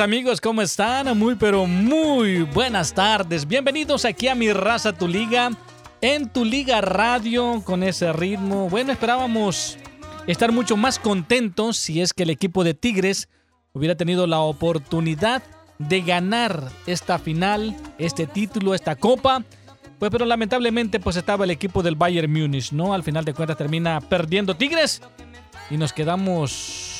amigos? ¿Cómo están? Muy pero muy buenas tardes. Bienvenidos aquí a Mi Raza Tu Liga, en Tu Liga Radio con ese ritmo. Bueno, esperábamos estar mucho más contentos si es que el equipo de Tigres hubiera tenido la oportunidad de ganar esta final, este título, esta copa. Pues pero lamentablemente pues estaba el equipo del Bayern Múnich, ¿no? Al final de cuentas termina perdiendo Tigres y nos quedamos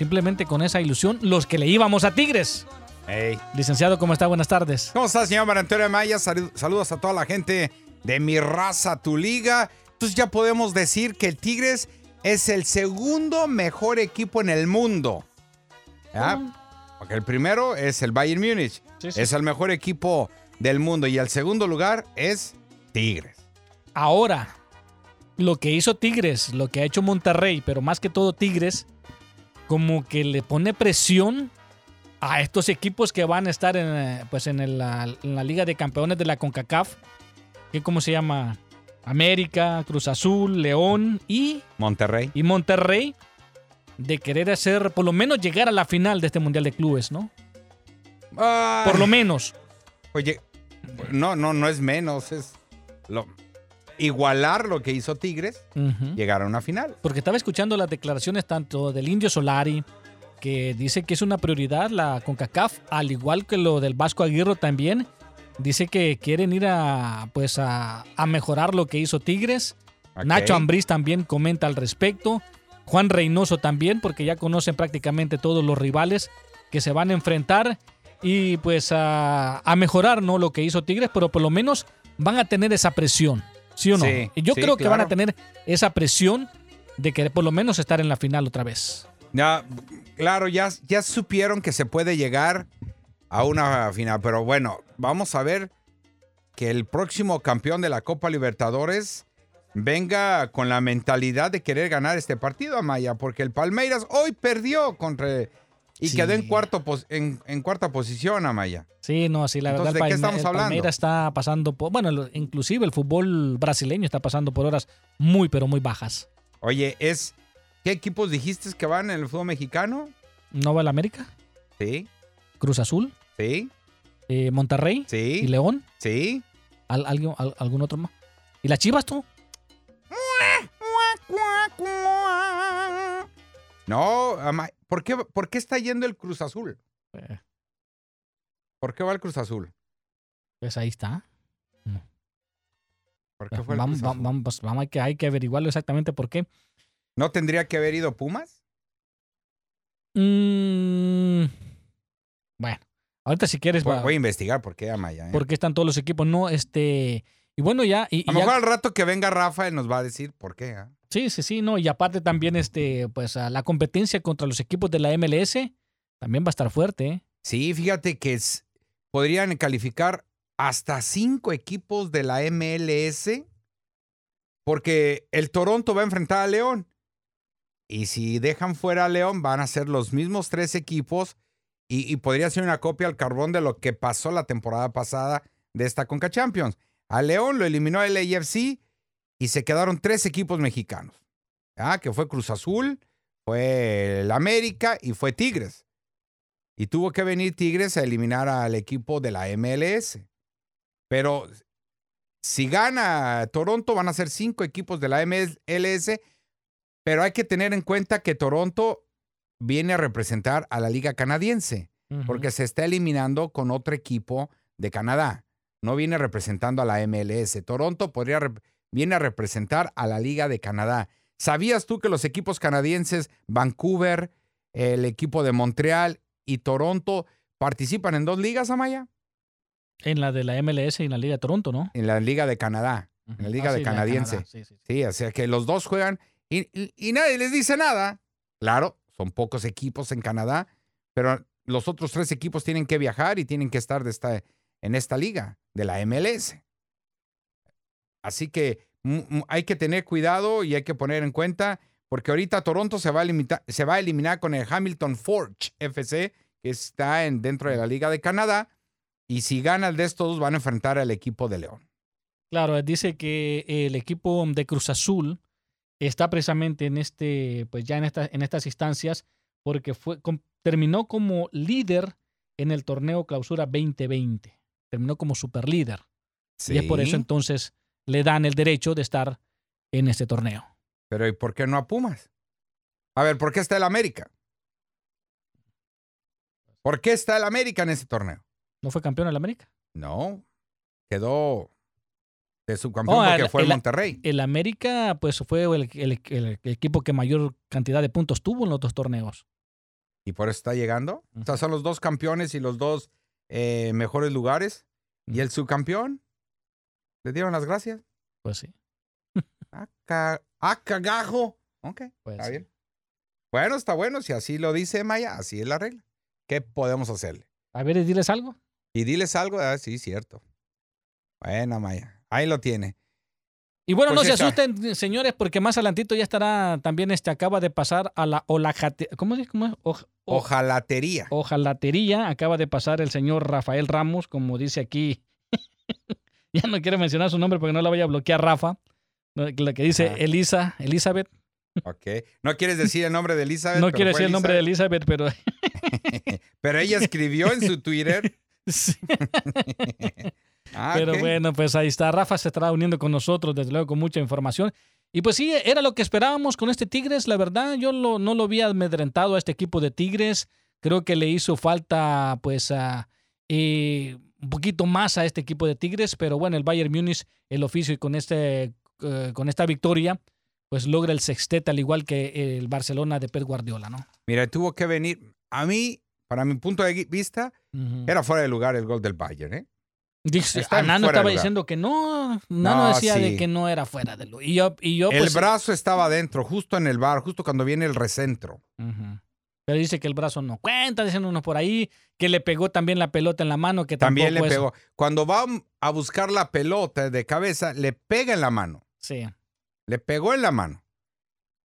simplemente con esa ilusión los que le íbamos a Tigres. Hey. Licenciado, ¿cómo está? Buenas tardes. ¿Cómo está, señor María Antonio Maya? Salu- Saludos a toda la gente de mi raza, tu liga. Entonces ya podemos decir que el Tigres es el segundo mejor equipo en el mundo. ¿Ya? Porque el primero es el Bayern Múnich. Sí, sí. Es el mejor equipo del mundo. Y el segundo lugar es Tigres. Ahora, lo que hizo Tigres, lo que ha hecho Monterrey, pero más que todo Tigres, como que le pone presión a estos equipos que van a estar en, eh, pues en, el- la, en la Liga de Campeones de la CONCACAF, que cómo se llama, América, Cruz Azul, León y, Monterrey. y Monterrey, de querer hacer, por lo menos llegar a la final de este Mundial de Clubes, ¿no? Por lo menos. Oye, no, no, no es menos. Es lo, igualar lo que hizo Tigres, llegar a una final. Porque estaba escuchando las declaraciones tanto del Indio Solari, que dice que es una prioridad la CONCACAF, al igual que lo del Vasco Aguirre también. Dice que quieren ir a, pues a, a mejorar lo que hizo Tigres. Nacho Ambriz también comenta al respecto. Juan Reynoso también, porque ya conocen prácticamente todos los rivales que se van a enfrentar. Y pues a, a mejorar ¿no? lo que hizo Tigres, pero por lo menos van a tener esa presión. ¿Sí o no? Sí, Y Yo sí, creo que van a tener esa presión de querer por lo menos estar en la final otra vez. Ya, claro, ya, ya supieron que se puede llegar a una final, pero bueno, vamos a ver que el próximo campeón de la Copa Libertadores venga con la mentalidad de querer ganar este partido, Amaya, porque el Palmeiras hoy perdió contra y Sí. quedó en cuarto pos- en, en cuarta posición, Amaya. Sí, no, sí, la Entonces, verdad. ¿de qué estamos hablando? Está pasando por. Bueno, inclusive el fútbol brasileño está pasando por horas muy, pero muy bajas. Oye, es ¿qué equipos dijiste que van en el fútbol mexicano? ¿No va el América? Sí, Cruz Azul, sí, eh, Monterrey y sí, León. sí. ¿Al- alguien- al- ¿Algún otro más? ¿Y las chivas tú? No, ama- ¿por qué, ¿por qué está yendo el Cruz Azul? Eh, ¿Por qué va el Cruz Azul? Pues ahí está. ¿Por qué fue el Vamos, Cruz Azul? vamos, pues, vamos, hay, que, hay que averiguarlo exactamente por qué. ¿No tendría que haber ido Pumas? Mm, bueno, ahorita si quieres, Voy, va- voy a investigar por qué Amaya. ¿eh? por qué están todos los equipos. No, este. Y bueno, ya. Y, A lo mejor al rato que venga Rafa él nos va a decir por qué. ¿ah? Sí, sí, sí, no, y aparte también este, pues a la competencia contra los equipos de la MLS también va a estar fuerte, ¿eh? Sí, fíjate que es- podrían calificar hasta cinco equipos de la MLS porque el Toronto va a enfrentar a León. Y si dejan fuera a León, van a ser los mismos tres equipos y, y podría ser una copia al carbón de lo que pasó la temporada pasada de esta Conca Champions. A León lo eliminó el AFC y se quedaron tres equipos mexicanos. Ah, que fue Cruz Azul, fue el América y fue Tigres. Y tuvo que venir Tigres a eliminar al equipo de la MLS. Pero si gana Toronto, van a ser cinco equipos de la MLS. Pero hay que tener en cuenta que Toronto viene a representar a la liga canadiense, porque se está eliminando con otro equipo de Canadá. No viene representando a la MLS. Toronto podría viene a representar a la liga de Canadá. ¿Sabías tú que los equipos canadienses, Vancouver, el equipo de Montreal y Toronto participan en dos ligas, Amaya? En la de la MLS y en la Liga de Toronto, ¿no? En la liga de Canadá, en la liga Ah, de sí, canadiense. Sí, sí, sí. Sí, o sea que los dos juegan Y, y- y nadie les dice nada. Claro, son pocos equipos en Canadá, pero los otros tres equipos tienen que viajar y tienen que estar de esta, en esta liga de la MLS. Así que hay que tener cuidado y hay que poner en cuenta, porque ahorita Toronto se va a, limita- se va a eliminar con el Hamilton Forge FC, que está en, dentro de la Liga de Canadá, y si gana el de estos dos van a enfrentar al equipo de León. Claro, dice que el equipo de Cruz Azul está precisamente en este, pues ya en, esta, en estas instancias, porque fue, terminó como líder en el torneo Clausura 2020. Terminó como superlíder. Y es por eso entonces le dan el derecho de estar en este torneo. Pero ¿y por qué no a Pumas? A ver, ¿por qué está el América? ¿Por qué está el América en ese torneo? ¿No fue campeón en la América? No, quedó de subcampeón Oh, porque el- fue el el- Monterrey. El América, pues fue el, el- el equipo que mayor cantidad de puntos tuvo en los dos torneos. Y por eso está llegando. O sea, son los dos campeones y los dos eh, mejores lugares. Y el subcampeón, le dieron las gracias. Pues sí. ¡Ah, ca- ah, cagajo! Ok, Pues está sí. bien. Bueno, está bueno. Si así lo dice Maya, así es la regla. ¿Qué podemos hacerle? A ver, y diles algo. Y diles algo. Ah, sí, cierto. Bueno, Maya. Ahí lo tiene. Y bueno, Pues no se asusten, señores, porque más adelantito ya estará también este acaba de pasar a la olajate, ¿cómo es? ¿Cómo es? Oj- o- Ojalatería. ojalatería. Acaba de pasar el señor Rafael Ramos, como dice aquí. ya no quiero mencionar su nombre porque no la voy a bloquear Rafa. Lo que dice Ah. Elisa, Elizabeth. Ok. No quieres decir el nombre de Elizabeth. No quiero decir el nombre de Elizabeth, pero Pero ella escribió en su Twitter. sí. Ah, Pero ok. bueno, pues ahí está. Rafa se estará uniendo con nosotros, desde luego, con mucha información. Y pues sí, era lo que esperábamos con este Tigres. La verdad, yo lo- no lo había amedrentado a este equipo de Tigres. Creo que le hizo falta, pues, a, eh, un poquito más a este equipo de Tigres. Pero bueno, el Bayern Múnich, el oficio y con, este, eh, con esta victoria, pues logra el sextete, al igual que el Barcelona de Pep Guardiola, ¿no? Mira, tuvo que venir. A mí, para mi punto de vista, Ujú. era fuera de lugar el gol del Bayern, ¿eh? Dice, está en Nano estaba diciendo que no, Nano No, decía de que no era fuera de lugar. Y yo, y yo el pues, brazo estaba adentro, justo en el bar, justo cuando viene el recentro. Pero dice que el brazo no cuenta, dicen unos por ahí, que le pegó también la pelota en la mano, que También le es- pegó. Cuando va a buscar la pelota de cabeza, le pega en la mano. Sí. Le pegó en la mano.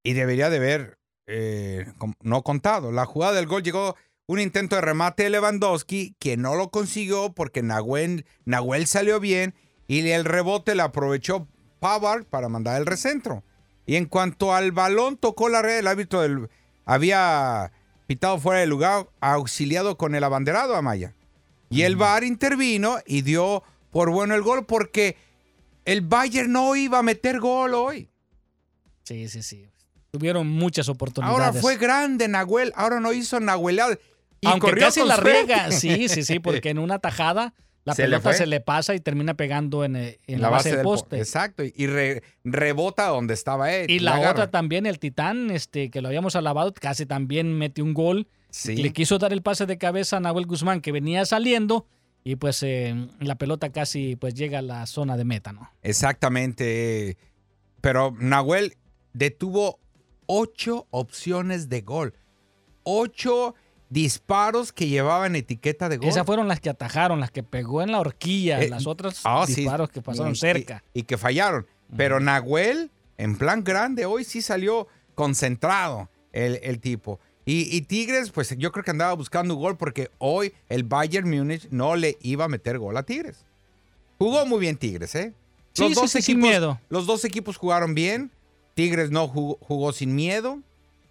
Y debería de haber eh, no contado. La jugada del gol llegó un intento de remate de Lewandowski que no lo consiguió porque Nahuel, Nahuel salió bien y el rebote le aprovechó Pavard para mandar el recentro. Y en cuanto al balón tocó la red, el árbitro del- había pitado fuera de lugar, auxiliado con el abanderado Amaya. Y el VAR intervino y dio por bueno el gol porque el Bayern no iba a meter gol hoy. Sí, sí, sí. Tuvieron muchas oportunidades. Ahora fue grande Nahuel, ahora no hizo Nahuelad. Y Aunque casi la riega. Sí, sí, sí, porque en una tajada la Se pelota se le pasa y termina pegando en, eh, en la, base del po- poste. Exacto, y re- rebota donde estaba él. Y la agarra. otra también, el Titán, este, que lo habíamos alabado, casi también metió un gol. Sí. Le quiso dar el pase de cabeza a Nahuel Guzmán, que venía saliendo, y pues eh, la pelota casi pues llega a la zona de meta, ¿no? Exactamente. Pero Nahuel detuvo ocho opciones de gol. Ocho disparos que llevaban etiqueta de gol. Esas fueron las que atajaron, las que pegó en la horquilla, Eh, las otras ah, sí. disparos que pasaron Y- cerca. Y, y que fallaron. Pero Nahuel, en plan grande, hoy sí salió concentrado el, el tipo. Y, y Tigres, pues yo creo que andaba buscando un gol porque hoy el Bayern Múnich no le iba a meter gol a Tigres. Jugó muy bien Tigres, ¿eh? Sí, sí, sí, sin miedo. Los dos equipos jugaron bien. Tigres no jugó, jugó sin miedo.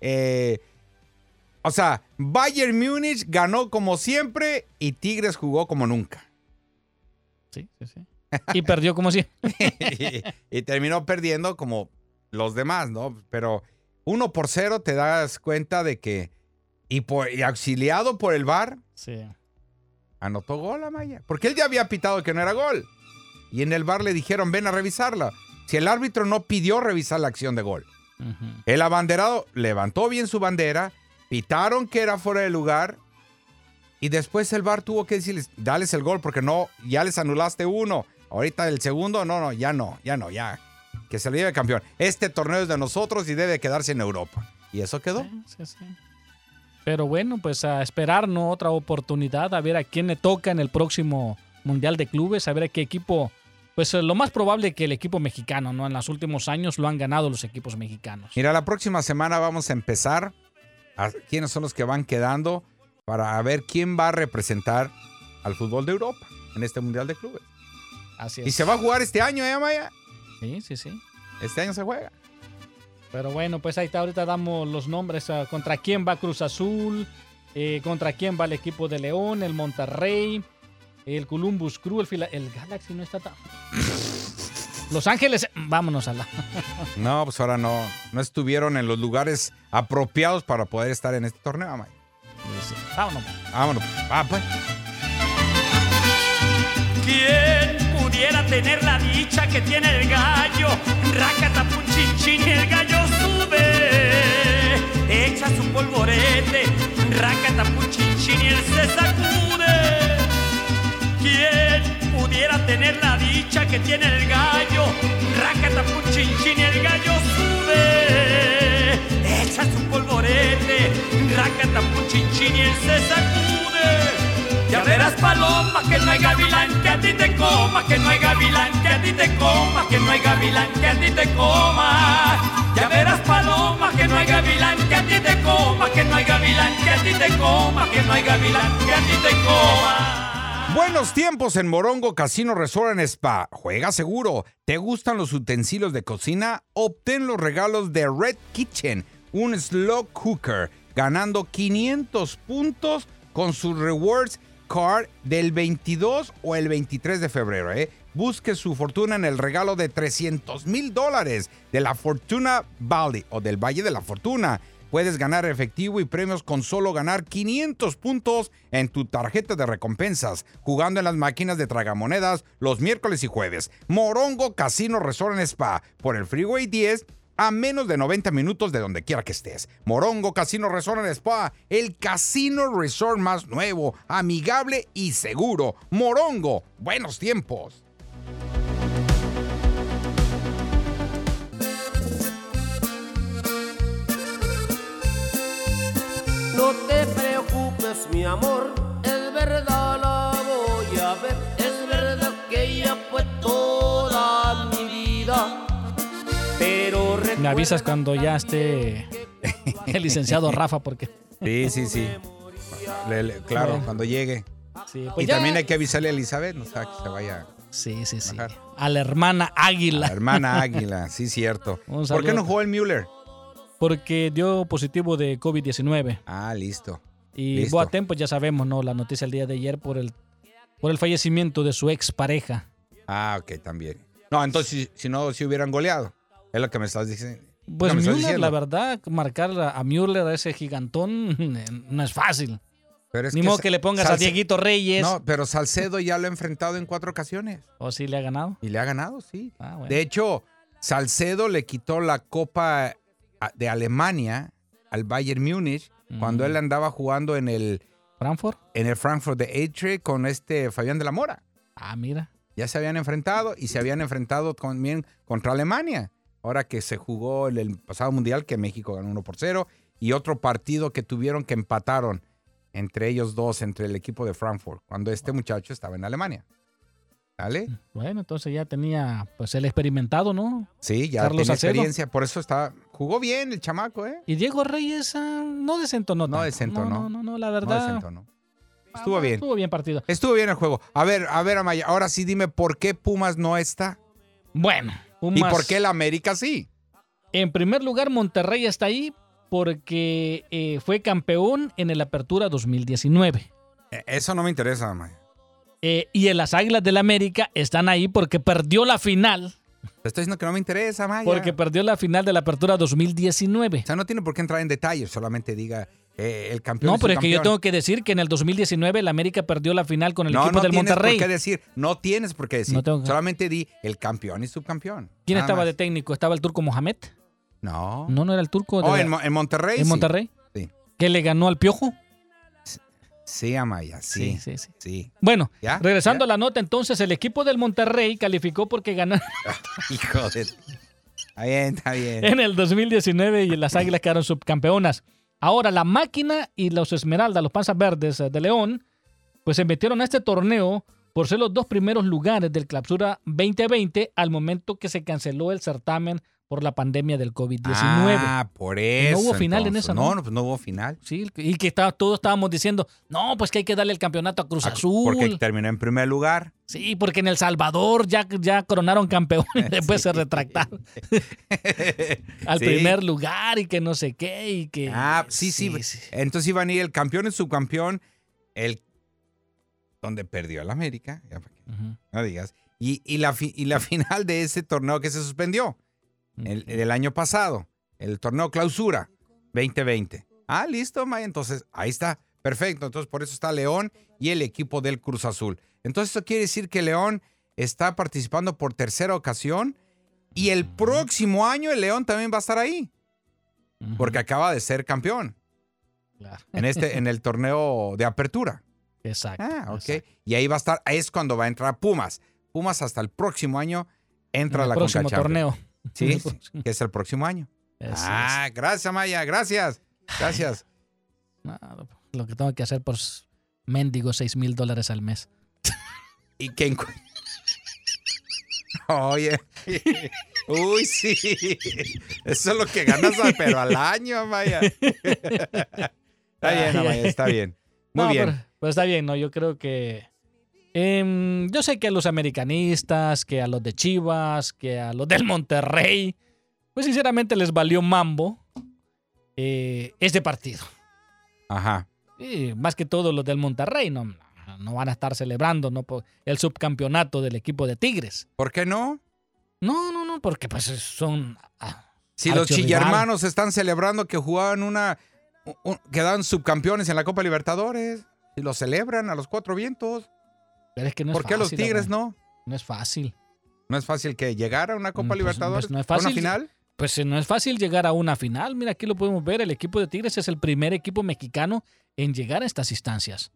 Eh, o sea, Bayern Múnich ganó como siempre y Tigres jugó como nunca. Sí, sí, sí. Y perdió como si. y, y terminó perdiendo como los demás, ¿no? Pero uno por cero te das cuenta de que, y, por, y auxiliado por el VAR, Sí. anotó gol a Maya. Porque él ya había pitado que no era gol. Y en el VAR le dijeron, ven a revisarla. Si el árbitro no pidió revisar la acción de gol. El abanderado levantó bien su bandera, pitaron que era fuera de lugar y después el VAR tuvo que decirles, dales el gol porque no, ya les anulaste uno. Ahorita el segundo, no, no, ya no, ya no, ya. que se lo lleve campeón. Este torneo es de nosotros y debe quedarse en Europa. Y eso quedó. Sí, sí, sí. Pero bueno, pues a esperar ¿no? otra oportunidad, a ver a quién le toca en el próximo Mundial de Clubes, a ver a qué equipo. Pues eh, lo más probable que el equipo mexicano, ¿no? En los últimos años lo han ganado los equipos mexicanos. Mira, la próxima semana vamos a empezar a quiénes son los que van quedando para ver quién va a representar al fútbol de Europa en este Mundial de Clubes. Así es. Y se va a jugar este año, ¿eh, Maya? Sí, sí, sí. Este año se juega. Pero bueno, pues ahí está, ahorita damos los nombres. ah, contra quién va Cruz Azul, eh, contra quién va el equipo de León, el Monterrey, el Columbus Crew, el, Fila- el Galaxy no está tan... Los Ángeles, vámonos a la... No, pues ahora no, no estuvieron en los lugares apropiados para poder estar en este torneo, Maya. Sí, Vámonos. Vámonos. Ah, pues. ¿Quién pudiera tener la dicha que tiene el gallo? Rácata chin y el gallo sube. Echa su polvorete, rácata chin y él se sacude. ¿Quién pudiera tener la dicha que tiene el gallo? Rácata chin y el gallo sube. Echa su polvorete, rácata chin y él se sacude. Ya verás paloma que no hay gavilán que a ti te coma, que no hay gavilán que a ti te coma, que no hay gavilán que a ti te coma. Ya verás paloma que no hay gavilán que a ti te coma, que no hay gavilán que a ti te coma, que no hay gavilán que a ti te coma. Buenos tiempos en Morongo Casino Resort en Spa. Juega seguro. ¿Te gustan los utensilios de cocina? Obtén los regalos de Red Kitchen, un slow cooker, ganando 500 puntos con sus rewards card del 22 o el 23 de febrero. ¿eh? Busque su fortuna en el regalo de 300 mil dólares de la Fortuna Valley o del Valle de la Fortuna. Puedes ganar efectivo y premios con solo ganar 500 puntos en tu tarjeta de recompensas, jugando en las máquinas de tragamonedas los miércoles y jueves. Morongo Casino Resort en Spa, por el Freeway 10, a menos de 90 minutos de donde quiera que estés. Morongo Casino Resort en Spa, el casino resort más nuevo, amigable y seguro. Morongo, buenos tiempos. Preocupes, mi amor, es verdad la voy a ver, es verdad que ella fue toda mi vida. Pero Me avisas cuando ya esté el licenciado Rafa, porque... Sí, sí, sí. Le- le- claro, Bueno. cuando llegue. Sí, y pues ya- también hay que avisarle a Elizabeth, no sea que se vaya. Sí, sí, sí. Bajar. A la hermana Águila. La hermana Águila, sí, cierto. ¿Por qué no jugó el Müller? Porque dio positivo de COVID-19. Ah, listo. Y Listo. Boateng, pues ya sabemos, ¿no? La noticia el día de ayer por el, por el fallecimiento de su expareja. Ah, ok, también. No, entonces, si, si no, si hubieran goleado. Es lo que me estás diciendo. Pues No, me estás Müller, diciendo. la verdad, marcar a Müller, a ese gigantón, no es fácil. Pero es Ni modo Sa- que le pongas a Dieguito Reyes. No, pero Salcedo ya lo ha enfrentado en cuatro ocasiones. ¿O sí le ha ganado? Y le ha ganado, sí. Ah, bueno. De hecho, Salcedo le quitó la Copa de Alemania al Bayern Múnich cuando Mm. él andaba jugando en el, ¿Frankfurt? en el Frankfurt de Eintracht con este Fabián de la Mora. Ah, mira. Ya se habían enfrentado y se habían enfrentado también contra Alemania. Ahora que se jugó el, el pasado mundial, que México ganó 1 por 0, y otro partido que tuvieron que empataron entre ellos dos, entre el equipo de Frankfurt, cuando este muchacho estaba en Alemania. ¿Vale? Bueno, entonces ya tenía, pues, el experimentado, ¿no? Sí, ya Carlos tenía experiencia, por eso está, jugó bien el chamaco, ¿eh? Y Diego Reyes ah, no desentonó No tanto. desentonó. No, no, no, no, la No verdad. desentonó. ah, Estuvo bien. Estuvo bien partido. Estuvo bien el juego. A ver, a ver, Amaya, ahora sí dime por qué Pumas no está Bueno. y Pumas- por qué el América sí. En primer lugar, Monterrey está ahí porque eh, fue campeón en el Apertura 2019. Eh, Eso no me interesa, Amaya. Eh, y en las Águilas del América están ahí porque perdió la final. Te estoy diciendo que no me interesa, Amaya. Porque perdió la final de la Apertura 2019. O sea, no tiene por qué entrar en detalles, solamente diga eh, el campeón. No, pero es que yo tengo que decir que en el 2019 el América perdió la final con el no, equipo no del tienes Monterrey. por qué decir, no tienes por qué decir. No tengo que- Solamente di el campeón y subcampeón. ¿Quién Nada estaba más. de técnico? ¿Estaba el turco Mohamed? No. No, no era el turco. de Oh, la- en, Mo- en Monterrey. ¿En sí. Monterrey? Sí. ¿Que le ganó al Piojo? Sí, Amaya, sí. sí, sí. Sí. Bueno, ¿Ya? regresando ¿Ya? a la nota, entonces el equipo del Monterrey calificó porque ganó. Hijo de. Está bien, está bien. en el 2019 y las Águilas quedaron subcampeonas. Ahora, la máquina y los Esmeraldas, los Panzas Verdes eh, de León, pues se metieron a este torneo por ser los dos primeros lugares del Clausura 2020 al momento que se canceló el certamen por la pandemia del COVID-19. Ah, por eso. hubo final en esa, No, ¿no? no, pues no hubo final. Sí, y que estaba, todos estábamos diciendo, no, pues que hay que darle el campeonato a Cruz Azul. Porque terminó en primer lugar. Sí, porque en El Salvador ya, ya coronaron campeón y después se retractaron al Sí. primer lugar y que no sé qué y que... Ah, sí, sí. Entonces iban a ir el campeón y subcampeón, el donde perdió el América, ya no digas, y, y la, y la final de ese torneo que se suspendió el, el año pasado, el torneo clausura 2020. Ah, listo, Maya. Entonces, ahí está. Perfecto. Entonces, por eso está León y el equipo del Cruz Azul. Entonces, eso quiere decir que León está participando por tercera ocasión y el próximo año el León también va a estar ahí, porque acaba de ser campeón Claro. en, este, en el torneo de apertura. Exacto. Ah, ok. exacto. Y ahí va a estar, ahí es cuando va a entrar Pumas. Pumas hasta el próximo año entra En a el la próximo torneo. Sí, que es el próximo año. Es. ah, gracias, Maya, gracias. Gracias. No, lo que tengo que hacer por mendigo 6 mil dólares al mes. Y que Oye. Uy, sí. Eso es lo que ganas, pero al año, Maya. Está bien, Ay, Maya, está bien. Muy No, bien. Pero, pero está bien, ¿no? Yo creo que. Em, yo sé que a los americanistas, que a los de Chivas, que a los del Monterrey, pues sinceramente les valió mambo eh, este partido. Ajá. Y más que todo los del Monterrey, no, no van a estar celebrando ¿no? El subcampeonato del equipo de Tigres. ¿Por qué no? No, no, no, porque pues son. ah, Si los chillermanos están celebrando que jugaban una. un- quedaron subcampeones en la Copa Libertadores. Y lo celebran a los cuatro vientos. Pero es que no es ¿Por qué los Tigres no? No es fácil. No es fácil que llegara a una Copa Mm, pues, Libertadores. pues, no es ¿A fácil. ¿Una final? Pues eh, no es fácil llegar a una final. Mira, aquí lo podemos ver. El equipo de Tigres es el primer equipo mexicano en llegar a estas instancias.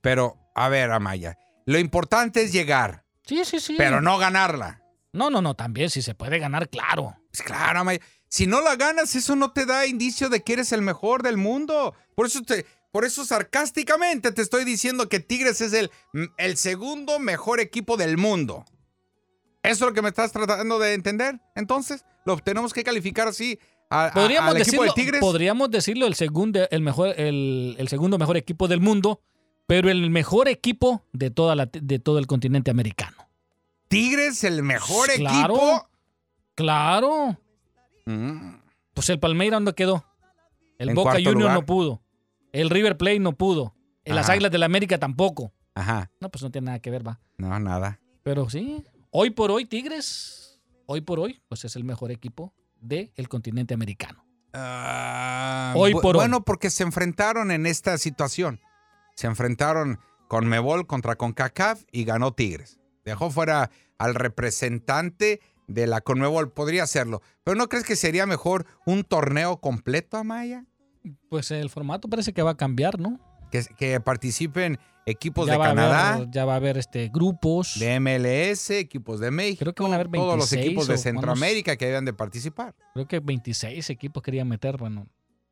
Pero, a ver, Amaya. Lo importante es llegar, Sí, sí, sí. pero no ganarla. No, no, no, también si se puede ganar, claro. Pues claro, Amaya. Si no la ganas, eso no te da indicio de que eres el mejor del mundo. Por eso te. Por eso sarcásticamente te estoy diciendo que Tigres es el, el segundo mejor equipo del mundo. ¿Eso es lo que me estás tratando de entender? Entonces, lo tenemos que calificar así a- a- Podríamos equipo decirlo, de Tigres. podríamos decirlo el segundo, el mejor, el, el segundo mejor equipo del mundo, pero el mejor equipo de toda la, de todo el continente americano. Tigres, el mejor Claro. equipo. Claro. Mm, Pues el Palmeiras ¿dónde quedó? El En Boca Juniors no pudo. El River Plate no pudo. El Las. Águilas del América tampoco. Ajá. No, pues no tiene nada que ver, va. No, nada. Pero sí, hoy por hoy, Tigres, hoy por hoy, pues es el mejor equipo del continente americano. Ah, Hoy por hoy. Bueno, porque se enfrentaron en esta situación. Se enfrentaron con Mebol contra CONCACAF y ganó Tigres. Dejó fuera al representante de la Conmebol. Podría hacerlo. Pero ¿no crees que sería mejor un torneo completo, Amaya? Pues el formato parece que va a cambiar, ¿no? Que, que participen equipos ya de Canadá, haber, ya va a haber este, grupos. de MLS, equipos de México. Creo que van a haber Todos los 26 equipos de Centroamérica que deben de participar. Creo que 26 equipos querían meter, bueno.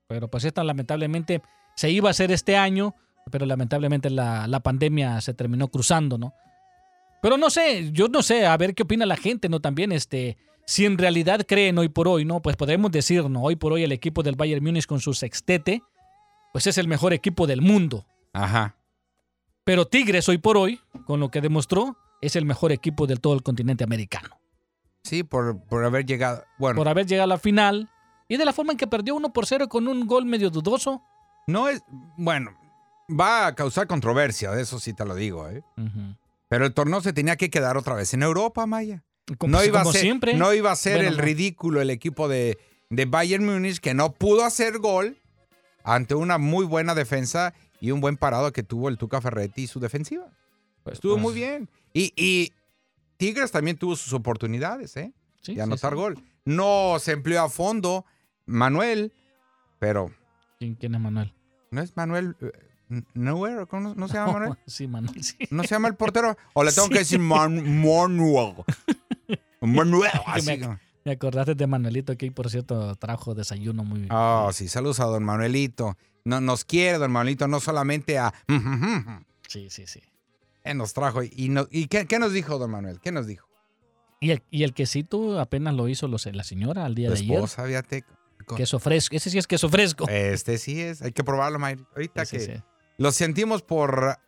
Pero pues esta lamentablemente se iba a hacer este año, pero lamentablemente la, la pandemia se terminó cruzando, ¿no? Pero no sé, yo no sé, a ver qué opina la gente, ¿no? También, este, si en realidad creen hoy por hoy, ¿no? Pues podemos decir, ¿no? Hoy por hoy el equipo del Bayern Múnich con su sextete, pues es el mejor equipo del mundo. Ajá. Pero Tigres hoy por hoy, con lo que demostró, es el mejor equipo de todo el continente americano. Sí, por, por haber llegado. Bueno, Por haber llegado a la final y de la forma en que perdió 1 por 0 con un gol medio dudoso. no es. Bueno, va a causar controversia, de eso sí te lo digo, ¿eh? Pero el torneo se tenía que quedar otra vez en Europa, Maya. Como, no, iba como a ser, siempre. no iba a ser Bueno, el no. ridículo el equipo de, de Bayern Múnich que no pudo hacer gol ante una muy buena defensa y un buen parado que tuvo el Tuca Ferretti y su defensiva. Pues, Estuvo pues, muy bien. Y, y Tigres también tuvo sus oportunidades, ¿eh? sí, de anotar sí. gol. No se empleó a fondo Manuel, pero ¿Quién, quién es Manuel? no es Manuel eh, Neuer, ¿o cómo no, no se llama Manuel? sí, Manuel, sí. ¿No se llama el portero? ¿O le tengo que decir Man- Manuel? Manuel. Así me- acordaste de Manuelito que, por cierto, trajo desayuno muy Oh, sí, saludos a don Manuelito. No, nos quiere don Manuelito, no solamente a... Sí, sí, sí. Él nos trajo. ¿Y, no, y qué, qué nos dijo don Manuel? ¿Qué nos dijo? Y el, y el quesito apenas lo hizo los- la señora al día Tu de ayer. esposa, fíjate. Queso fresco. Ese sí es queso fresco. Este sí es, hay que probarlo, Mayri. Ahorita Sí, que sí, sí. lo sentimos por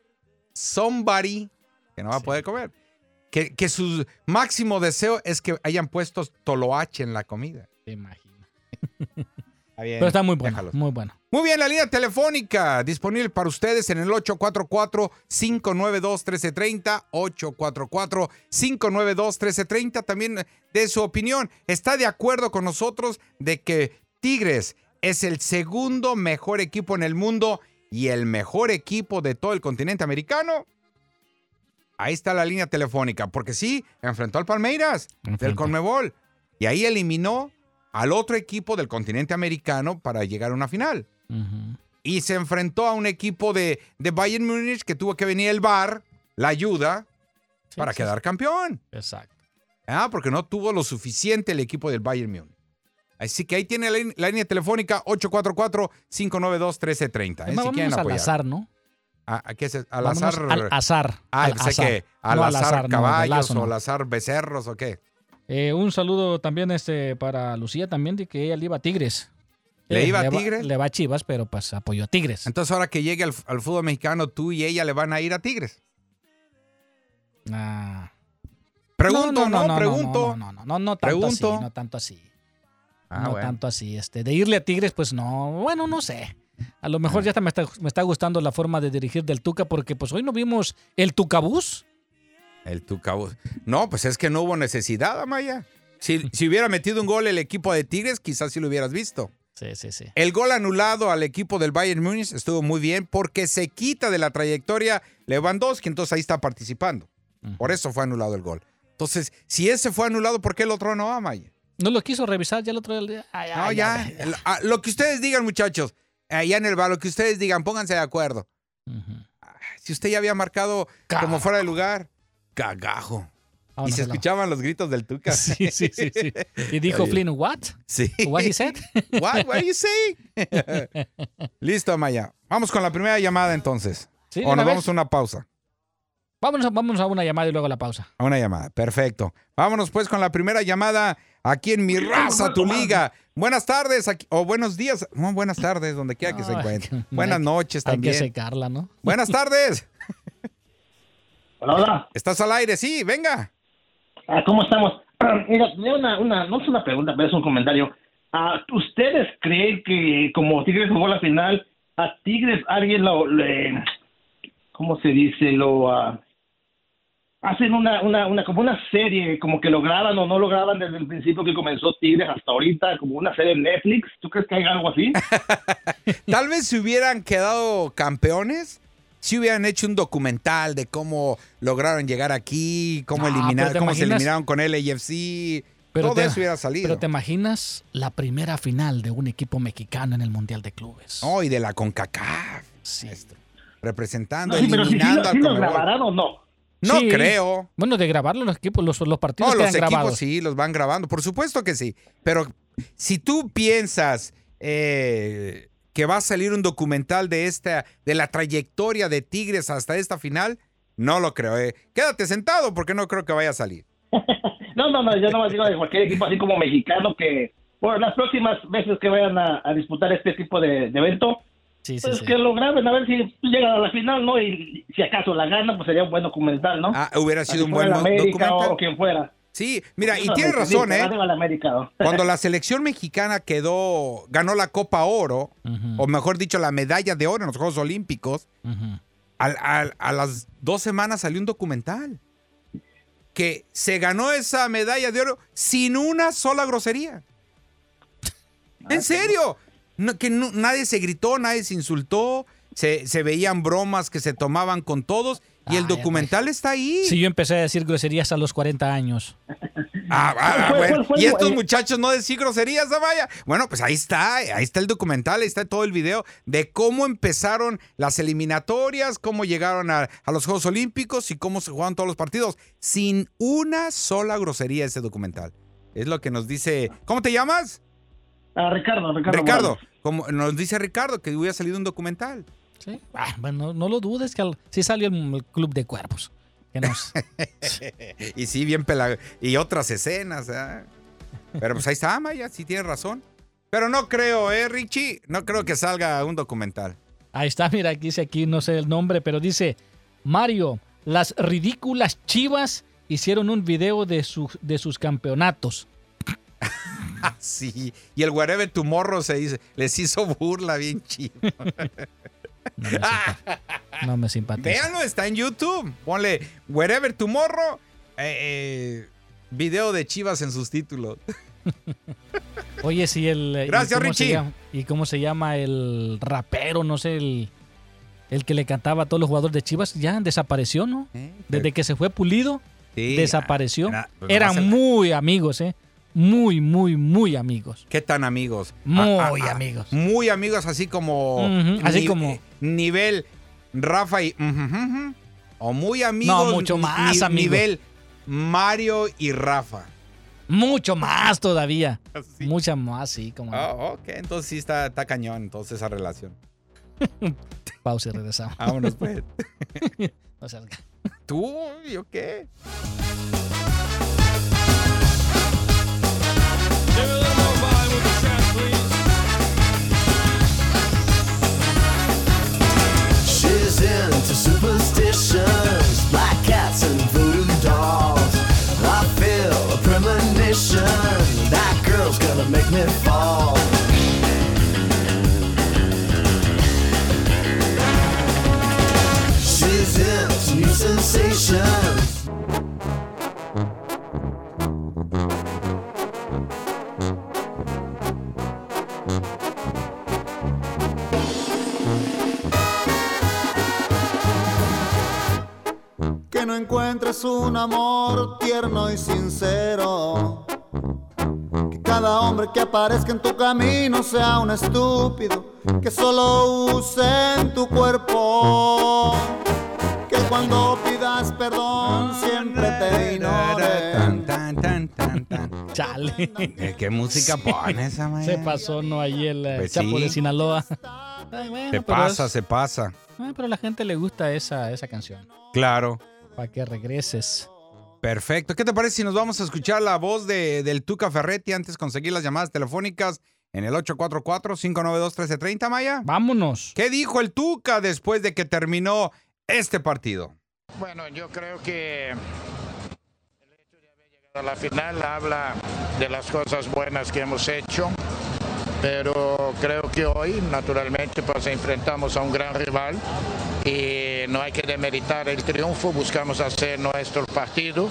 somebody que no va a poder comer. Que, que su máximo deseo es que hayan puesto toloache en la comida. Te imagino. Está bien, Pero está muy bueno. déjalos. Muy bueno. Muy bien, la línea telefónica disponible para ustedes en el 844-592-1330. 844-592-1330. También de su opinión. ¿Está de acuerdo con nosotros de que Tigres es el segundo mejor equipo en el mundo y el mejor equipo de todo el continente americano? Ahí está la línea telefónica, porque sí, enfrentó al Palmeiras del. Conmebol y ahí eliminó al otro equipo del continente americano para llegar a una final. Y se enfrentó a un equipo de, de Bayern Múnich que tuvo que venir el VAR, la ayuda, Sí, para sí, quedar campeón. Exacto. Ah, porque no tuvo lo suficiente el equipo del Bayern Múnich. Así que ahí tiene la, la línea telefónica 844-592-1330. Además, si al apoyar. azar, ¿no? ¿A qué es? ¿Al Vámonos azar? Al azar. Ah, al azar. que al No azar, no, caballos lazo, no. o al azar becerros o qué. Eh, un saludo también este para Lucía también de que ella le iba a Tigres. ¿Le Eh, iba a Tigres? le va a Chivas, pero pues apoyó a Tigres. Entonces ahora que llegue al, al fútbol mexicano, tú y ella le van a ir a Tigres. Ah. Pregunto, ¿no? Pregunto. No, no, no, no, no tanto así, no tanto así. Ah, no tanto así. Este, de irle a Tigres, pues no, bueno, no sé. A lo mejor ya hasta me está, me está gustando la forma de dirigir del Tuca, porque pues hoy no vimos el Tucabús. El Tucabús. No, pues es que no hubo necesidad, Amaya. Si, si hubiera metido un gol el equipo de Tigres, quizás sí lo hubieras visto. Sí, sí, sí. El gol anulado al equipo del Bayern Múnich estuvo muy bien porque se quita de la trayectoria Lewandowski, entonces ahí está participando. Por eso fue anulado el gol. Entonces, si ese fue anulado, ¿por qué el otro no, Amaya? No lo quiso revisar ya el otro día. Ay, No, ay, ya. ay, ah, lo que ustedes digan, muchachos, allá en el lo que ustedes digan, pónganse de acuerdo. Si usted ya había marcado como fuera de lugar, cagajo. Y Vámonos se escuchaban los gritos del Tuca. Sí, sí, sí, sí. Y dijo Oye. Flynn, ¿what? Sí. What he said? What, what you say? Listo, Maya. Vamos con la primera llamada entonces. Sí, o nos vez. vamos a una pausa. Vámonos, vámonos a una llamada y luego a la pausa. A una llamada. Perfecto. Vámonos pues con la primera llamada aquí en Mi Raza, tu liga. Buenas tardes aquí- o buenos días. No, buenas tardes, donde quiera que se encuentre. que- Buenas hay- noches Hay que también. secarla, ¿no? Buenas tardes. Hola, hola. ¿Estás al aire? Sí, venga. Ah, ¿Cómo estamos? Mira, tenía una, una, no es una pregunta, pero es un comentario. Ah, ¿Ustedes creen que como Tigres jugó la final, a Tigres alguien lo, le, ¿cómo se dice? Lo ah, hacen una, una, una, como una serie, como que lo graban o no lo graban desde el principio que comenzó Tigres hasta ahorita, como una serie en Netflix. ¿Tú crees que hay algo así? Tal vez si hubieran quedado campeones, si hubieran hecho un documental de cómo lograron llegar aquí, cómo Ah, eliminar, pero cómo se eliminaron con el AFC. Pero Todo te- eso hubiera salido. Pero te imaginas la primera final de un equipo mexicano en el Mundial de Clubes. Oh, y de la CONCACAF. Sí. Representando, No, sí, pero si, eliminando lo, al si lo grabarán o no. No Sí. creo. Bueno, de grabarlo los equipos, los, los partidos No, los equipos grabados. sí, los van grabando. Por supuesto que sí. Pero si tú piensas eh, que va a salir un documental de esta, de la trayectoria de Tigres hasta esta final, no lo creo. eh. Quédate sentado porque no creo que vaya a salir. No, no, no, yo no digo de cualquier equipo así como mexicano que, bueno, las próximas veces que vayan a, a disputar este tipo de, de evento, Sí, pues sí. que lo graben a ver si llegan a la final, ¿no? Y si acaso la ganan, pues sería un buen documental, ¿no? Ah, hubiera sido un buen América documental. o quien fuera. Sí, mira, y me razón, ¿eh? Cuando la selección mexicana quedó, ganó la Copa Oro, o mejor dicho, la medalla de oro en los Juegos Olímpicos, al- al- a las dos semanas salió un documental que se ganó esa medalla de oro sin una sola grosería. ¿En serio? No, que no- nadie se gritó, nadie se insultó, se, se veían bromas que se tomaban con todos y el Ay, documental está ahí. Sí, yo empecé a decir groserías a los 40 años. Ah, ah, Fue- fue- bueno. fue- y estos eh, muchachos no decían groserías, Amaya. Bueno, pues ahí está, ahí está el documental, ahí está todo el video de cómo empezaron las eliminatorias, cómo llegaron a, a los Juegos Olímpicos y cómo se jugaron todos los partidos. Sin una sola grosería ese documental. Es lo que nos dice. ¿Cómo te llamas? Ah, Ricardo, Ricardo. Ricardo. Morales. Como nos dice Ricardo que hubiera salido un documental. Sí. Ah, bueno, no lo dudes que al- sí salió el, el Club de Cuervos. Que nos- Y sí, bien pelado. Y otras escenas. ¿eh? Pero pues ahí está, Maya, sí tienes razón. Pero no creo, ¿eh, Richie? No creo que salga un documental. Ahí está, mira, aquí dice aquí, no sé el nombre, pero dice, Mario, las ridículas chivas hicieron un video de, su- de sus campeonatos. Ah, sí. Y el Wherever Tomorrow se dice, les hizo burla bien chido. No me, no me simpatiza. Véanlo, está en YouTube. Ponle Wherever Tomorrow, eh, eh, video de Chivas en sus títulos. Oye, sí, el... ¿y Gracias, Richie. llama- ¿Y cómo se llama el rapero? No sé, el, el que le cantaba a todos los jugadores de Chivas, ya desapareció, ¿no? Desde que se fue Pulido, Sí, desapareció. era- pues Eran muy amigos, ¿eh? Muy, muy, muy amigos. ¿Qué tan amigos? Muy amigos. Muy amigos, así como. Así como- Nivel Rafa y. o muy amigos. No, mucho más ni- amigos. Nivel Mario y Rafa. Mucho más todavía. Sí. Mucha más, sí, como no. Ah, ok, entonces sí está, está cañón, entonces esa relación. Pausa y regresamos. Vámonos, pues. No salga. ¿Tú? ¿Yo qué? Superstitions, black cats and voodoo dolls. I feel a premonition, that girl's gonna make me fall. She's into new sensations. Encuentres un amor tierno y sincero. Que cada hombre que aparezca en tu camino sea un estúpido. Que solo use en tu cuerpo. Que cuando pidas perdón siempre te ignore. Tan, tan, tan, tan, tan. Chale. Eh, ¿Qué música pones, esa Se pasó, ¿no? Ahí el eh, Pues Chapo sí. de Sinaloa. Ay, bueno, Se pero pasa, es- se pasa. Ah, pero a la gente le gusta esa, esa canción. Claro. Para que regreses. Perfecto. ¿Qué te parece si nos vamos a escuchar la voz de, del Tuca Ferretti antes de conseguir las llamadas telefónicas en el 844-592-1330, Maya? Vámonos. ¿Qué dijo el Tuca después de que terminó este partido? Bueno, yo creo que el hecho de haber llegado a la final habla de las cosas buenas que hemos hecho, pero creo que hoy, naturalmente, pues enfrentamos a un gran rival y no hay que demeritar el triunfo, buscamos hacer nuestro partido,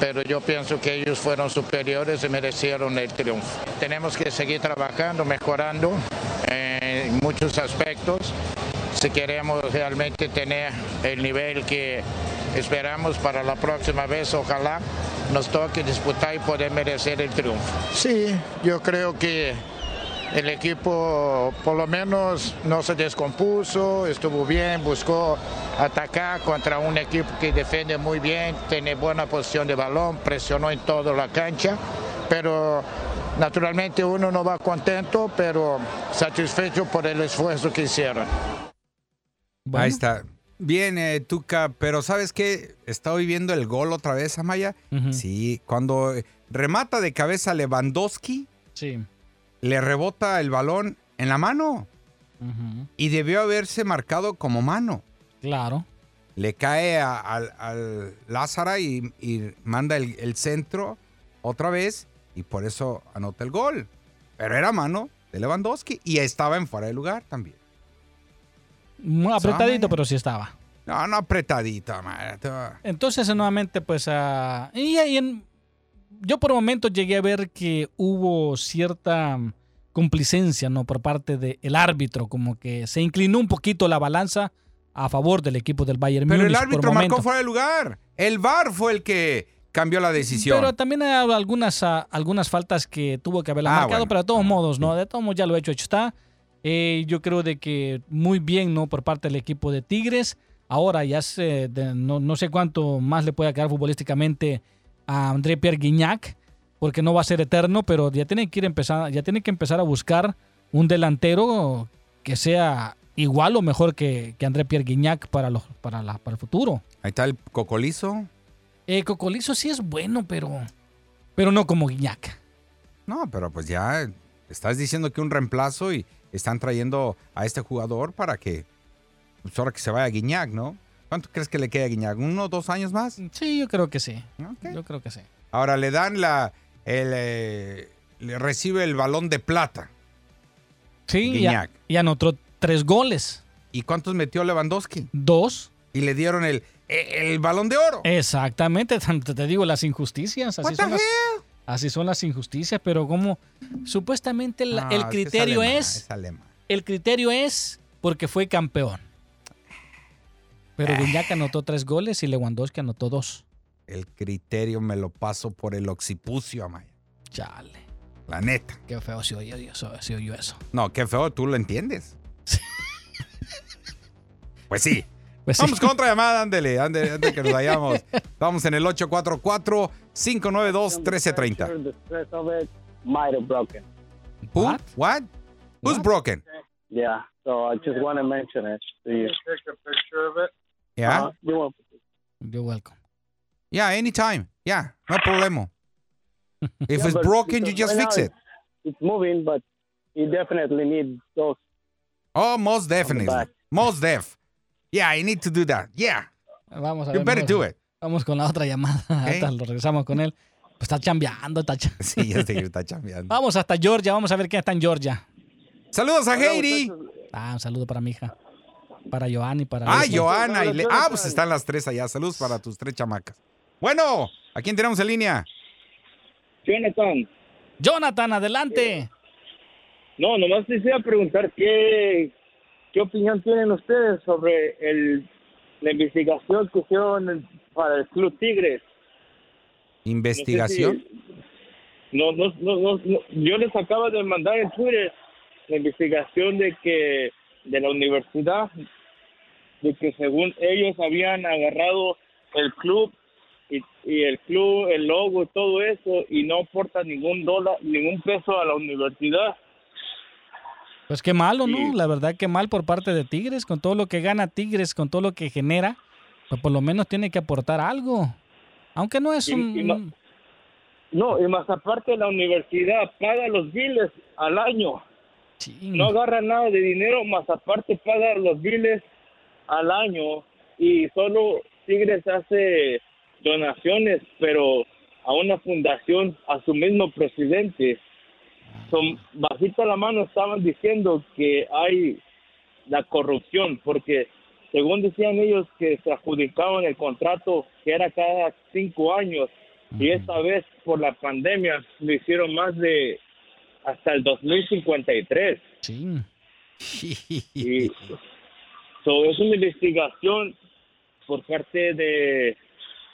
pero yo pienso que ellos fueron superiores y merecieron el triunfo. Tenemos que seguir trabajando, mejorando en muchos aspectos si queremos realmente tener el nivel que esperamos para la próxima vez, ojalá nos toque disputar y poder merecer el triunfo. Sí, yo creo que el equipo por lo menos no se descompuso, estuvo bien, buscó atacar contra un equipo que defiende muy bien, tiene buena posición de balón, presionó en toda la cancha, pero naturalmente uno no va contento, pero satisfecho por el esfuerzo que hicieron. Bueno, Ahí está. Bien, eh, Tuca, pero ¿sabes qué? Estoy viendo el gol otra vez, Amaya. Ujú. Sí, cuando remata de cabeza Lewandowski, Sí. Le rebota el balón en la mano y debió haberse marcado como mano. Claro. Le cae a- al, Lázara y, y manda el, el centro otra vez y por eso anota el gol. Pero era mano de Lewandowski y estaba en fuera de lugar también. Muy apretadito, pero sí estaba. No, no apretadito, madre. Entonces, nuevamente, pues, ah, y, ahí en- yo por momentos llegué a ver que hubo cierta complicencia, ¿no? Por parte del árbitro, como que se inclinó un poquito la balanza a favor del equipo del Bayern Pero el Múnich árbitro marcó fuera de lugar. El VAR fue el que cambió la decisión. Pero también hay algunas, ah, algunas faltas que tuvo que haberla Ah, marcado, bueno. pero de todos modos, ¿no? De todos modos ya lo hecho, hecho está. Eh, yo creo de que muy bien, ¿no? Por parte del equipo de Tigres. Ahora ya de- no, no sé cuánto más le puede quedar futbolísticamente a André Pierre Guignac. porque no va a ser eterno, pero ya tiene que ir empezar, ya tiene que empezar a buscar un delantero que sea igual o mejor que, que André Pierre Guignac para, los, para, la- para el futuro. Ahí está el cocolizo. Eh, Cocolizo sí es bueno, pero, pero no como Guignac. No, pero pues ya estás diciendo que un reemplazo y están trayendo a este jugador para que, pues ahora que se vaya a Guiñac, ¿no? ¿Cuánto crees que le queda a Guiñac? ¿Uno, dos años más? Sí, yo creo que sí. Yo creo que sí. Ahora le dan la, el, eh, le recibe el balón de plata. Sí, Guiñac. y anotó tres goles. ¿Y cuántos metió Lewandowski? Dos. Y le dieron el, el, el balón de oro. Exactamente, tanto te digo, las injusticias. Así son las, así son las injusticias, pero como supuestamente la- No, el es criterio es, alemán. el criterio es porque fue campeón. Pero Guiñac anotó tres goles y Lewandowski anotó dos. El criterio me lo paso por el occipucio, Amaya. Chale, La neta. qué feo se oyó eso. Oyó eso. No, qué feo, tú lo entiendes. pues sí. Pues sí. Vamos con otra llamada, ándele, ándele, antes que nos vayamos. Vamos en el 844-592-1330. The stress of it might have broken. Who? What? What? Who's What? broken? Yeah, so I just want to mention it to you. Take a picture of it. Yeah? Uh, you want You're welcome. Yeah, anytime. Yeah, no problema. If Yeah, it's broken, you just right fix it. It's moving, but you definitely need those. Oh, most definitely. Most def. Yeah, I need to do that. Yeah, Vamos a you ver. better do it. Vamos con la otra llamada. Ahorita lo regresamos con él. Pues está chambeando, está cha- Sí, ya sé que está chambeando. Vamos hasta Georgia, vamos a ver quién está en Georgia. Saludos a Heidi. Ah, un saludo para mi hija. Para Joanny, para Ah. Joana y Le- Ah, pues están las tres allá. Saludos para tus tres chamacas. Bueno, ¿a quién tenemos en línea? Jonathan, Jonathan, adelante. no, nomás quisiera preguntar qué, qué opinión tienen ustedes sobre el, la investigación que hicieron para el Club Tigres. Investigación. No, no, no, no, no, yo les acabo de mandar en Twitter la investigación de que de la universidad de que según ellos habían agarrado el club y, y el club, el logo y todo eso y no aporta ningún dólar, ningún peso a la universidad. Pues qué malo, ¿no? Sí. La verdad que mal por parte de Tigres, con todo lo que gana Tigres, con todo lo que genera, pues por lo menos tiene que aportar algo. Aunque no es Y- un... y no- No, y más aparte la universidad paga los biles al año. No agarra nada de dinero, más aparte paga los biles al año y solo Tigres hace donaciones, pero a una fundación, a su mismo presidente. Son, bajita la mano estaban diciendo que hay la corrupción, porque según decían ellos que se adjudicaban el contrato que era cada cinco años y esta vez por la pandemia lo hicieron más de hasta el 2053 Chin. y so, es una investigación por parte de,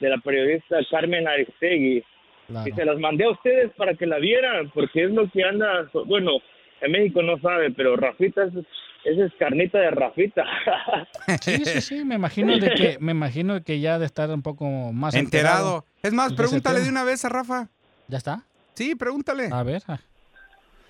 de la periodista Carmen Aristegui Claro. y se las mandé a ustedes para que la vieran porque es lo que anda bueno en México no sabe pero Rafita es, esa es carnita de Rafita Sí, sí, sí, me imagino de que, me imagino que ya de estar un poco más Enterado. Es más, pregúntale de una vez a Rafa. ¿Ya está? Sí, pregúntale. A ver.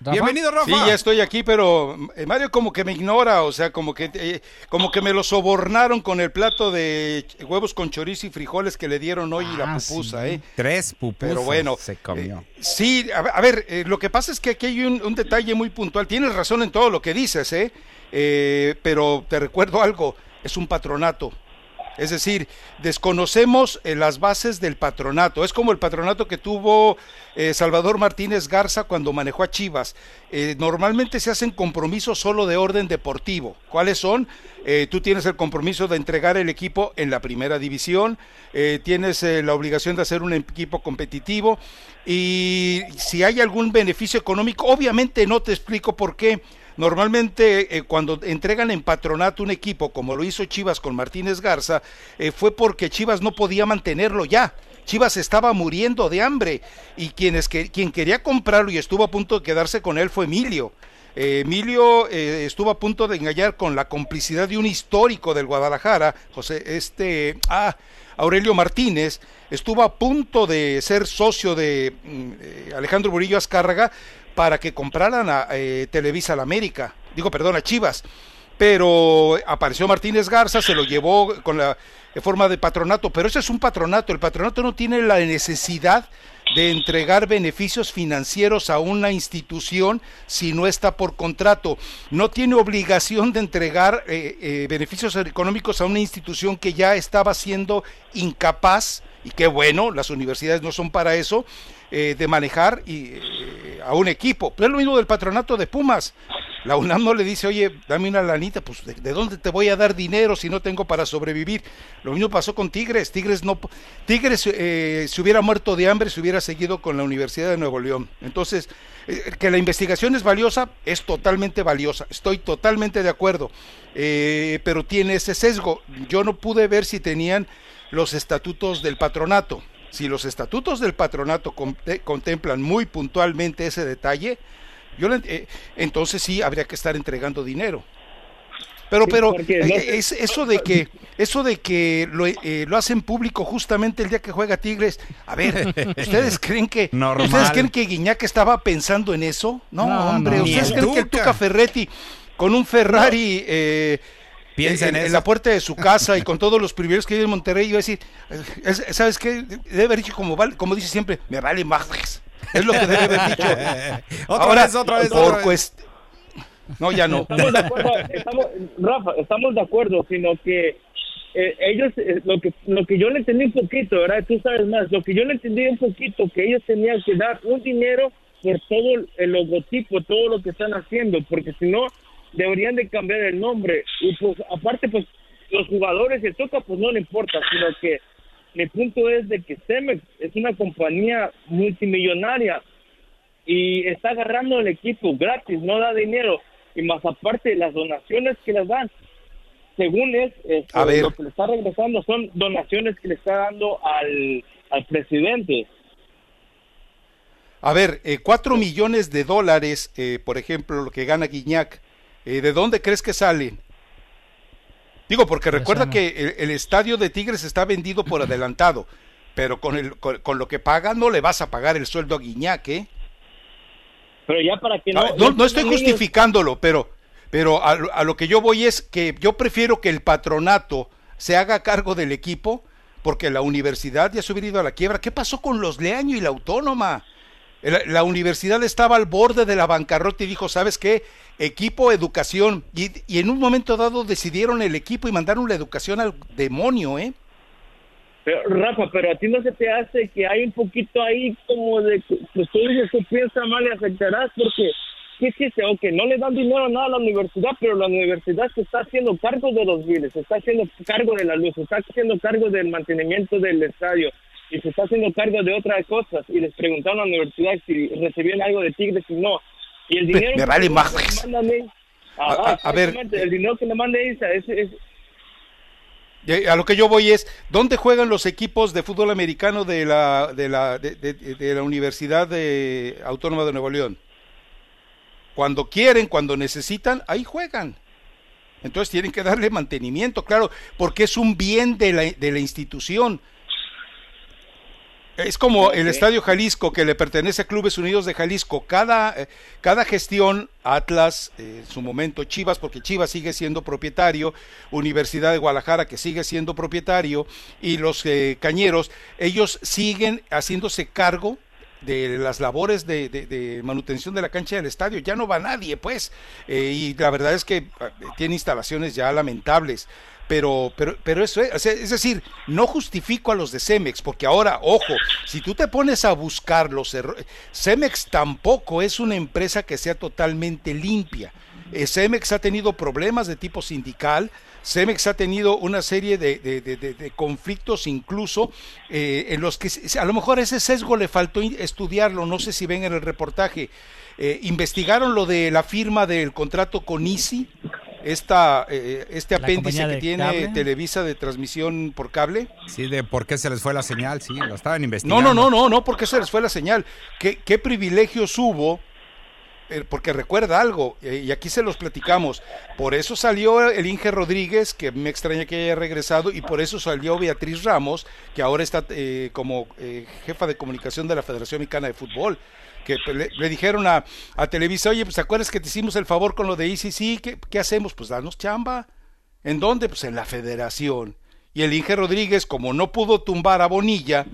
Rafa. Bienvenido, Rafa. Sí, ya estoy aquí, pero eh, Mario como que me ignora, o sea, como que eh, como que me lo sobornaron con el plato de huevos con chorizo y frijoles que le dieron hoy y la Ah, pupusa, sí. ¿eh? Tres pupusas Pero bueno, se comió. eh, sí, a ver, a ver, eh, lo que pasa es que aquí hay un, un detalle muy puntual. Tienes razón en todo lo que dices, ¿eh? Eh, pero te recuerdo algo, es un patronato. Es decir, desconocemos eh, las bases del patronato. Es como el patronato que tuvo eh, Salvador Martínez Garza cuando manejó a Chivas. Eh, normalmente se hacen compromisos solo de orden deportivo. ¿Cuáles son? Tú tienes el compromiso de entregar el equipo en la primera división, tienes la obligación de hacer un equipo competitivo y si hay algún beneficio económico, obviamente no te explico por qué. Normalmente eh, cuando entregan en patronato un equipo, como lo hizo Chivas con Martínez Garza, eh, fue porque Chivas no podía mantenerlo ya. Chivas estaba muriendo de hambre y quienes que, quien quería comprarlo y estuvo a punto de quedarse con él fue Emilio. Eh, Emilio eh, estuvo a punto de engañar con la complicidad de un histórico del Guadalajara, José, este, ah, Aurelio Martínez, estuvo a punto de ser socio de mm, eh, Alejandro Burillo Azcárraga para que compraran a eh, Televisa la América, digo, perdón, a Chivas. Pero apareció Martínez Garza, se lo llevó con la forma de patronato, pero ese es un patronato, el patronato no tiene la necesidad de entregar beneficios financieros a una institución si no está por contrato, no tiene obligación de entregar eh, eh, beneficios económicos a una institución que ya estaba siendo incapaz, y qué bueno, las universidades no son para eso, eh, de manejar y, eh, a un equipo. Pero es lo mismo del patronato de Pumas. La UNAM no le dice, oye, dame una lanita, pues ¿de, de dónde te voy a dar dinero si no tengo para sobrevivir? Lo mismo pasó con Tigres. Tigres no, Tigres eh, se hubiera muerto de hambre si hubiera seguido con la Universidad de Nuevo León. Entonces, eh, que la investigación es valiosa, es totalmente valiosa. Estoy totalmente de acuerdo. Eh, pero tiene ese sesgo. Yo no pude ver si tenían los estatutos del patronato. Si los estatutos del patronato conte- contemplan muy puntualmente ese detalle, yo le- eh, entonces sí habría que estar entregando dinero. Pero, Sí, pero eh, sé- es eso de que eso de que lo, eh, lo hacen público justamente el día que juega Tigres. A ver, ¿ustedes creen que Normal. ustedes creen que Guiñac estaba pensando en eso? No, No, hombre, no, ustedes creen que el Tuca. Ferretti con un Ferrari eh, Piensa en la puerta de su casa y con todos los privilegios que hay en Monterrey, a decir, eh, es- ¿sabes qué? Debe haber dicho como, vale, como dice siempre, me vale más. Es lo que debe haber dicho. otra Ahora, vez, otra vez, por otra vez. cuest- No, ya no. Estamos de acuerdo, estamos, Rafa, estamos de acuerdo, sino que eh, ellos, eh, lo que lo que yo le entendí un poquito, ¿verdad? Tú sabes más, lo que yo le entendí un poquito, que ellos tenían que dar un dinero por todo el, el logotipo, todo lo que están haciendo, porque si no, deberían de cambiar el nombre. Y pues, aparte, pues, los jugadores el toca, pues no le importa, sino que mi punto es de que Cemex es una compañía multimillonaria y está agarrando el equipo gratis, no da dinero. Y más aparte, las donaciones que les dan, según es, este, A ver. lo que le está regresando son donaciones que le está dando al, al presidente. A ver, eh, cuatro millones de dólares, eh, por ejemplo, lo que gana Guiñac, eh, ¿de dónde crees que salen? Digo, porque recuerda que el, el estadio de Tigres está vendido por adelantado, pero con, el, con, con lo que paga no le vas a pagar el sueldo a Guiñac, ¿eh? Pero ya para que no... No, no estoy justificándolo, pero, pero a, lo- a lo que yo voy es que yo prefiero que el patronato se haga cargo del equipo, porque la universidad ya se hubiera ido a la quiebra. ¿Qué pasó con los Leaño y la Autónoma? La, universidad estaba al borde de la bancarrota y dijo, ¿sabes qué? Equipo, educación. Y, y en un momento dado decidieron el equipo y mandaron la educación al demonio, ¿eh? Pero, Rafa, pero a ti no se te hace que hay un poquito ahí como de que pues tú dices tú piensas mal y aceptarás porque ¿qué hiciste? Ok, no le dan dinero nada a la universidad, pero la universidad se está haciendo cargo de los biles, se está haciendo cargo de la luz, está haciendo cargo del mantenimiento del estadio y se está haciendo cargo de otras cosas y les preguntaron a la universidad si recibían algo de Tigres y no. Y el dinero me que vale le madres. mandan A- Ajá, a- a ver, el dinero que le manda esa es, es, Eh, A lo que yo voy es, ¿dónde juegan los equipos de fútbol americano de la, de la, de, de- de la Universidad de- Autónoma de Nuevo León? Cuando quieren, cuando necesitan, ahí juegan. Entonces tienen que darle mantenimiento, claro, porque es un bien de la, de la institución. Es como el Estadio Jalisco que le pertenece a Clubes Unidos de Jalisco. Cada, eh, cada gestión, Atlas, eh, en su momento Chivas, porque Chivas sigue siendo propietario, Universidad de Guadalajara que sigue siendo propietario, y los eh, Cañeros, ellos siguen haciéndose cargo de las labores de, de- de manutención de la cancha del estadio. Ya no va nadie, pues. Eh, y la verdad es que eh, tiene instalaciones ya lamentables. Pero, pero, pero eso es, es decir, no justifico a los de Cemex, porque ahora, ojo, si tú te pones a buscar los errores, Cemex tampoco es una empresa que sea totalmente limpia. Eh, Cemex ha tenido problemas de tipo sindical, Cemex ha tenido una serie de, de- de- de- conflictos incluso eh, en los que a lo mejor ese sesgo le faltó estudiarlo, no sé si ven en el reportaje. Eh, investigaron lo de la firma del contrato con Easy, esta, eh, este La apéndice que tiene cable. Televisa de transmisión por cable. Sí, de por qué se les fue la señal, sí, lo estaban No, investigando. no, no, no, no, porque se les fue la señal. ¿Qué, qué privilegios hubo eh, porque recuerda algo, eh, y aquí se los platicamos, por eso salió el Inge Rodríguez, que me extraña que haya regresado, y por eso salió Beatriz Ramos, que ahora está eh, como eh, jefa de comunicación de la Federación Mexicana de Fútbol. Que le, dijeron a, a Televisa, oye, pues ¿te acuerdas que te hicimos el favor con lo de ICC? ¿Qué, ¿Qué hacemos? Pues danos chamba. ¿En dónde? Pues en la Federación. Y el Inge Rodríguez, como no pudo tumbar a Bonilla,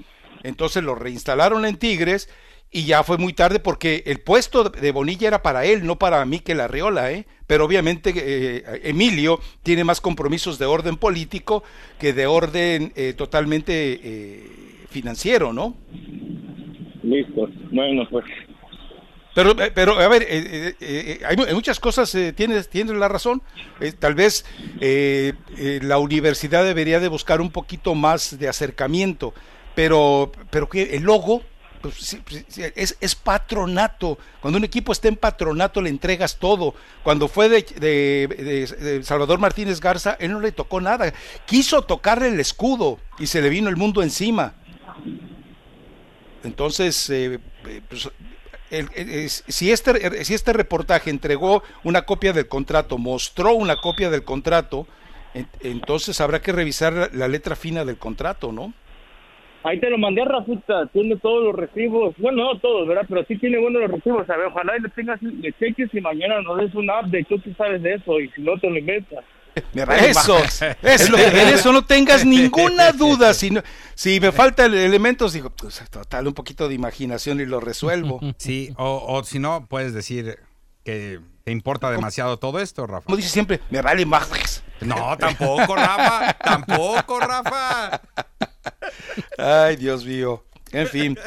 entonces lo reinstalaron en Tigres y ya fue muy tarde porque el puesto de Bonilla era para él, no para Mikel Arriola, ¿eh? Pero obviamente eh, Emilio tiene más compromisos de orden político que de orden eh, totalmente eh, financiero, ¿no? Listo. Bueno, pues. Pero, eh, pero a ver, eh, eh, hay, mu- hay muchas cosas, tienes, tienes la razón. Tal vez la universidad debería de buscar un poquito más de acercamiento, pero, pero que el logo pues, sí, es, es patronato. Cuando un equipo está en patronato le entregas todo. Cuando fue de, de- de- de Salvador Martínez Garza, él no le tocó nada. Quiso tocarle el escudo y se le vino el mundo encima. Entonces, eh, eh, pues, el- si, este, si este reportaje entregó una copia del contrato, mostró una copia del contrato, en- entonces habrá que revisar la, letra fina del contrato, ¿no? Ahí te lo mandé Rafita, tiene todos los recibos, bueno, no todos, ¿verdad? Pero sí tiene buenos los recibos, a ver, ojalá y le tengas, le cheques y mañana nos des un update, tú que sabes de eso, y si no te lo inventas. Eso, es lo que- eso no tengas ninguna duda. Si, no- si me falta el elementos, digo, pues total, un poquito de imaginación y lo resuelvo. Sí, o, o si no, puedes decir que te importa demasiado todo esto, Rafa. Como dice siempre, me vale más. No, tampoco, Rafa. tampoco, Rafa. Ay, Dios mío. En fin.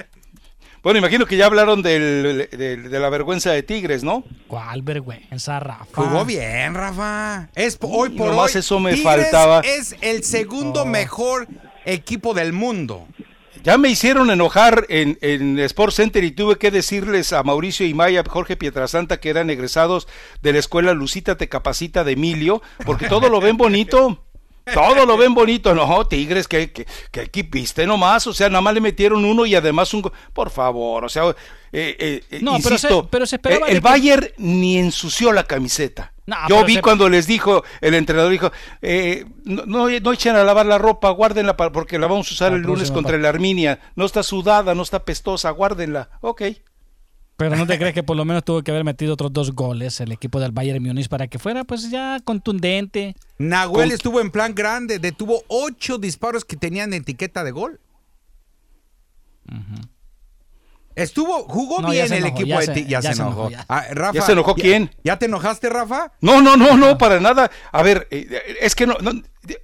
Bueno, imagino que ya hablaron del- del- de la vergüenza de Tigres, ¿no? ¿Cuál vergüenza, Rafa? Jugó bien, Rafa. Es hoy por Nomás hoy. eso me Tigres faltaba. Es el segundo Oh. mejor equipo del mundo. Ya me hicieron enojar en, en Sport Center y tuve que decirles a Mauricio y Maya, Jorge Pietrasanta, que eran egresados de la escuela Lucita Te Capacita de Emilio, porque todo lo ven bonito. Todo lo ven bonito, no, Tigres, que, que, que equipiste nomás, o sea, nada más le metieron uno y además un... Por favor, o sea, eh, eh, No, pero insisto, se- pero se esperaba eh, el que- Bayern ni ensució la camiseta. No, Yo vi se- cuando les dijo, el entrenador dijo, eh, no, no, no echen a lavar la ropa, guárdenla porque la vamos a usar La el lunes contra el Arminia. No está sudada, no está pestosa, guárdenla. Ok. Pero no te crees que por lo menos tuvo que haber metido otros dos goles el equipo del Bayern Múnich para que fuera pues ya contundente. Nahuel Con- estuvo en plan grande, detuvo ocho disparos que tenían etiqueta de gol. Estuvo, jugó No, bien el enojó, equipo ya de se- Tigres. Ya, ya se enojó. enojó, ya. Ah, Rafa, ¿Ya se enojó quién? ¿Ya te enojaste, Rafa? No, no, no, no, para nada. A ver, eh, es que no, no,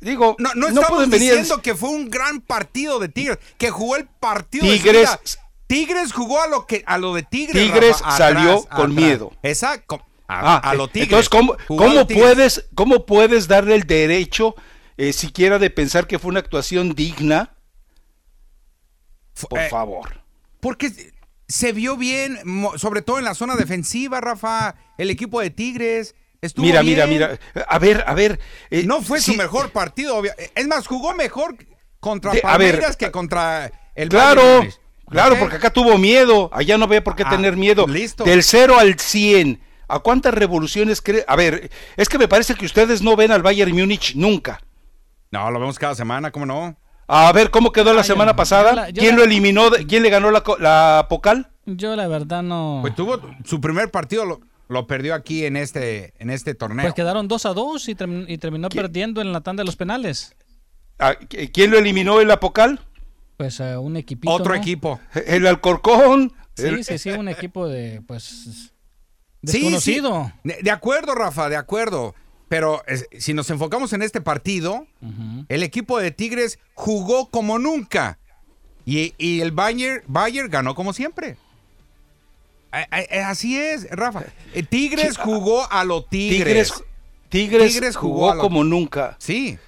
digo, No, no estamos pueden venir a diciendo que fue un gran partido de Tigres, que jugó el partido Tigres-. Tigres jugó a lo que a lo de Tigres. Tigres Rafa, salió atrás, con atrás. miedo. Exacto. A, Ah, a lo Tigres. Entonces, ¿cómo, cómo Tigres. puedes, ¿cómo puedes darle el derecho eh, siquiera de pensar que fue una actuación digna? Por eh, favor. Porque se vio bien, sobre todo en la zona defensiva, Rafa. El equipo de Tigres estuvo Mira, bien. mira, mira. A ver, a ver. eh, No fue su mejor partido. obvia- Es más, jugó mejor contra a ver, Palmeiras que contra el Claro, Bayern. Claro, porque acá tuvo miedo. Allá no había por qué Ah, tener miedo. listo. Del 0 al 100. ¿A cuántas revoluciones cree? A ver, es que me parece que ustedes no ven al Bayern Múnich nunca. No, lo vemos cada semana, ¿cómo no? A ver, ¿cómo quedó la Ah, semana pasada? Yo la- yo ¿Quién la- lo eliminó? de- ¿Quién le ganó la, la Pocal? Yo la verdad no... Pues tuvo su primer partido, lo, lo perdió aquí en este, en este torneo. Pues quedaron 2 a 2 y, y terminó perdiendo en la tanda de los penales. Ah, ¿qui- ¿Quién lo eliminó en la Pocal? Pues eh, un equipito. Otro ¿no? equipo. El Alcorcón. Sí, El- sí, sí, un equipo de, pues, desconocido. sí. De, de acuerdo, Rafa, de acuerdo. Pero es- si nos enfocamos en este partido, el equipo de Tigres jugó como nunca. Y, y el Bayern, Bayern ganó como siempre. A- a- Así es, Rafa. Eh, Tigres jugó a lo Tigres. Tigres, Tigres, Tigres jugó jugó a lo- como nunca. Sí.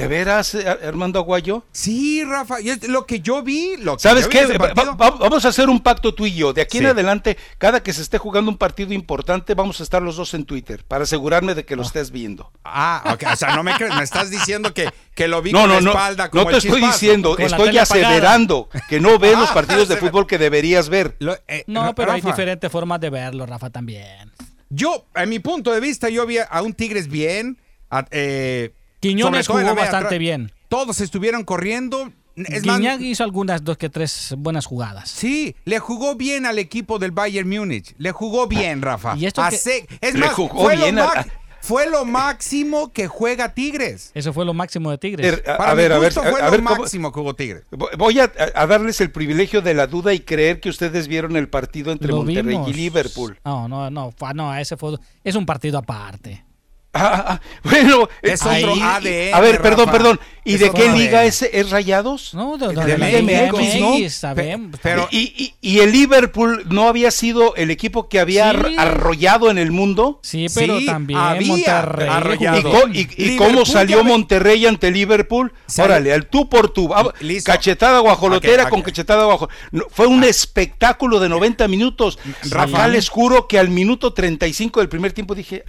¿De veras, Armando Aguayo? Sí, Rafa, y es lo que yo vi. Lo que ¿Sabes yo qué? en Va- va- vamos a hacer un pacto tú y yo. De aquí en adelante, cada que se esté jugando un partido importante, vamos a estar los dos en Twitter para asegurarme de que lo estés viendo. Ah, ok, o sea, no me crees, me estás diciendo que, que lo vi No, con no, la no. espalda como No el te estoy chispazo. diciendo, estoy apagada. aseverando que no ves los Ah, partidos de fútbol que deberías ver. Lo- eh, No, pero hay diferentes formas de verlo, Rafa, también. Yo, a mi punto de vista, yo vi a un Tigres bien. a- eh, Quiñones jugó media bastante bien. Todos estuvieron corriendo. Es Guiñac hizo algunas dos que tres buenas jugadas. Sí, le jugó bien al equipo del Bayern Múnich. Le jugó bien, Rafa. Y esto que- Hace- es Le más, jugó fue, bien lo a- fue lo máximo que juega Tigres. Eso fue lo máximo de Tigres. Er, a, Para a ver, mi a ver, gusto fue a, a lo ver máximo que jugó Tigres. Voy a, a darles el privilegio de la duda y creer que ustedes vieron el partido entre Lo Monterrey vimos. y Liverpool. No, no, no, no, ese fue es un partido aparte. Ah, ah, bueno, Es eh, otro y- y- ADN, A ver, perdón, Rafa. perdón. ¿Y Es de otro qué liga es, es Rayados? No, de, de, De de la México, MX, ¿no? sabemos. Pero- y, y- y el Liverpool no había sido el equipo que había Sí. ar- arrollado en el mundo? sí, pero Sí, también había Monterrey arrollado. ¿Y, bien. cómo salió Monterrey ante Liverpool? Salió- Órale, al tú por tú. Ah, Listo. Cachetada guajolotera Ok, ok. con cachetada guajo. No, fue un espectáculo de 90 minutos. Rafa. Acá les juro que al minuto 35 del primer tiempo dije,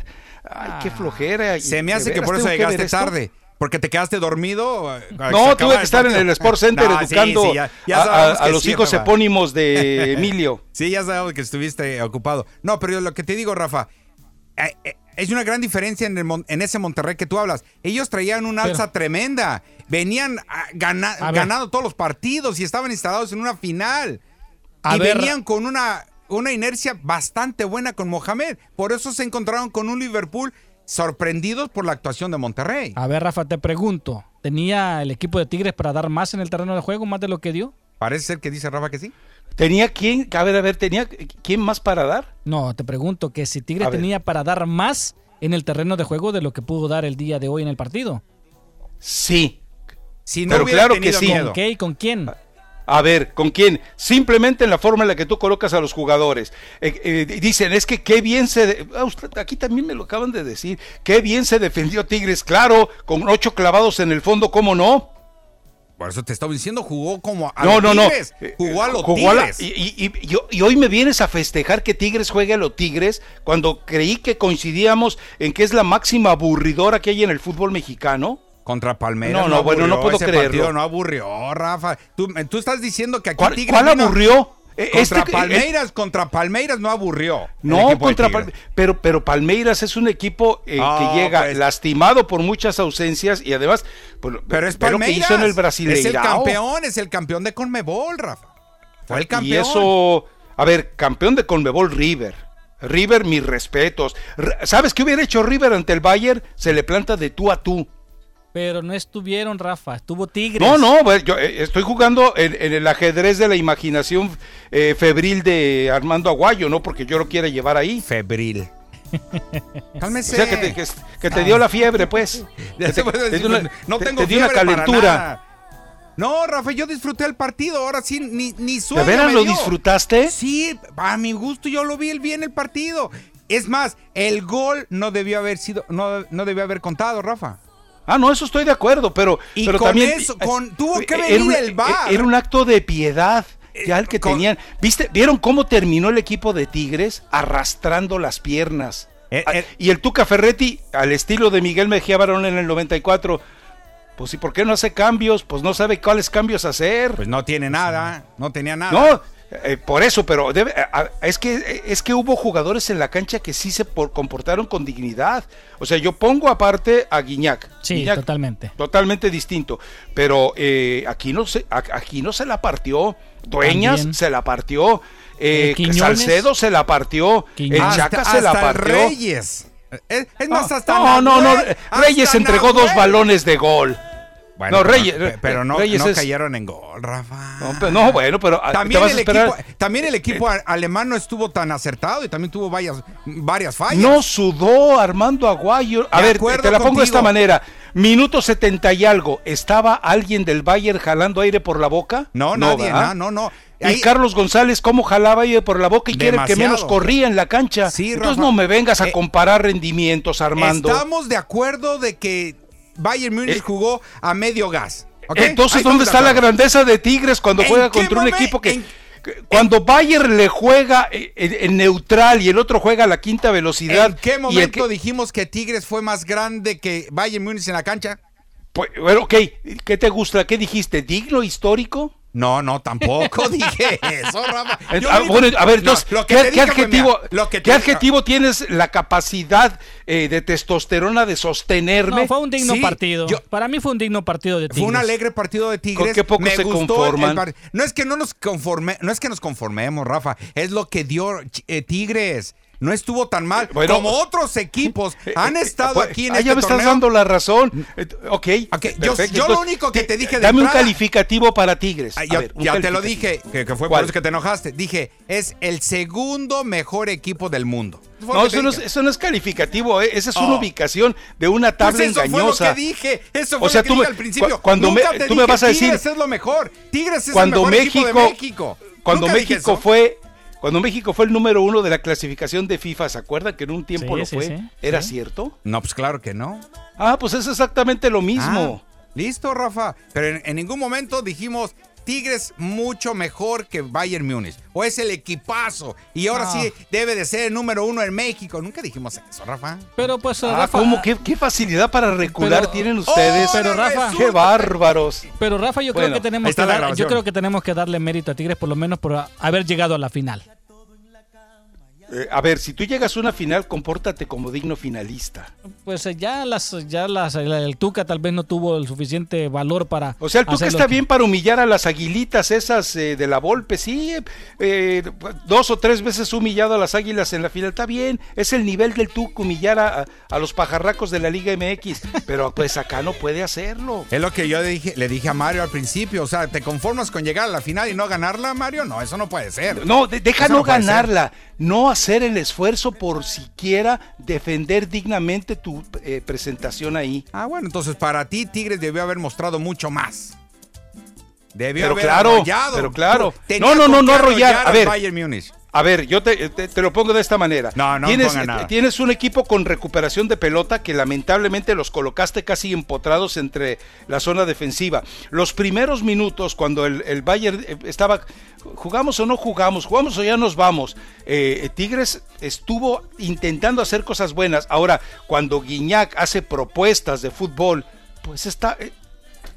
ay, qué flojera. y Se me hace que por eso llegaste tarde. Porque te quedaste dormido. eh, No, tuve que estar en el Sports Center No, educando sí, ya- ya a- los sí, hijos Rafa. epónimos de Emilio. Sí, ya sabemos que estuviste ocupado. No, pero yo lo que te digo, Rafa, eh, eh, es una gran diferencia en, el Mon- en ese Monterrey que tú hablas. Ellos traían una Pero- alza tremenda. Venían ah, gana- ganando todos los partidos y estaban instalados en una final. Y ver. venían con una, una inercia bastante buena con Mohamed. Por eso se encontraron con un Liverpool sorprendidos por la actuación de Monterrey. A ver, Rafa, te pregunto, ¿tenía el equipo de Tigres para dar más en el terreno de juego, más de lo que dio? Parece ser que dice Rafa que sí. ¿Tenía quién? A ver, a ver, ¿tenía quién más para dar? No, te pregunto que si Tigres tenía para dar más en el terreno de juego de lo que pudo dar el día de hoy en el partido. Sí. Si no Pero hubiera claro que sí. miedo. ¿Con qué y con quién? A ver, ¿con quién? Simplemente en la forma en la que tú colocas a los jugadores. Eh, eh, dicen, es que qué bien se... de- Ah, usted- aquí también me lo acaban de decir. Qué bien se defendió Tigres. Claro, con ocho clavados en el fondo, ¿cómo no? Por eso te estaba diciendo, jugó como a no, los no, no. Tigres. Eh, Jugó a los jugó a la- Tigres. y- y- y- y hoy me vienes a festejar que Tigres juegue a los Tigres cuando creí que coincidíamos en que es la máxima aburridora que hay en el fútbol mexicano. Contra Palmeiras. No, no, bueno, no puedo creerlo. no aburrió, Rafa. Tú, tú estás diciendo que aquí ¿Cuál, Tigres cuál aburrió? Eh, Contra este- Palmeiras, contra Palmeiras no aburrió. No, contra Tigres. Palme- pero, pero Palmeiras es un equipo eh, Ah, que llega pues. lastimado por muchas ausencias y además, pues, Pero es lo que Palmeiras. hizo en el. Es el campeón, es el campeón de Conmebol, Rafa. Fue el campeón. Y eso, a ver, campeón de Conmebol River. River, mis respetos. ¿Sabes qué hubiera hecho River ante el Bayern? Se le planta de tú a tú. Pero no estuvieron, Rafa, estuvo Tigres. No, no, yo eh, estoy jugando en, en el ajedrez de la imaginación eh, febril de Armando Aguayo, no porque yo lo quiera llevar ahí. Febril. O Cálmese. sea, que te, que- que te dio la fiebre, pues. Te- te una- no te- tengo te dio una fiebre para calentura. nada. No, Rafa, yo disfruté el partido. Ahora sí, ni, ni ¿De sueño veras me lo dio. disfrutaste? Sí, a mi gusto yo lo vi el- bien el partido. Es más, el gol no debió haber sido, no, no debió haber contado, Rafa. Ah, no, eso estoy de acuerdo, pero, Y pero con también eso, con- tuvo que venir un- el VAR. Era un acto de piedad ya el que con- tenían. ¿Viste? ¿Vieron cómo terminó el equipo de Tigres arrastrando las piernas? Eh, Ah, eh. y el Tuca Ferretti, al estilo de Miguel Mejía Barón en el 94, pues ¿y por qué no hace cambios? Pues no sabe cuáles cambios hacer. Pues no tiene nada, no tenía nada. No, eh, por eso, pero debe- es que es que hubo jugadores en la cancha que sí se por- comportaron con dignidad. O sea, yo pongo aparte a Guiñac. Sí, Guiñac, totalmente. Totalmente distinto. Pero eh, aquí no se, a- aquí no se la partió. Dueñas También. se la partió. eh, Eh. Salcedo se la partió. Quiñones. El Chaca hasta, se la partió. Reyes. Es, es más, No, hasta no, no, no, Reyes entregó dos balones de gol. Bueno, No, Reyes- pe- pero no, Reyes no es- cayeron en gol, Rafa. No, pero- no, bueno, pero ah, También el, equipo, también el equipo a- alemán no estuvo tan acertado y también tuvo varias, varias fallas. No sudó Armando Aguayo. A De ver, te la pongo de esta manera. Minuto 70 y algo. ¿Estaba alguien del Bayern jalando aire por la boca? no, nadie, ¿verdad? no, no, no. Y Carlos González, ¿cómo jalaba aire por la boca y quiere que menos corría en la cancha? Sí, Entonces Rafa. no me vengas a Eh, comparar rendimientos, Armando. Estamos de acuerdo de que Bayern Múnich Eh, jugó a medio gas. Entonces, ¿dónde de está la grandeza de Tigres cuando ¿En juega contra un equipo que... en- Cuando Bayern le juega eh, en, en neutral y el otro juega a la quinta velocidad. ¿En qué momento que- dijimos que Tigres fue más grande que Bayern Múnich en la cancha? Pues, bueno, ok, ¿qué te gusta? ¿Qué dijiste? ¿Digno histórico? No, no, tampoco dije eso, Rafa. Eh, Yo ah, bueno, a ver, No, entonces, lo que ¿qué, te adjetivo, lo que qué adjetivo tienes la capacidad eh, de testosterona de sostenerme? No, fue un digno Sí, partido. yo- Para mí fue un digno partido de Tigres. Fue un alegre partido de Tigres. ¿Con qué poco Me se gustó el- el conforman? No es que no nos conforme, no es que nos conformemos, Rafa. Es lo que dio eh, Tigres. No estuvo tan mal. Bueno, como otros equipos han estado Pues, aquí en ah, este ya me estás dando la razón. Eh, Ok. Ok, yo- lo único que te dije de Dame un calificativo para Tigres. Ah, A ya ver, un ya te lo dije, que, que fue ¿Cuál? por eso que te enojaste. Dije, es el segundo mejor equipo del mundo. No, eso no, eso no es calificativo, eh, esa es una Oh. ubicación de una tabla Pues eso engañosa. fue lo que dije. Eso fue O sea, lo que tú dije me- al principio. cu- cuando Nunca me- te tú me vas a decir- Tigres es lo mejor. Tigres es cuando el mejor México, equipo de México. cuando Nunca México fue cuando México fue el número uno de la clasificación de FIFA, ¿se acuerdan que en un tiempo Sí, lo sí, fue? sí, ¿Era sí. cierto? No, pues claro que no. Ah, pues es exactamente lo mismo. Ah, listo, Rafa. Pero en, en ningún momento dijimos Tigres mucho mejor que Bayern Múnich. O es el equipazo. Y ahora No. sí debe de ser el número uno en México. Nunca dijimos eso, Rafa. Pero pues, Ah, Rafa. ¿cómo? ¿Qué, qué facilidad para recular Pero- tienen ustedes. ¡Oh, Pero, Rafa- resulta! ¡Qué bárbaros! Pero Rafa, yo Bueno, creo que tenemos que dar- yo creo que tenemos que darle mérito a Tigres por lo menos por haber llegado a la final. Eh, a ver, si tú llegas a una final, compórtate como digno finalista. Pues eh, ya las ya las el, el Tuca tal vez no tuvo el suficiente valor para O sea, el Tuca está que- bien para humillar a las aguilitas esas eh, de la Volpe, sí, eh, dos o tres veces humillado a las águilas en la final, está bien, es el nivel del Tuca humillar a, a- los pajarracos de la Liga MX, pero pues acá no puede hacerlo. Es lo que yo dije, le dije a Mario al principio. O sea, ¿te conformas con llegar a la final y no ganarla, Mario? No, eso no puede ser. No, de- deja Eso no no puede ser. ganarla, no hacer el esfuerzo por siquiera defender dignamente tu eh, presentación ahí. Ah, bueno, entonces para ti Tigres debió haber mostrado mucho más. Debió Pero haber claro, arrollado. pero claro. Tenía No, no, no, no arrollar. A ver. Bayern Múnich. A ver, yo te, te- te lo pongo de esta manera. No, no tienes, nada. tienes un equipo con recuperación de pelota que lamentablemente los colocaste casi empotrados entre la zona defensiva. Los primeros minutos, cuando el, el Bayern eh, estaba, jugamos o no jugamos, jugamos o ya nos vamos, eh, Tigres estuvo intentando hacer cosas buenas. Ahora, cuando Guiñac hace propuestas de fútbol, pues está, eh,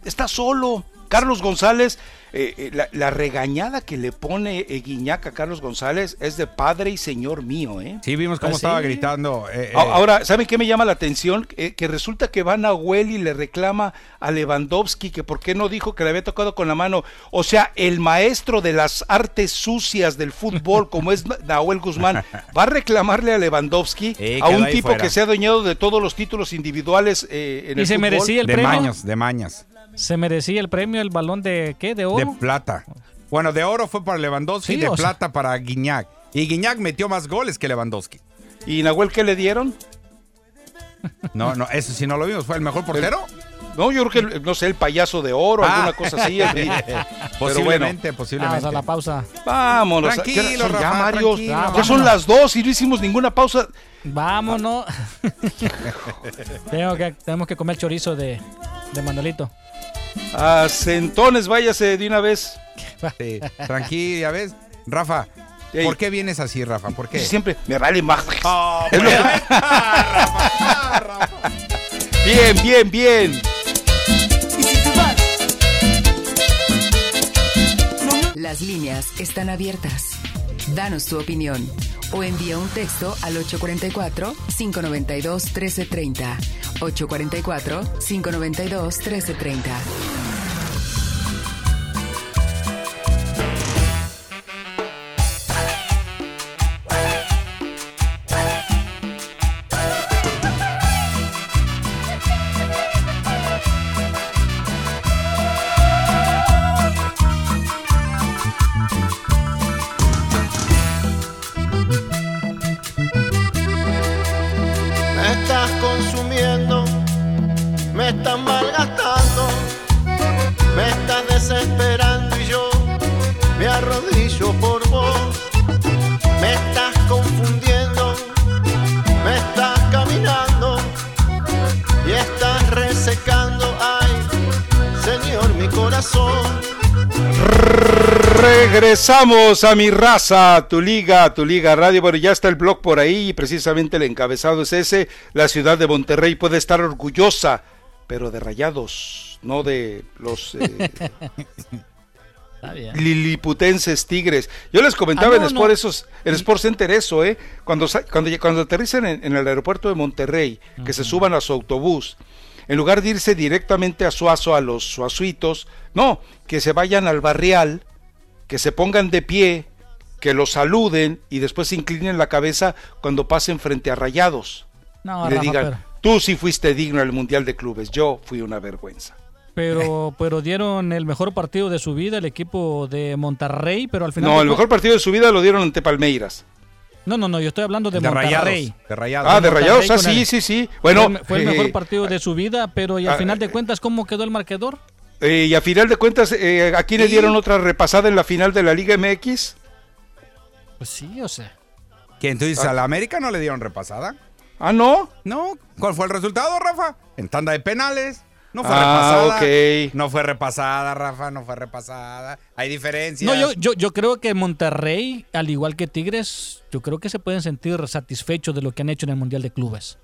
está solo. Carlos González, eh, eh, la, la regañada que le pone eh, Guiñac a Carlos González es de padre y señor mío, ¿eh? Sí, vimos cómo ¿Ah, estaba sí? gritando. eh, eh, A- Ahora, ¿saben qué me llama la atención? Eh, que resulta que Van Nahuel y le reclama a Lewandowski que por qué no dijo que le había tocado con la mano. O sea, el maestro de las artes sucias del fútbol, como es Nahuel Guzmán, va a reclamarle a Lewandowski, Eh, a un tipo fuera. que se ha adueñado de todos los títulos individuales eh, en Y el se fútbol. merecía el de premio. mañas, de mañas. Se merecía el premio, el balón de ¿qué? De De oro. plata. Bueno, de oro fue para Lewandowski Sí, y de sea- plata para Guiñac. Y Guiñac metió más goles que Lewandowski. ¿Y Nahuel qué le dieron? No, no, eso sí no lo vimos. ¿Fue el mejor portero? No, yo creo que, no sé, el payaso de oro, Ah. alguna cosa así. el- Pero bueno, Posiblemente, Vamos posiblemente. a la pausa. vámonos. Tranquilo, ¿Qué hora son ya, Mario? tranquilo, ya vámonos. son las dos y no hicimos ninguna pausa. Vámonos. Tengo que, tenemos que comer chorizo de, de Manolito. A centones, váyase de una vez. Sí, tranquilo, ya ves. Rafa, Ey. ¿por qué vienes así, Rafa? ¿Por qué? Siempre me vale más. Oh, Es lo- pues, Rafa, ah, Rafa. Bien, bien, bien. Las líneas están abiertas. Danos tu opinión o envía un texto al 844-592-1330. 844-592-1330. Regresamos a mi raza, tu liga, tu liga radio. Bueno, ya está el blog por ahí y precisamente el encabezado es ese. La ciudad de Monterrey puede estar orgullosa, pero de rayados, no de los eh, liliputenses tigres. Yo les comentaba Ah, no, en Sport, no. esos, en Sport Center eso, ¿eh? Cuando, cuando, cuando aterricen en, en el aeropuerto de Monterrey, que se suban a su autobús, en lugar de irse directamente a Suazo, a los suazuitos, no, que se vayan al barrial, que se pongan de pie, que los saluden y después se inclinen la cabeza cuando pasen frente a rayados. No, y le Rafa, digan, pero- tú sí fuiste digno al Mundial de Clubes, yo fui una vergüenza. Pero, pero dieron el mejor partido de su vida el equipo de Monterrey, pero al final. No, el mejor partido de su vida lo dieron ante Palmeiras. No, no, no, yo estoy hablando de, De Monterrey. rayados. De rayados. Ah, de rayados, ah, sí, sí, sí. Bueno, fue, el- fue el eh, mejor partido de su vida, pero y al ah, final de cuentas, ¿cómo quedó el marcador? Eh, y a final de cuentas, eh, ¿a quién le dieron otra repasada en la final de la Liga MX? Pues sí, o sea. ¿Que entonces a la América no le dieron repasada? Ah, ¿no? No. ¿Cuál fue el resultado, Rafa? En tanda de penales. No fue Ah, repasada. ok. No fue repasada, Rafa, no fue repasada. Hay diferencias. No, yo, yo, yo creo que Monterrey, al igual que Tigres, yo creo que se pueden sentir satisfechos de lo que han hecho en el Mundial de Clubes.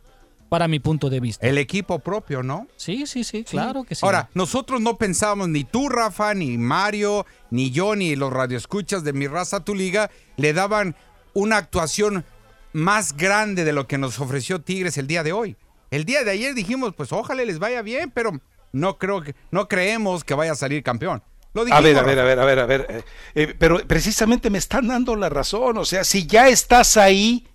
Para mi punto de vista. El equipo propio, ¿no? Sí, sí, sí, claro que sí. Ahora, nosotros no pensábamos, ni tú, Rafa, ni Mario, ni yo, ni los radioescuchas de mi raza, tu liga, le daban una actuación más grande de lo que nos ofreció Tigres el día de hoy. El día de ayer dijimos, pues ojalá les vaya bien, pero no creo que, no creemos que vaya a salir campeón. Lo A dijimos, ver, a ver, a ver, a ver, a ver. eh, eh, pero precisamente me están dando la razón. O sea, si ya estás ahí,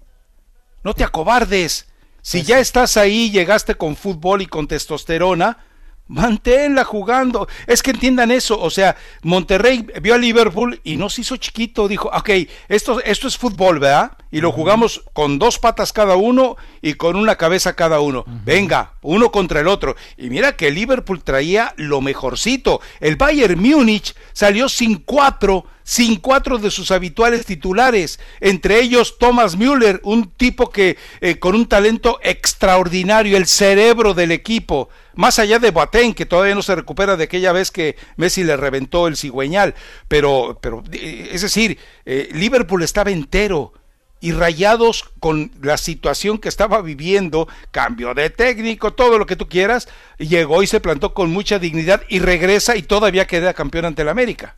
no te acobardes. Si ya estás ahí, llegaste con fútbol y con testosterona, manténla jugando. Es que entiendan eso. O sea, Monterrey vio a Liverpool y no se hizo chiquito. Dijo, ok, esto, esto es fútbol, ¿verdad? Y lo jugamos con dos patas cada uno y con una cabeza cada uno. Venga, uno contra el otro. Y mira que Liverpool traía lo mejorcito. El Bayern Múnich salió sin cuatro, sin cuatro de sus habituales titulares. Entre ellos Thomas Müller, un tipo que eh, con un talento extraordinario, el cerebro del equipo. Más allá de Boateng, que todavía no se recupera de aquella vez que Messi le reventó el cigüeñal. Pero, pero eh, es decir, eh, Liverpool estaba entero y rayados con la situación que estaba viviendo, cambio de técnico, todo lo que tú quieras, llegó y se plantó con mucha dignidad y regresa y todavía queda campeón ante el América.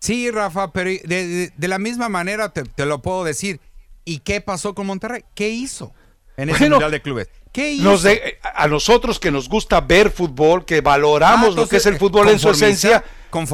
Sí, Rafa, pero de, de- de la misma manera te, te lo puedo decir. ¿Y qué pasó con Monterrey? ¿Qué hizo en ese Bueno, Mundial de Clubes? ¿Qué hizo? Nos de- a nosotros que nos gusta ver fútbol, que valoramos Ah, lo que es el fútbol en su esencia,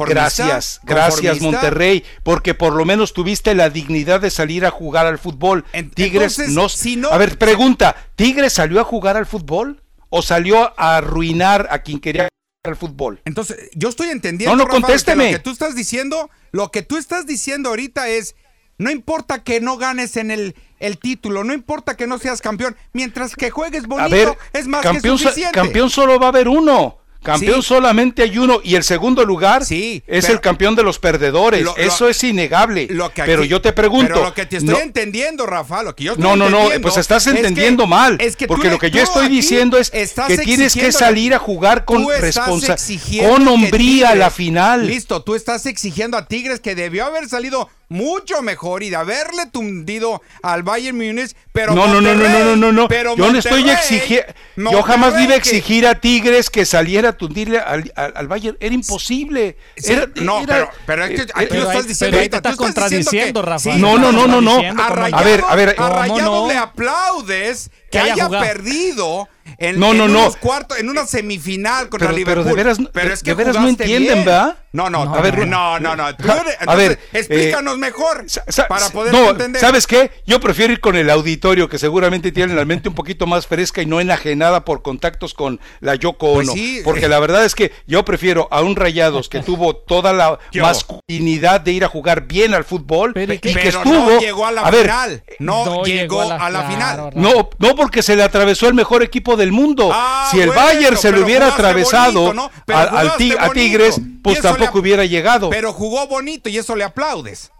gracias, gracias. Monterrey, porque por lo menos tuviste la dignidad de salir a jugar al fútbol. En- Tigres entonces, no, si no- A ver, pregunta, ¿Tigres salió a jugar al fútbol o salió a arruinar a quien quería al fútbol? Entonces, yo estoy entendiendo. No, no, Rafa, que contésteme. Lo que tú estás diciendo, lo que tú estás diciendo ahorita es, no importa que no ganes en el, el título, no importa que no seas campeón, mientras que juegues bonito, A ver, es más campeón, que suficiente. campeón solo va a haber uno. Campeón Sí. solamente hay uno y el segundo lugar Sí, es pero- el campeón de los perdedores. Lo- lo- Eso es innegable. Lo que pero yo te pregunto. Pero lo que te estoy no- entendiendo, Rafa, lo que yo estoy No, no, no, entendiendo pues estás es que- entendiendo mal. es que porque lo que yo estoy diciendo es que tienes que salir a jugar con responsabilidad, con hombría a la final. Listo, tú estás exigiendo a Tigres que debió haber salido mucho mejor y de haberle tundido al Bayern Múnich, pero no, no, no, no, Monterrey- no, no, no. pero Yo no estoy exigiendo. Yo jamás le iba a Monterrey que- exigir a Tigres que saliera a tundirle al, al- al Bayern. Era imposible. Sí, Era- no, era- pero, pero es que eh, aquí eh, lo estás diciendo. ahí te estás estás diciendo contradiciendo, que- Rafa. sí, No, no, no, no, no. A A ver, a ver, a ¿cómo Rayados no? le aplaudes que, haya haya, jugado. perdido en, No, en no, unos cuartos, en una semifinal contra Pero- Liverpool. pero de veras- Pero es que de veras no entienden, bien. ¿verdad? No, no, No, a ver, no, no, no, Ja, eres- a ver, entonces, explícanos eh, mejor para poder no, entender. ¿Sabes qué? Yo prefiero ir con el auditorio, que seguramente tiene la mente un poquito más fresca y no enajenada por contactos con la Yoko Pues Ono. sí. Porque la verdad es que yo prefiero a un Rayados que tuvo toda la masculinidad de ir a jugar bien al fútbol Pero y que- pero estuvo. no llegó a la ver, final. No, No llegó, llegó a la, final. Rafa. no, no porque se le atravesó el mejor equipo del mundo. Ah, si el bueno, Bayern se le hubiera atravesado bonito, ¿no? Pero a, al a. Tigres, pues tampoco hubiera llegado. Pero jugó bonito y eso le aplaudes.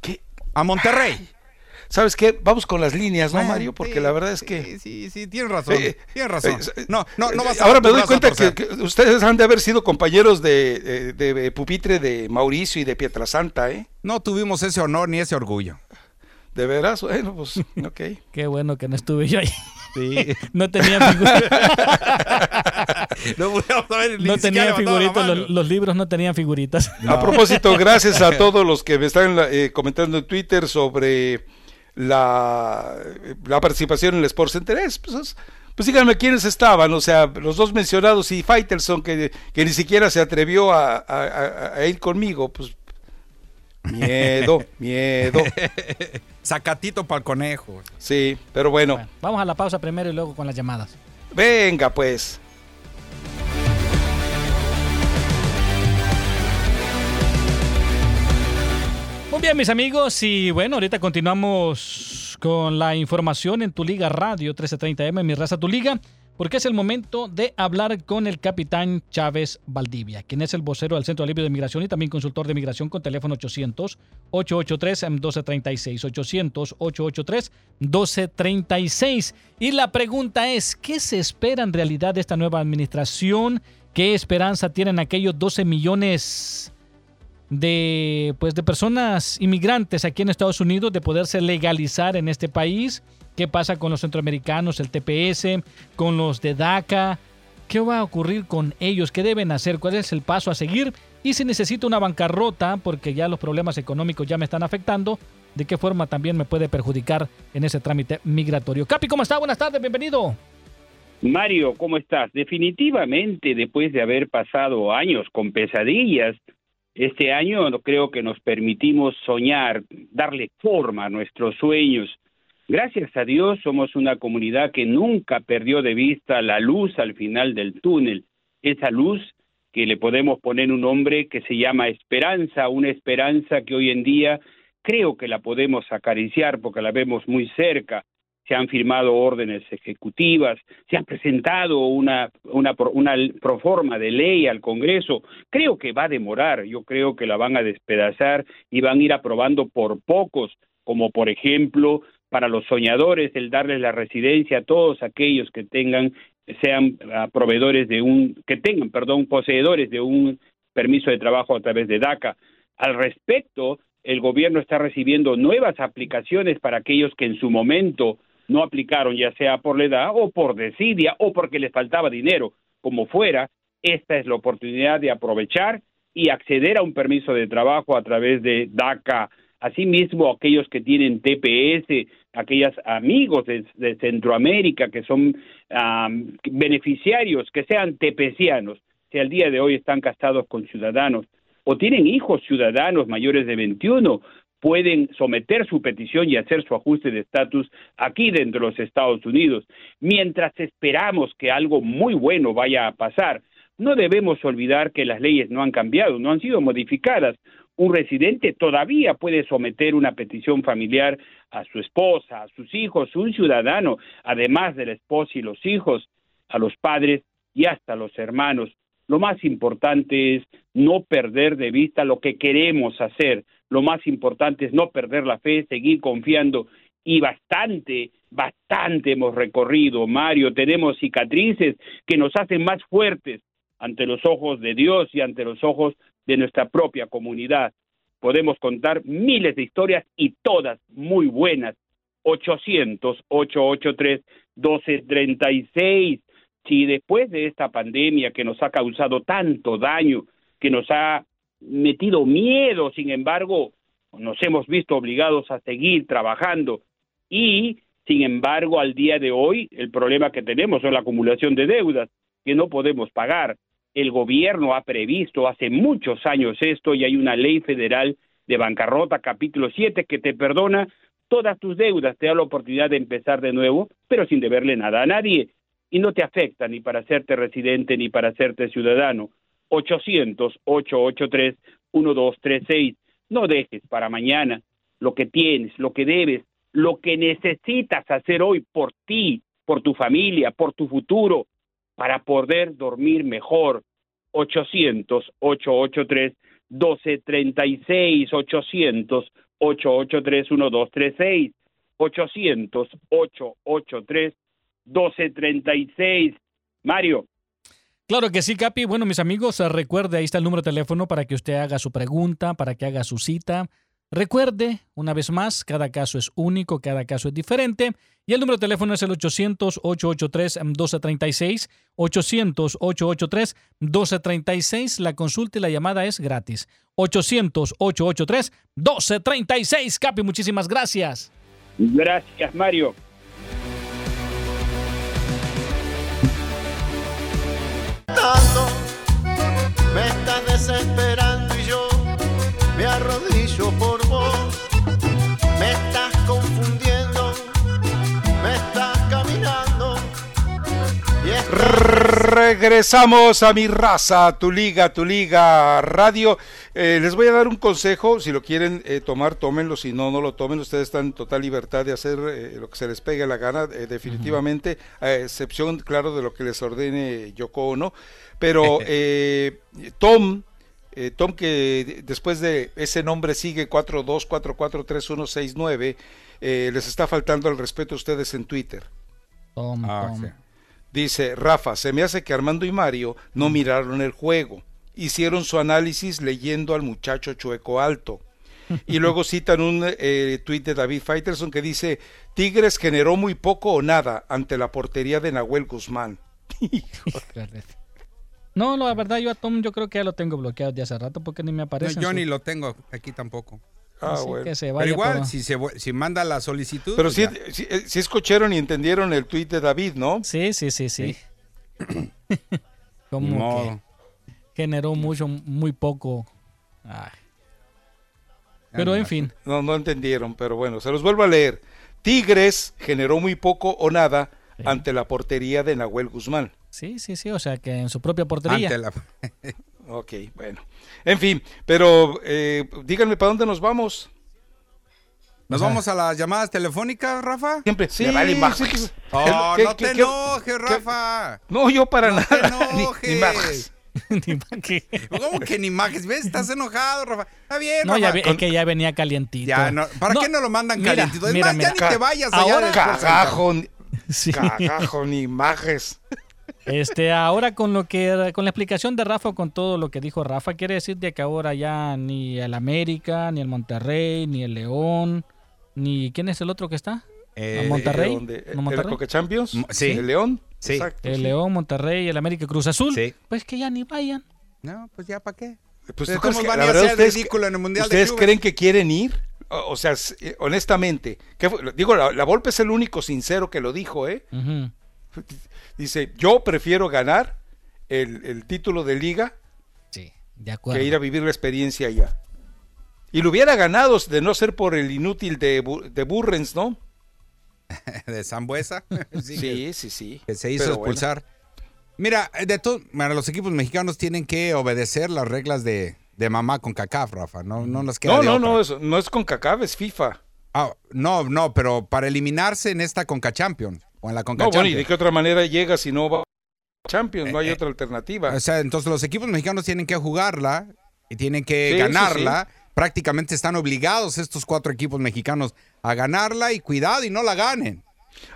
¿Qué? A Monterrey. ¿sabes qué? Vamos con las líneas, ¿no, Mario? Porque sí, la verdad es sí, que... Sí, sí, tienes razón. Eh, tienes razón. eh, No, no, no vas a Ahora me doy cuenta que, ustedes han de haber sido compañeros de, de, de Pupitre de Mauricio y de Pietrasanta, ¿eh? No tuvimos ese honor ni ese orgullo. De veras, bueno, pues, ok. Qué bueno que no estuve yo ahí. Sí. No tenía figuritas. no no tenía figuritas. Los, los libros no tenían figuritas. A propósito, gracias a todos los que me están eh, comentando en Twitter sobre la, la participación en el Sports Center. Es, Pues, es- pues díganme quiénes estaban, o sea, los dos mencionados y Faitelson, que, que ni siquiera se atrevió a- a- a ir conmigo, pues miedo, miedo. Sacatito para el conejo. Sí, pero bueno, Bueno, vamos a la pausa primero y luego con las llamadas. venga pues. Muy bien, mis amigos, y bueno, ahorita continuamos con la información en tu liga radio 1330M, mi raza tu liga, porque es el momento de hablar con el capitán Chávez Valdivia, quien es el vocero del Centro de Alivio de Migración y también consultor de migración con teléfono 800-883-1236, 800-883-1236. Y la pregunta es, ¿qué se espera en realidad de esta nueva administración? ¿Qué esperanza tienen aquellos 12 millones de pues de personas inmigrantes aquí en Estados Unidos de poderse legalizar en este país. ¿Qué pasa con los centroamericanos, el TPS, con los de DACA? ¿Qué va a ocurrir con ellos? ¿Qué deben hacer? ¿Cuál es el paso a seguir? Y si necesito una bancarrota, porque ya los problemas económicos ya me están afectando, ¿de qué forma también me puede perjudicar en ese trámite migratorio? Capi, ¿cómo está? Buenas tardes, bienvenido. Mario, ¿cómo estás? Definitivamente, después de haber pasado años con pesadillas, este año creo que nos permitimos soñar, darle forma a nuestros sueños. Gracias a Dios somos una comunidad que nunca perdió de vista la luz al final del túnel. Esa luz que le podemos poner un nombre que se llama esperanza, una esperanza que hoy en día creo que la podemos acariciar porque la vemos muy cerca se han firmado órdenes ejecutivas, se ha presentado una, una, una proforma de ley al Congreso. Creo que va a demorar, yo creo que la van a despedazar y van a ir aprobando por pocos, como por ejemplo para los soñadores el darles la residencia a todos aquellos que tengan sean ah, proveedores de un que tengan, perdón, poseedores de un permiso de trabajo a través de DACA. Al respecto, el gobierno está recibiendo nuevas aplicaciones para aquellos que en su momento no aplicaron, ya sea por la edad o por desidia o porque les faltaba dinero, como fuera. Esta es la oportunidad de aprovechar y acceder a un permiso de trabajo a través de DACA. Asimismo, aquellos que tienen TPS, aquellos amigos de, Centroamérica que son beneficiarios, que sean tepecianos, si al día de hoy están casados con ciudadanos o tienen hijos ciudadanos mayores de 21, pueden someter su petición y hacer su ajuste de estatus aquí dentro de los Estados Unidos. Mientras esperamos que algo muy bueno vaya a pasar, no debemos olvidar que las leyes no han cambiado, no han sido modificadas. Un residente todavía puede someter una petición familiar a su esposa, a sus hijos, un ciudadano, además de la esposa y los hijos, a los padres y hasta los hermanos. Lo más importante es no perder de vista lo que queremos hacer. Lo más importante es no perder la fe, seguir confiando. Y bastante, bastante hemos recorrido, Mario. Tenemos cicatrices que nos hacen más fuertes ante los ojos de Dios y ante los ojos de nuestra propia comunidad. Podemos contar miles de historias y todas muy buenas. 800-883-1236. Si después de esta pandemia que nos ha causado tanto daño, que nos ha metido miedo, sin embargo, nos hemos visto obligados a seguir trabajando y, sin embargo, al día de hoy el problema que tenemos es la acumulación de deudas que no podemos pagar. El gobierno ha previsto hace muchos años esto y hay una ley federal de bancarrota, capítulo 7, que te perdona todas tus deudas, te da la oportunidad de empezar de nuevo, pero sin deberle nada a nadie y no te afecta ni para hacerte residente ni para hacerte ciudadano. 800-883-1236. No dejes para mañana lo que tienes, lo que debes, lo que necesitas hacer hoy por ti, por tu familia, por tu futuro, para poder dormir mejor. 800-883-1236. 800-883-1236. 800-883-1236. Mario, Claro que sí, Capi. Bueno, mis amigos, recuerde, ahí está el número de teléfono para que usted haga su pregunta, para que haga su cita. Recuerde, una vez más, cada caso es único, cada caso es diferente. Y el número de teléfono es el 800-883-1236. 800-883-1236. La consulta y la llamada es gratis. 800-883-1236. Capi, muchísimas gracias. gracias, Mario. Tanto me estás desesperando y yo me arrodillo por vos. Me estás confundiendo, me estás caminando. Y Regresamos a mi raza, tu liga, tu liga radio. Eh, les voy a dar un consejo, si lo quieren eh, tomar, tómenlo, si no, no lo tomen. Ustedes están en total libertad de hacer eh, lo que se les pegue la gana, eh, definitivamente, a excepción, claro, de lo que les ordene Yoko Ono. Pero eh, Tom, eh, Tom que de- después de ese nombre sigue 42443169, eh, les está faltando el respeto a ustedes en Twitter. Tom, Ah, Tom. sí. Dice, Rafa, se me hace que Armando y Mario no miraron el juego. Hicieron su análisis leyendo al muchacho chueco alto. Y luego citan un eh, tuit de David Faitelson que dice, Tigres generó muy poco o nada ante la portería de Nahuel Guzmán. No, la verdad, yo a Tom yo creo que ya lo tengo bloqueado de hace rato porque ni me No, aparece. en yo su- ni lo tengo aquí tampoco. Ah, Así bueno. que se Pero igual, si, se, si manda la solicitud. Pero pues sí, ya. sí, eh, escucharon y entendieron el tuit de David, ¿no? Sí, sí, sí, sí. Como que generó mucho, muy poco. Ay. Pero en fin, No, no entendieron, pero bueno, se los vuelvo a leer. Tigres generó muy poco o nada ante la portería de Nahuel Guzmán. Sí, sí, sí, o sea que en su propia portería. Ante la- Ok, bueno. En fin, pero eh, díganme para dónde nos vamos. ¿Nos vamos a las llamadas telefónicas, Rafa? Siempre. Sí, vale sí. Oh, ¿Qué- no qué- te qué- enojes, Rafa. No, yo para No te nada. Ni- enojes. ni. Ni. ¿Cómo que ni images? ¿Ves? Estás enojado, Rafa. Está bien, No, Rafa. ya ve- es Con- que ya venía calientito. Ya, no, ¿Para No, qué no lo mandan mira, calientito? Es mira, más, mira. ya ni te vayas allá Ahora- Center. Cagajo, ni- Sí. cagajo, ni imágenes. Este, ahora con lo que, con la explicación de Rafa, con todo lo que dijo Rafa, quiere decir de que ahora ya ni el América, ni el Monterrey, ni el León, ni ¿quién es el otro que está? Eh, Monterrey. ¿No ¿El Monterrey? Coca Champions? M- sí. ¿El León? Sí. Exacto, El sí. León, Monterrey, el América Cruz Azul. Sí. Pues que ya ni vayan. No, pues ya, ¿para qué? Pues, Pero ¿tú crees ¿cómo que- van la a ustedes- ridículo en el Mundial de ¿Ustedes creen que quieren ir? O, o sea, eh, honestamente, ¿qué fue? digo, la, la Volpe es el único sincero que lo dijo, ¿eh? Ujú. Dice, yo prefiero ganar el, el título de liga Sí, de acuerdo. que ir a vivir la experiencia allá. Y lo hubiera ganado de no ser por el inútil de, de Burrens, ¿no? de Zambuesa. sí, Sí, sí, sí. que se hizo Pero bueno. expulsar. Mira, de todo, bueno, los equipos mexicanos tienen que obedecer las reglas de, de mamá con CACAF, Rafa. No, no nos queda No, de no, otra. no, eso no es con CACAF, es FIFA. Ah, no, no, pero para eliminarse en esta Conca Champions o en la Conca No, bueno, ¿y de qué otra manera llega si no va a Champions? No hay Eh, eh, otra alternativa. O sea, entonces los equipos mexicanos tienen que jugarla y tienen que Sí, ganarla. Prácticamente están obligados estos cuatro equipos mexicanos a ganarla y cuidado y no la ganen.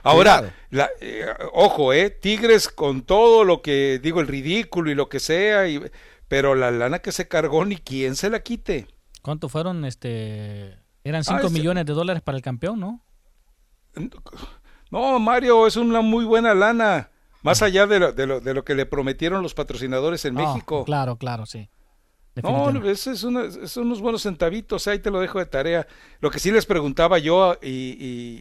Ahora, la- eh, ojo, eh, Tigres con todo lo que digo, el ridículo y lo que sea, y, pero la lana que se cargó ni quien se la quite. ¿Cuánto fueron? Este, eran Ah, 5 ese- millones de dólares para el campeón, ¿no? No, Mario, es una muy buena lana, más allá de lo, de lo, de lo que le prometieron los patrocinadores en Ah, México. Claro, claro, sí. No, eso es, una- son unos buenos centavitos, ahí te lo dejo de tarea. Lo que sí les preguntaba yo, y,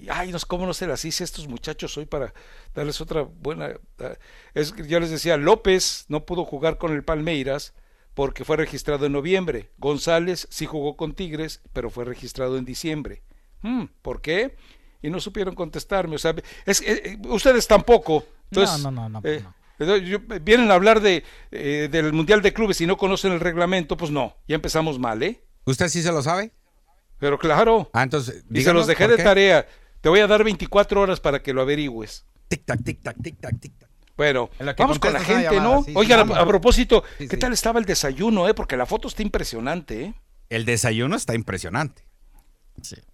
y ay, no cómo no se las hice a estos muchachos hoy para darles otra buena. ah, Es que yo les decía, López no pudo jugar con el Palmeiras porque fue registrado en noviembre. González sí jugó con Tigres, pero fue registrado en diciembre. Hmm, ¿Por qué? Y no supieron contestarme. O sea, es, eh, ustedes tampoco. Entonces, no, no, no, eh, no. yo- vienen a hablar de, eh, del Mundial de Clubes y no conocen el reglamento, pues no, ya empezamos mal, ¿eh? ¿Usted sí se lo sabe? Pero claro, Ah, entonces, y se díganos los dejé de qué. tarea. Te voy a dar 24 horas para que lo averigües. Tic tac, tic tac, tic tac, tic tac. Bueno, vamos con la gente, llamada, ¿no? sí, sí, Oigan, a- propósito, Sí, ¿qué sí. tal estaba el desayuno, eh? Porque la foto está impresionante, ¿eh? El desayuno está impresionante.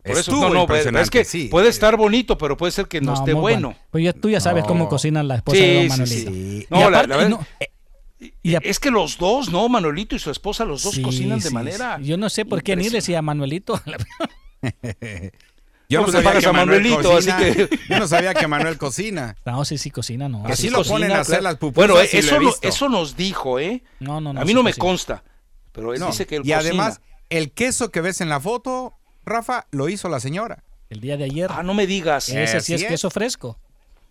Por eso, no, no, impresionante, es que sí. puede estar bonito, pero puede ser que no, esté muy bueno. Pues ya, tú ya sabes No. cómo cocinan la esposa Sí, de Don sí, Manuelito. sí. Y No, la- aparte- la verdad- no, es que los dos, ¿no? Manolito y su esposa, los dos sí, cocinan de sí, manera. sí. Yo no sé por qué ni decía Manuelito. Yo no le sabía que a Manuel Manuelito, cocina. así que- Yo no sabía que Manuel cocina. No, sí, sí cocina, no. Así Sí lo ponen a hacer las pupusas. Bueno, y lo he eso, no- eso nos dijo, ¿eh? No, no, no, A mí sí no me consta, pero él No, dice que él y cocina. además, el queso que ves en la foto, Rafa, lo hizo la señora. El día de ayer. Ah, no me digas. Ese sí es Así queso fresco.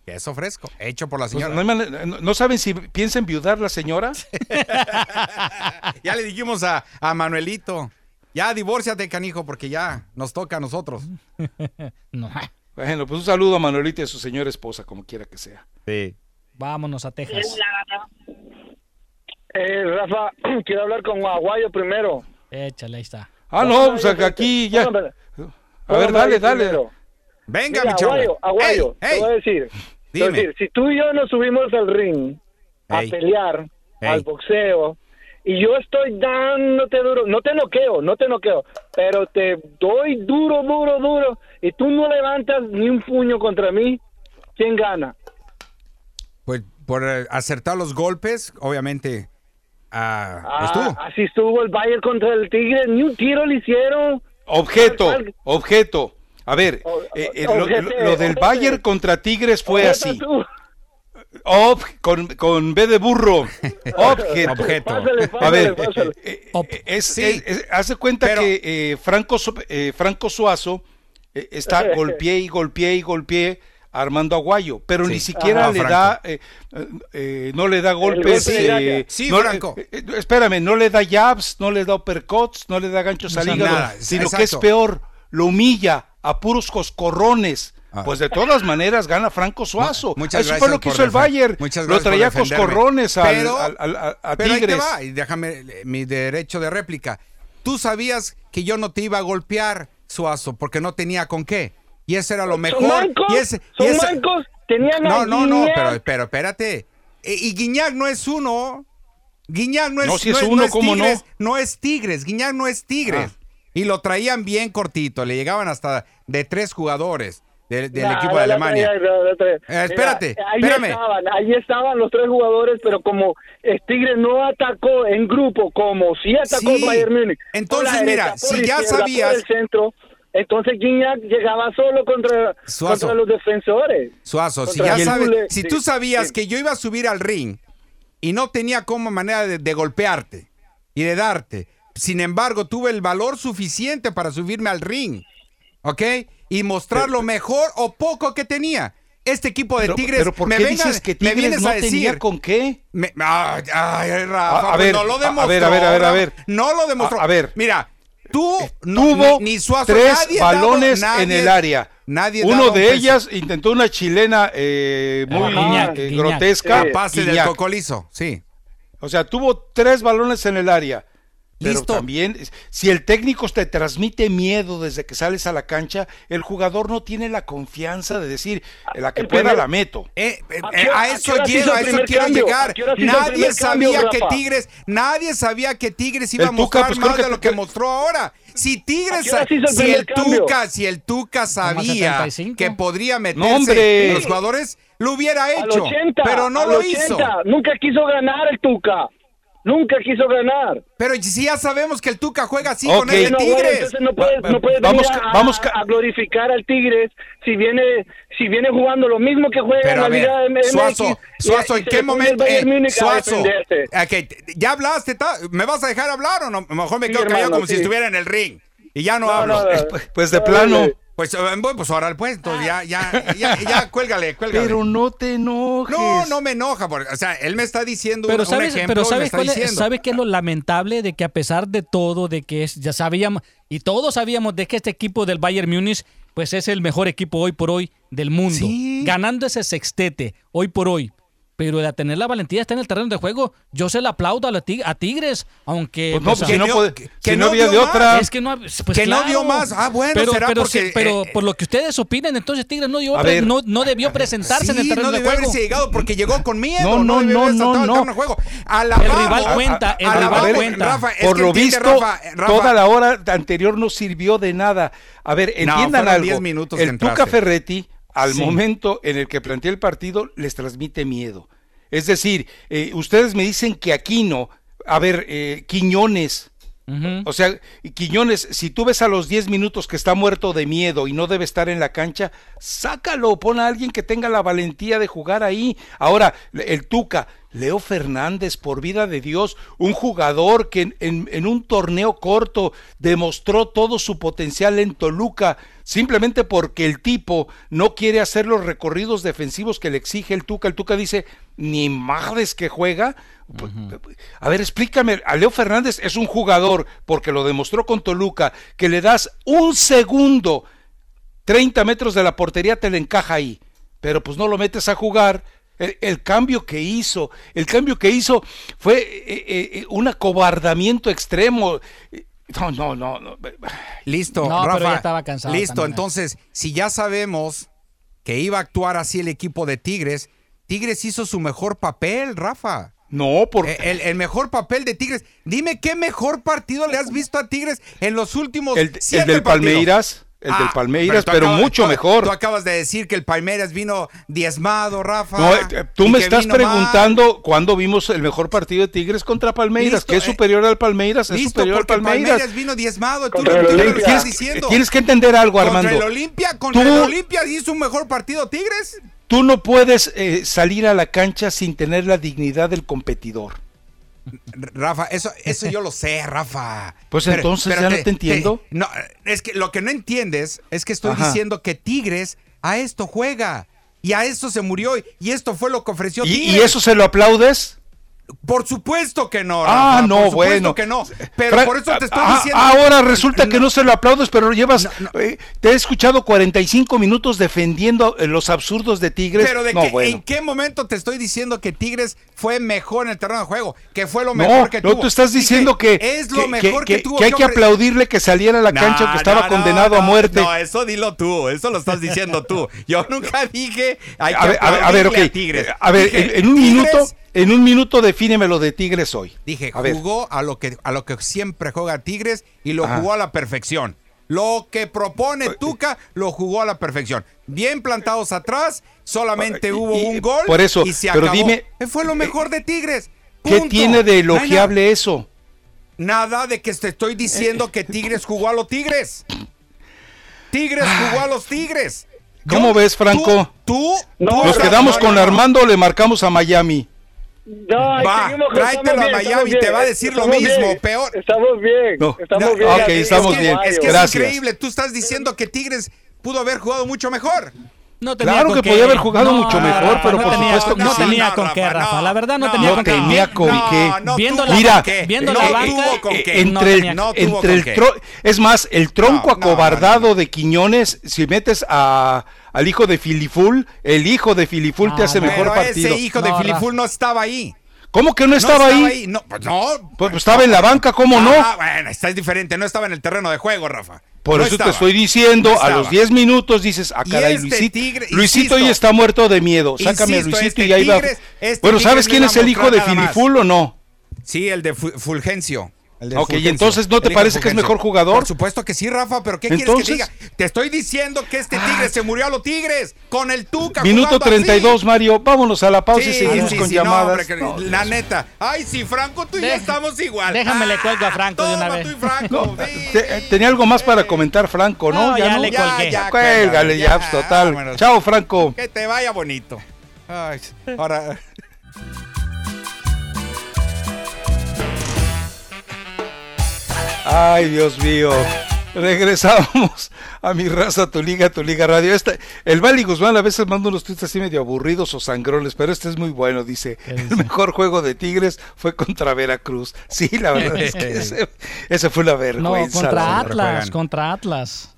Queso fresco, hecho por la Pues, señora. no, hay manera- no- ¿no saben si piensa enviudar la señora? ya le dijimos a, a Manuelito, ya divórciate, canijo, porque ya nos toca a nosotros. No. Bueno, pues un saludo a Manuelita y a su señora esposa, como quiera que sea. Sí. Vámonos a Texas. Eh, Rafa, quiero hablar con Aguayo primero. Échale, ahí está. Ah, no, pues aquí ya. Póngame- A ver, dale, dale. Venga, Mira, mi chavo. Aguayo, Aguayo, Ey, te voy a decir. te voy a dime. decir, si tú y yo nos subimos al ring a Ey. pelear, Ey. al boxeo, y yo estoy dándote duro, no te noqueo, no te noqueo, pero te doy duro, duro, duro, y tú no levantas ni un puño contra mí, ¿quién gana? Pues por eh, acertar los golpes, obviamente, ah, Ah, así estuvo el Bayern contra el Tigre, ni un tiro le hicieron. Objeto, ¿Cuál- objeto. A ver, eh, eh, lo, Ojete, lo- lo del. Bayern contra Tigres fue así. Ob, con, con B de burro. Objeto. Objeto. Pásale, A ver, eh, eh, es, Sí. es- es- hace cuenta Pero- que eh, Franco, eh, Franco Suazo eh, está golpeé y golpeé y golpeé Armando Aguayo, pero Sí. ni siquiera Ajá, le Franco. da, eh, eh, eh, no le da golpes. golpe eh, Sí, no- Franco. espérame, no le da jabs, no le da uppercuts, no le da ganchos No al hígado, nada, sino exacto. que es peor, lo humilla a puros coscorrones. Ah. Pues de todas maneras gana Franco Suazo. Muchas Eso gracias fue lo que hizo el Bayern. muchas lo traía coscorrones al- Pero- al- al- a, a Pero ahí te Tigres. va, y déjame mi derecho de réplica. Tú sabías que yo no te iba a golpear, Suazo, porque no tenía con qué. Y eso era lo mejor. ¿Son mancos? Y ese, y ¿Son ese- mancos? Tenían No, a no, no, pero, pero espérate. E- Y Guiñac no es uno. Guiñac no es, No, si es uno, ¿cómo no? Tigres. No es Tigres. Guiñac no es Tigres. Ah. Y lo traían bien cortito. Le llegaban hasta de tres jugadores de- del Nah, equipo no de Alemania. traía, no la traía. Eh, espérate, Mira, ahí espérame. estaban, ahí estaban los tres jugadores, pero como el Tigre no atacó en grupo, como sí atacó Sí. Bayern Múnich. Entonces, mira, derecha, si ya sabías- por el centro, entonces Guiñac llegaba solo contra, Suazo. contra los defensores. Suazo, si ya sabes, si sí, tú sabías sí. que yo iba a subir al ring y no tenía como manera de, de golpearte y de darte, sin embargo, tuve el valor suficiente para subirme al ring, ¿ok? Y mostrar lo mejor o poco que tenía. Este equipo de Pero, Tigres, pero ¿por me, qué vengan- dices que me Tigres vienes no a decir, tenía con qué? me- ay, ay, Rafa, A- a ver, no lo a- a demostró. ver, a ver, a ver, a ver. No lo demostró. A- a ver. Mira, tú no, Tuvo ni, ni Suazo, tres nadie balones en nadie- el área. Nadie Uno de ellas intentó una chilena eh, muy Guiñac, eh, grotesca. Pase del cocolizo, sí. O sea, tuvo tres balones en el área. Pero Listo. también, si el técnico te transmite miedo desde que sales a la cancha, el jugador no tiene la confianza de decir, la que El pueda primer- la meto. Eh, eh, ¿A eh, qué- a a eso llego, a eso quiero cambio? llegar. ¿A qué hora se hizo el Nadie cambio, sabía que Rafa? Tigres, nadie sabía que Tigres iba El a Tuca, mostrar pues, más que de lo que mostró ahora. Si Tigres, ¿A qué hora se hizo el si el cambio? Tuca, si el Tuca sabía 75. que podría meterse No, los jugadores, lo hubiera hecho, 80, pero no lo 80. hizo. Nunca quiso ganar el Tuca. Nunca quiso ganar. Pero si ya sabemos que el Tuca juega así con el bueno, Tigres. entonces no puedes, Va- no puedes vamos venir a, vamos ca- a glorificar al Tigres si viene si viene jugando lo mismo que juega en la Liga MX. Suazo, Suazo, ¿en qué momento? Eh, Suazo, ya hablaste, ta- ¿me vas a dejar hablar o no? Mejor me Sí, quedo callado como si estuviera en el ring. Y ya no, No, hablo. no, no. Pues, pues de No, plano. Pues, eh, bueno, pues ahora pues, entonces ya, ya, ya, ya, cuélgale, cuélgale. Pero no te enojes. no, no me enoja, porque, o sea, él me está diciendo Pero un, un sabes, ejemplo pero sabes está cuál es. ¿sabe qué es lo lamentable de que a pesar de todo, de que es, ya sabíamos, y todos sabíamos de que este equipo del Bayern Múnich, pues es el mejor equipo hoy por hoy del mundo. Sí. Ganando ese sextete hoy por hoy. Pero el tener la valentía está en el terreno de juego. Yo se la aplaudo a, la Tig- a Tigres, aunque... Pues no, pues, pues, si a- no puede- que si no había dio de más. otra. Es que no, pues Que no dio más. Ah, bueno, pero, será pero, porque, sí, pero eh, por lo que ustedes opinen, entonces Tigres no, dio, ver. no, no debió presentarse en el terreno no de debió juego. haberse llegado porque llegó con miedo. No, no, debió no, no, no. de juego. Alabamos- rival cuenta, el alabamos- rival cuenta. Rafa, es Por que lo visto, Rafa, Rafa, toda la hora anterior no sirvió de nada. A ver, No, entiendan algo. 10 minutos que el entraste. Tuca Ferretti, al Sí. momento en el que plantea el partido, les transmite miedo. Es decir, eh, ustedes me dicen que Aquino, a ver, eh, Quiñones, o sea, Quiñones, si tú ves a los 10 minutos que está muerto de miedo y no debe estar en la cancha, sácalo, pon a alguien que tenga la valentía de jugar ahí. Ahora, el Tuca, Leo Fernández, por vida de Dios, un jugador que en, en- en un torneo corto demostró todo su potencial en Toluca, simplemente porque el tipo no quiere hacer los recorridos defensivos que le exige el Tuca. El Tuca dice, ni madres que juega. Pues, A ver, explícame, a Leo Fernández es un jugador, porque lo demostró con Toluca, que le das un segundo, 30 metros de la portería te le encaja ahí, pero pues no lo metes a jugar. El, el cambio que hizo, el cambio que hizo fue eh, eh, un acobardamiento extremo. No, no, no. no. Listo, No, pero Rafa. ya estaba cansado Listo, también, ¿eh? entonces, si ya sabemos que iba a actuar así el equipo de Tigres, Tigres hizo su mejor papel, Rafa. No, porque Eh, El, el mejor papel de Tigres. Dime qué mejor partido le has visto a Tigres en los últimos el, del partidos? Palmeiras, el del Ah, Palmeiras, tú pero, acabas- mucho tú- mejor. Tú acabas de decir que el Palmeiras vino diezmado, Rafa. No, eh, tú me estás vino mal. preguntando cuándo vimos el mejor partido de Tigres contra Palmeiras, Listo, que es eh, superior al Palmeiras, es Listo, superior al el Palmeiras. Palmeiras vino diezmado. Tú, lo- estás Tienes, diciendo. tienes que entender algo, Armando. Contra el Olimpia, contra Tú- el Olimpia hizo un mejor partido Tigres. Tú no puedes eh, salir a la cancha sin tener la dignidad del competidor. Rafa, eso, eso yo lo sé, Rafa. Pues entonces ya no te entiendo. no, es que lo que no entiendes es que estoy Ajá. diciendo que Tigres a esto juega. Y a esto se murió. y- Y esto fue lo que ofreció ¿Y, Tigres. y eso se lo aplaudes? Por supuesto que no. Ah, no, por supuesto bueno. que no. Pero Fra- por eso te estoy ah, diciendo. Ahora resulta que no se lo aplaudes, pero llevas. No, no. eh, te he escuchado 45 minutos defendiendo eh, los absurdos de Tigres. Pero de no, bueno. ¿en qué momento te estoy diciendo que Tigres fue mejor en el terreno de juego? Que fue lo No, mejor que no, tuvo. tú estás diciendo que, es lo que- mejor que, que- tuvo. que hay que aplaudirle que saliera a la No, cancha que estaba no, condenado a no, muerte. No, eso dilo tú, eso lo estás diciendo tú. Yo nunca dije hay que a ver, a ver, a ver, aplaudirle ok. Tigres. A ver, Dije, en, en un minuto, en un minuto defíneme lo de Tigres hoy. Dije, a jugó a lo que a lo que siempre juega Tigres y lo Ajá. jugó a la perfección. Lo que propone Tuca lo jugó a la perfección. Bien plantados atrás, solamente hubo y- un gol por eso, y se pero acabó. dime, Eh, fue lo mejor de Tigres. ¿Qué tiene de elogiable eso? Nada, de que te estoy diciendo que Tigres jugó a los Tigres. Tigres jugó a los Tigres. ¿Cómo ves, Franco? Tú, No, tú- Nos quedamos no, con no, no. Armando o le marcamos a Miami. No, Va, que tráetelo a Miami, bien, te va a decir lo mismo, bien, peor. Estamos bien, No, estamos no, bien. ok, estamos bien. hay, Es que Gracias. es increíble. Tú estás diciendo que Tigres pudo haber jugado mucho mejor. No tenía Claro que qué. podía haber jugado No, mucho no, mejor, Rafa, pero no por tenía, supuesto que no sí. tenía No, con qué, Rafa. no, La verdad no, no, tenía no con qué. tenía con No, qué. no Viendo la Mira, banca, viendo no la tuvo banca, con Eh, qué. no entre el, no entre el es más, el tronco No, no, acobardado no, de Quiñones, si metes a, al hijo de Filiful, el hijo de Filiful te Ah, hace no. mejor Pero partido. ese hijo de No, Filiful no estaba ahí. ¿Cómo que no No estaba, ahí? No, pues no. Pues estaba en la banca, ¿cómo no? Ah, bueno, está es diferente. No estaba en el terreno de juego, Rafa. Por No eso estaba. te estoy diciendo, No a los estaba. 10 minutos dices, ah, caray, este Luisito, Tigre- Luisito insisto, hoy está muerto de miedo. Sácame a insisto, Luisito este y ahí va. Este bueno, ¿sabes quién es el hijo de. Filiful o no? Sí, el de Fu- Fulgencio. El de Ok, y entonces, ¿no te parece que es mejor jugador? Por supuesto que sí, Rafa, pero ¿qué Entonces- quieres que diga? Te estoy diciendo que este Tigre se murió a los Tigres con el Tuca. Minuto jugando así. 32, Mario. Vámonos a la pausa y seguimos sí, con sí, no, llamadas. hombre, que- No, la Dios. neta. Ay, sí, Franco, tú y yo estamos igual. déjame le Ah, cuelgo a Franco de una toma vez. tú y Franco, No, te- tenía algo más para comentar, Franco, ¿no? No, ya le colgué. ya, Cuélgale, ya, ya, total. vámonos. Chao, Franco. Que te vaya bonito. Ay, ahora. Ay, Dios mío. Regresamos a mi raza, tu liga, tu liga radio. Este, el Bali Guzmán a veces manda unos tweets así medio aburridos o sangrones, pero este es muy bueno. Dice: El mejor juego de Tigres fue contra Veracruz. Sí, la verdad es que ese, ese fue No, vergüenza. la contra. Atlas, contra Atlas.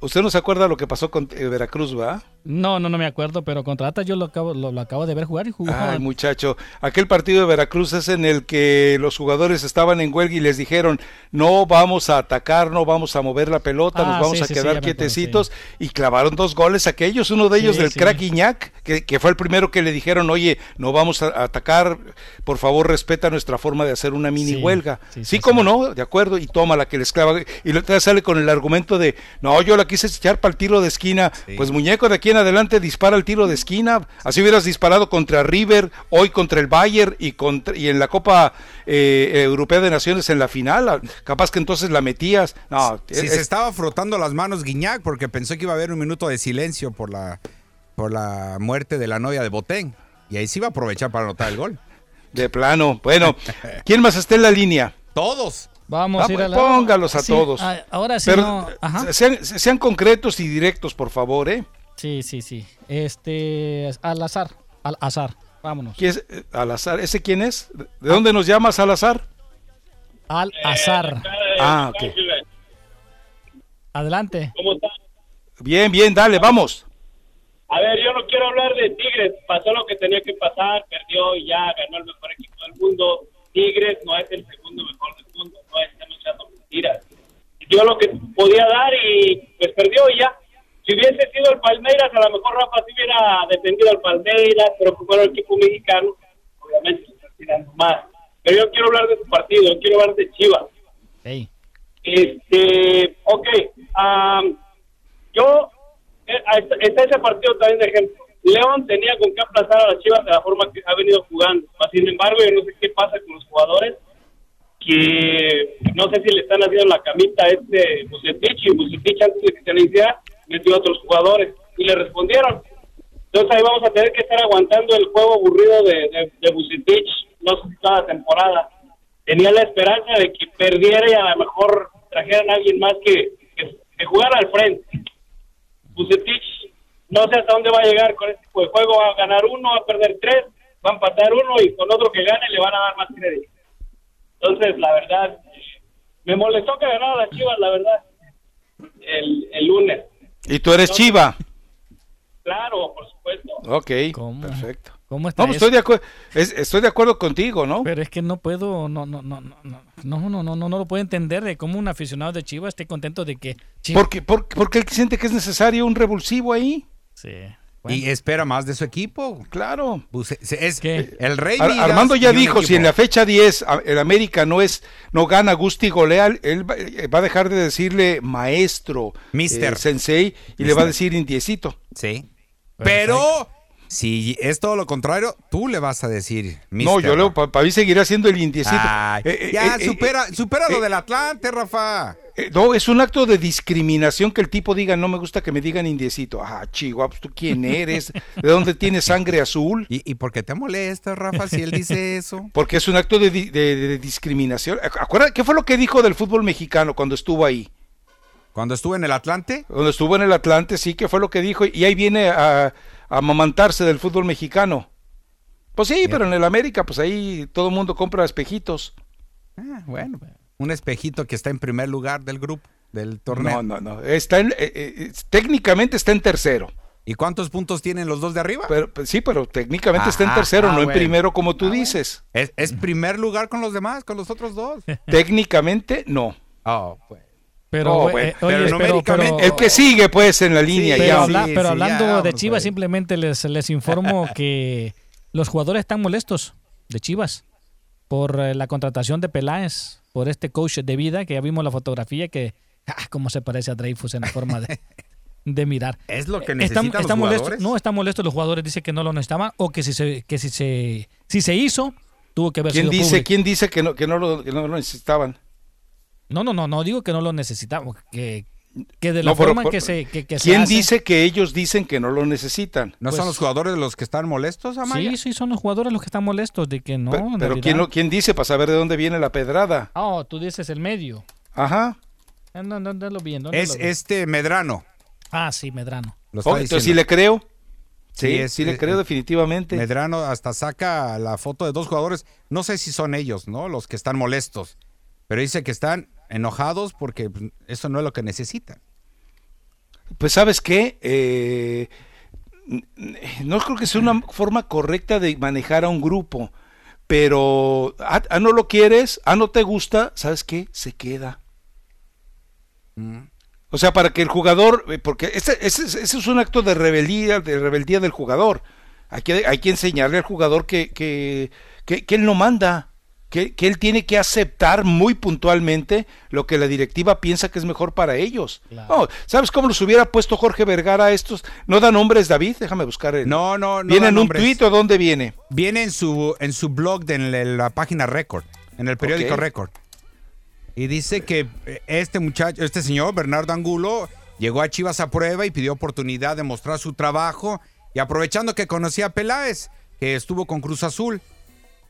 Usted no se acuerda lo que pasó con eh, Veracruz, ¿va? No, no, no me acuerdo, pero contra Atlas yo lo acabo, lo, lo acabo de ver jugar y jugó. Ay, muchacho, aquel partido de Veracruz es en el que los jugadores estaban en huelga y les dijeron, no vamos a atacar, no vamos a mover la pelota, Ah, nos vamos sí, a sí, quedar acuerdo, quietecitos y clavaron dos goles aquellos, uno de ellos Sí, del sí. crack Iñak, que, que fue el primero que le dijeron, oye, no vamos a atacar, por favor respeta nuestra forma de hacer una mini Sí, huelga. sí, Sí, sí, cómo sí. no, de acuerdo, y toma la que les clava. Y luego sale con el argumento de, no, yo la quise echar para el tiro de esquina. Pues muñeco, de aquí en adelante dispara el tiro de esquina. Así hubieras disparado contra River, hoy contra el Bayern y, contra, y en la Copa eh, Europea de Naciones en la final. ah, Capaz que entonces la metías. No, Si es- se estaba frotando las manos Guiñac porque pensó que iba a haber un minuto de silencio por la, por la muerte de la novia de Botén. Y ahí sí iba a aprovechar para anotar el gol. de plano. Bueno, ¿quién más está en la línea? Todos. Vamos Ah, a ir a la... póngalos a Sí, todos. a- ahora sí Pero, no... Ajá. sean, sean concretos y directos, por favor, ¿eh? Sí, sí, sí. Este, al azar, al azar. Vámonos. ¿Quién es? Eh, Al azar. ¿Ese quién es? ¿De dónde nos llamas al azar? Al azar. Ah, ok. Adelante. ¿Cómo está? Bien, bien, dale, vamos. A ver, yo no quiero hablar de Tigres. Pasó lo que tenía que pasar, perdió y ya ganó el mejor equipo del mundo. Tigres no es el segundo mejor del mundo, no estamos echando mentiras. Dio lo que podía dar y pues perdió y ya. Si hubiese sido el Palmeiras, a lo mejor Rafa sí hubiera defendido al Palmeiras, pero como era el equipo mexicano, obviamente se está tirando más. Pero yo quiero hablar de su partido, yo quiero hablar de Chivas. Ey. Este, ok, am, yo, eh, está está ese partido también de ejemplo. León tenía con qué aplazar a las Chivas de la forma que ha venido jugando. Sin embargo, yo no sé qué pasa con los jugadores que no sé si le están haciendo la camita a este Bucetich y Bucetich antes de que se iniciara metió a otros jugadores y le respondieron. Entonces ahí vamos a tener que estar aguantando el juego aburrido de, de, de no sé cada temporada. Tenía la esperanza de que perdiera y a lo mejor trajeran a alguien más que, que, que jugara al frente. Bucetich no sé hasta dónde va a llegar con este tipo de juego, va a ganar uno, va a perder tres, va a empatar uno y con otro que gane le van a dar más crédito. Entonces, la verdad, me molestó que ganara las Chivas, la verdad, el, el lunes. Y tú eres Chiva. Claro, por supuesto. Ok, perfecto. ¿Cómo está No, pues estoy, de es- estoy de acuerdo contigo, ¿no? Pero es que no puedo, no, no, no, no, no, no, no, no, no, no lo puedo entender de cómo un aficionado de Chivas esté contento de que Chivas- Porque, porque, porque él siente que es necesario un revulsivo ahí. Sí. Y espera más de su equipo. Claro. Pues, es el rey. Ar- Armando ya dijo, si en la fecha 10 a- el América no es no gana Gusti golea, él va, eh, va a dejar de decirle maestro, Mister. eh, sensei, y le va a decir indiecito. Sí. Pero si es todo lo contrario, tú le vas a decir. No, yo le, para mí seguirá siendo el indiecito. Ay, Eh, eh, ya, eh, supera, eh, supera lo del Atlante, Rafa. no, es un acto de discriminación que el tipo diga, no me gusta que me digan indiecito. Ah, chihuahua, pues, ¿tú quién eres? ¿De dónde tienes sangre azul? ¿Y, y por qué te molesta, Rafa, si él dice eso? Porque es un acto de, di- de- de discriminación. Acu- Acuérdate, ¿qué fue lo que dijo del fútbol mexicano cuando estuvo ahí? ¿Cuando estuvo en el Atlante? Cuando estuvo en el Atlante, sí, ¿qué fue lo que dijo? Y ahí viene a, a amamantarse del fútbol mexicano. Pues sí, pero en el América, pues ahí todo el mundo compra espejitos. Ah, bueno, un espejito que está en primer lugar del grupo, del torneo. No, no, no. Está en- eh, eh, técnicamente está en tercero. ¿Y cuántos puntos tienen los dos de arriba? Pero, pues, sí, pero técnicamente está en tercero, ah, no en primero como tú dices. Es, es primer lugar con los demás, con los otros dos. Técnicamente no. Oh, pues. Pero, Oh, eh, oye, Pero pero- numéricamente- pero- El que sigue, pues, en la línea pero, ya. habla- Sí, pero sí, hablando ya, de Chivas, simplemente les, les informo que los jugadores están molestos de Chivas por eh, la contratación de Peláez, por este coach de vida, que ya vimos la fotografía, que ah, cómo se parece a Dreyfus en la forma de, de mirar. Es lo que Están, necesitan los están molestos, jugadores. no, están molestos los jugadores, dice que no lo necesitaban, o que si se, que si se, si se hizo, tuvo que haber ¿Quién sido dice, público. ¿Quién dice que no, que no lo, que no lo necesitaban? No, no, no, no digo que no lo necesitamos, que, que de la No, pero forma por- que se, que, que se ¿Quién hace- dice que ellos dicen que no lo necesitan? ¿No Pues- son los jugadores los que están molestos, Amaya? Sí, sí, son los jugadores los que están molestos de que no. Pero. ¿quién, lo- ¿quién dice para saber de dónde viene la pedrada? Ah, tú dices el medio. Ajá. Ah, No, no, no lo vi, ¿dónde Es lo vi? este Medrano. Ah, sí, Medrano. Lo está Oh, entonces sí le creo. Sí, Sí, sí, le eh, creo eh, definitivamente. Medrano hasta saca la foto de dos jugadores. No sé si son ellos, ¿no? Los que están molestos. Pero dice que están enojados porque pues, eso no es lo que necesitan. Pues sabes qué, Eh, no creo que sea una forma correcta de manejar a un grupo, pero ah, ah, no lo quieres, ah, no te gusta, ¿sabes qué? Se queda. O sea, para que el jugador, eh, porque ese, ese es- ese es un acto de rebeldía, de rebeldía del jugador. Hay que, hay que enseñarle al jugador que, que, que, que él no manda, que, que él tiene que aceptar muy puntualmente lo que la directiva piensa que es mejor para ellos. No, ¿Sabes cómo los hubiera puesto Jorge Vergara a estos? ¿No da nombres, David? Déjame buscar. El... No, no, no. ¿Viene en un tuit o dónde viene? Viene en su, en su blog de la, la página Record, en el periódico. Record. Y dice que eh, este muchacho, este señor, Bernardo Angulo, llegó a Chivas a prueba y pidió oportunidad de mostrar su trabajo. Y aprovechando que conocía a Peláez, que estuvo con Cruz Azul.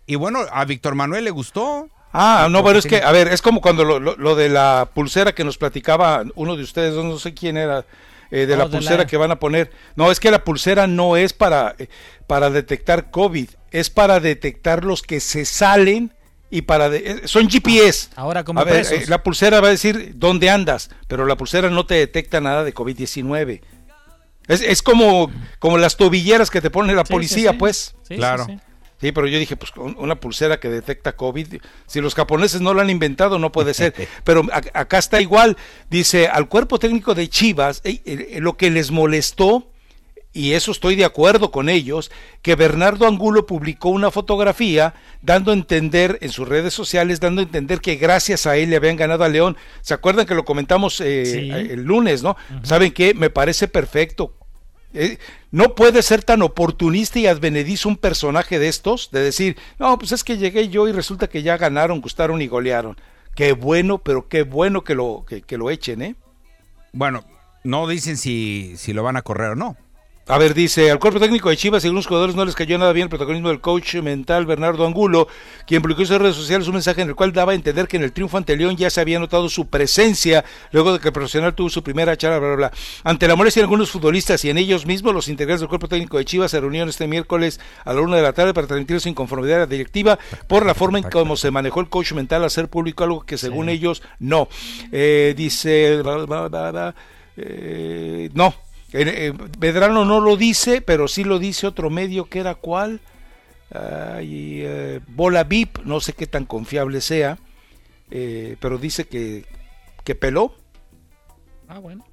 Y bueno, a Víctor Manuel le gustó. Ah, no, pero es que, a ver, es como cuando lo, lo- lo de la pulsera que nos platicaba uno de ustedes, no sé quién era, eh, de Oh, la de pulsera la- que van a poner. No, es que la pulsera no es para, eh, para detectar COVID, es para detectar los que se salen y para... de- eh, son GPS. Ahora como A ver, eh, la pulsera va a decir dónde andas, pero la pulsera no te detecta nada de COVID-19. Es, es como, como las tobilleras que te pone la Sí, policía, sí. pues. Sí, sí, Claro. Sí. Pero yo dije, pues una pulsera que detecta COVID, si los japoneses no lo han inventado, no puede ser. Pero acá está igual, dice, al cuerpo técnico de Chivas, eh, eh, lo que les molestó, y eso estoy de acuerdo con ellos, que Bernardo Angulo publicó una fotografía dando a entender en sus redes sociales, dando a entender que gracias a él le habían ganado a León. ¿Se acuerdan que lo comentamos eh, Sí. el lunes, no? ¿Saben qué? Me parece perfecto. Eh, no puede ser tan oportunista y advenedizo un personaje de estos, de decir, no, pues es que llegué yo y resulta que ya ganaron, gustaron y golearon. Qué bueno, pero qué bueno que lo, que, que lo echen, ¿eh? Bueno, no dicen si, si lo van a correr o no. A ver, dice, al cuerpo técnico de Chivas y algunos jugadores no les cayó nada bien el protagonismo del coach mental Bernardo Angulo, quien publicó en sus redes sociales un mensaje en el cual daba a entender que en el triunfo ante León ya se había notado su presencia luego de que el profesional tuvo su primera charla, bla, bla, bla. Ante la molestia de algunos futbolistas y en ellos mismos, los integrantes del cuerpo técnico de Chivas se reunieron este miércoles a la una de la tarde para transmitir su inconformidad a la directiva por la forma en cómo se manejó el coach mental al hacer público algo que según ellos no. Eh, dice, bla, bla, eh, no, Medrano no lo dice, pero sí lo dice otro medio que era cuál. Ay, eh, Bola VIP, no sé qué tan confiable sea, eh, pero dice que, que peló. Ah, bueno.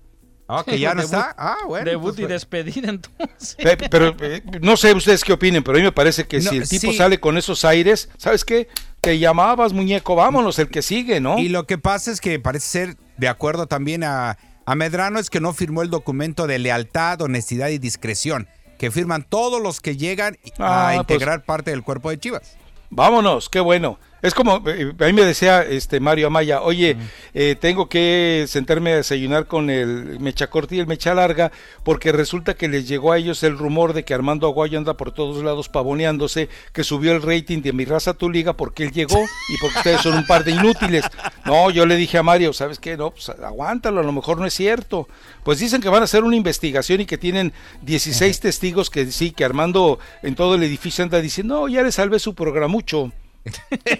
Ah, que ya no Debut- está. Ah, bueno. Debut pues, y bueno. despedida entonces. Pe- Pero eh, no sé ustedes qué opinen, pero a mí me parece que No, si el tipo sí. sale con esos aires, ¿sabes qué? Te llamabas, muñeco, vámonos, el que sigue, ¿no? Y lo que pasa es que parece ser, de acuerdo también a, a Medrano, es que no firmó el documento de lealtad, honestidad y discreción, que firman todos los que llegan Ah, a pues- integrar parte del cuerpo de Chivas. Vámonos, qué bueno. Es como, eh, a mí me decía este Mario Amaya, oye, eh, tengo que sentarme a desayunar con el mecha corta y el mecha larga, porque resulta que les llegó a ellos el rumor de que Armando Aguayo anda por todos lados pavoneándose, que subió el rating de mi raza tu liga porque él llegó y porque ustedes son un par de inútiles. No, yo le dije a Mario, ¿sabes qué? No, pues aguántalo, a lo mejor no es cierto. Pues dicen que van a hacer una investigación y que tienen 16 testigos que sí, que Armando en todo el edificio anda diciendo, no, ya le salvé su programucho.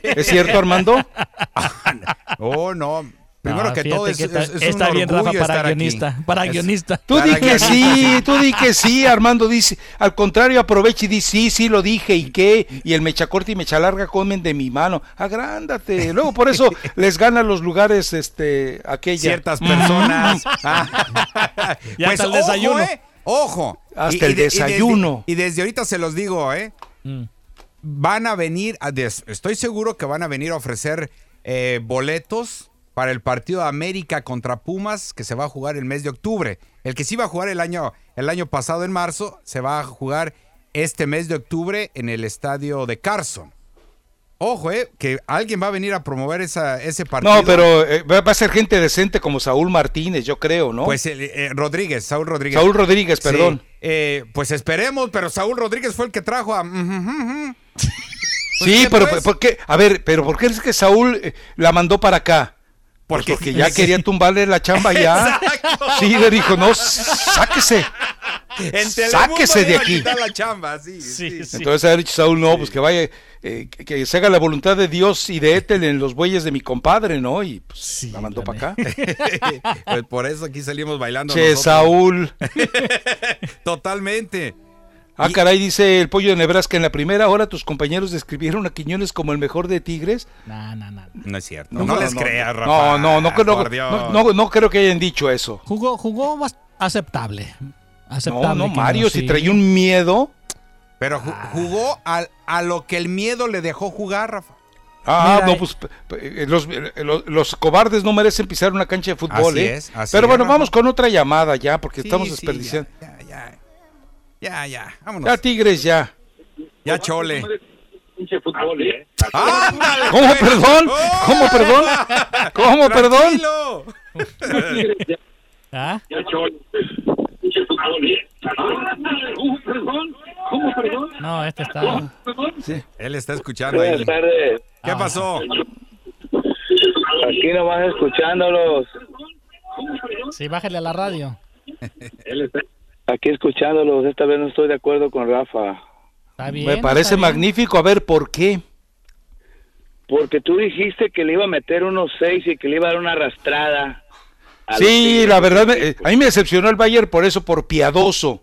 ¿Es cierto, Armando? Oh, no. Primero No, que todo, es, que está, es- es está un bien, Rafa, para estar aquí. guionista. Para Es- guionista. Tú Para di que sí, tú di que sí, Armando dice, al contrario aprovecha y di sí, sí lo dije y qué, y el mecha corta y mecha larga comen de mi mano, agrándate, luego por eso les ganan los lugares, este, aquella. Ciertas personas. Ah. Ya hasta el desayuno. Ojo, ¿eh? Ojo. Hasta el de- desayuno. Y desde, y desde ahorita se los digo, ¿eh? Mm. Van a venir, a estoy seguro que van a venir a ofrecer eh, boletos para el partido de América contra Pumas que se va a jugar el mes de octubre. El que sí iba a jugar el año, el año pasado en marzo, se va a jugar este mes de octubre en el estadio de Carson. Ojo, eh, que alguien va a venir a promover esa, ese partido. No, pero eh, va a ser gente decente como Saúl Martínez, yo creo, ¿no? Pues eh, eh, Rodríguez, Saúl Rodríguez. Saúl Rodríguez, perdón. eh, pues esperemos, pero Saúl Rodríguez fue el que trajo a. sí, ¿qué pero pues? ¿por qué? A ver, pero ¿por qué es que Saúl la mandó para acá? Pues Porque- ya sí. quería tumbarle la chamba ya. Exacto. Sí, le dijo, no, sáquese. Sáquese de aquí. quitar la chamba, sí, sí. Entonces ha dicho Saúl, no, pues que vaya, eh, que, que se haga la voluntad de Dios y de Ethel en los bueyes de mi compadre, ¿no? Y pues la mandó para acá. Pues por eso aquí salimos bailando. Che, nosotros. Saúl. Totalmente. Ah, caray, dice el pollo de Nebraska, en la primera hora tus compañeros describieron a Quiñones como el mejor de Tigres. No, no, no. No es cierto. No, les creas, Rafa. No, no, no, creo- no, no, no que hayan dicho eso. Jugó, jugó bast- aceptable. No, Aceptable. no, Quiñones, Mario, si sí. traía un miedo. Pero ju- jugó al- a lo que el miedo le dejó jugar, Rafa. Ah, Mira, no, eh. pues eh, los, eh, los, los cobardes no merecen pisar una cancha de fútbol, Así ¿eh? es, así Pero bueno, vamos con otra llamada ya, porque Sí, estamos desperdiciando. Ya, ya, vámonos. Ya, Tigres, ya. Ya, chole. ¿Cómo, perdón? ¿Cómo, perdón? ¿Cómo, perdón? ¿Ah? No, este está. Él está escuchando ahí. Buenas tardes. ¿Qué pasó? Aquí nomás escuchándolos. Sí, bájale a la radio. Aquí escuchándolos. Esta vez no estoy de acuerdo con Rafa. Está bien. Me parece magnífico. A ver, ¿por qué? Porque tú dijiste que le iba a meter unos seis y que le iba a dar una arrastrada. Sí, la verdad, me- eh, a mí me decepcionó el Bayern por eso, por piadoso,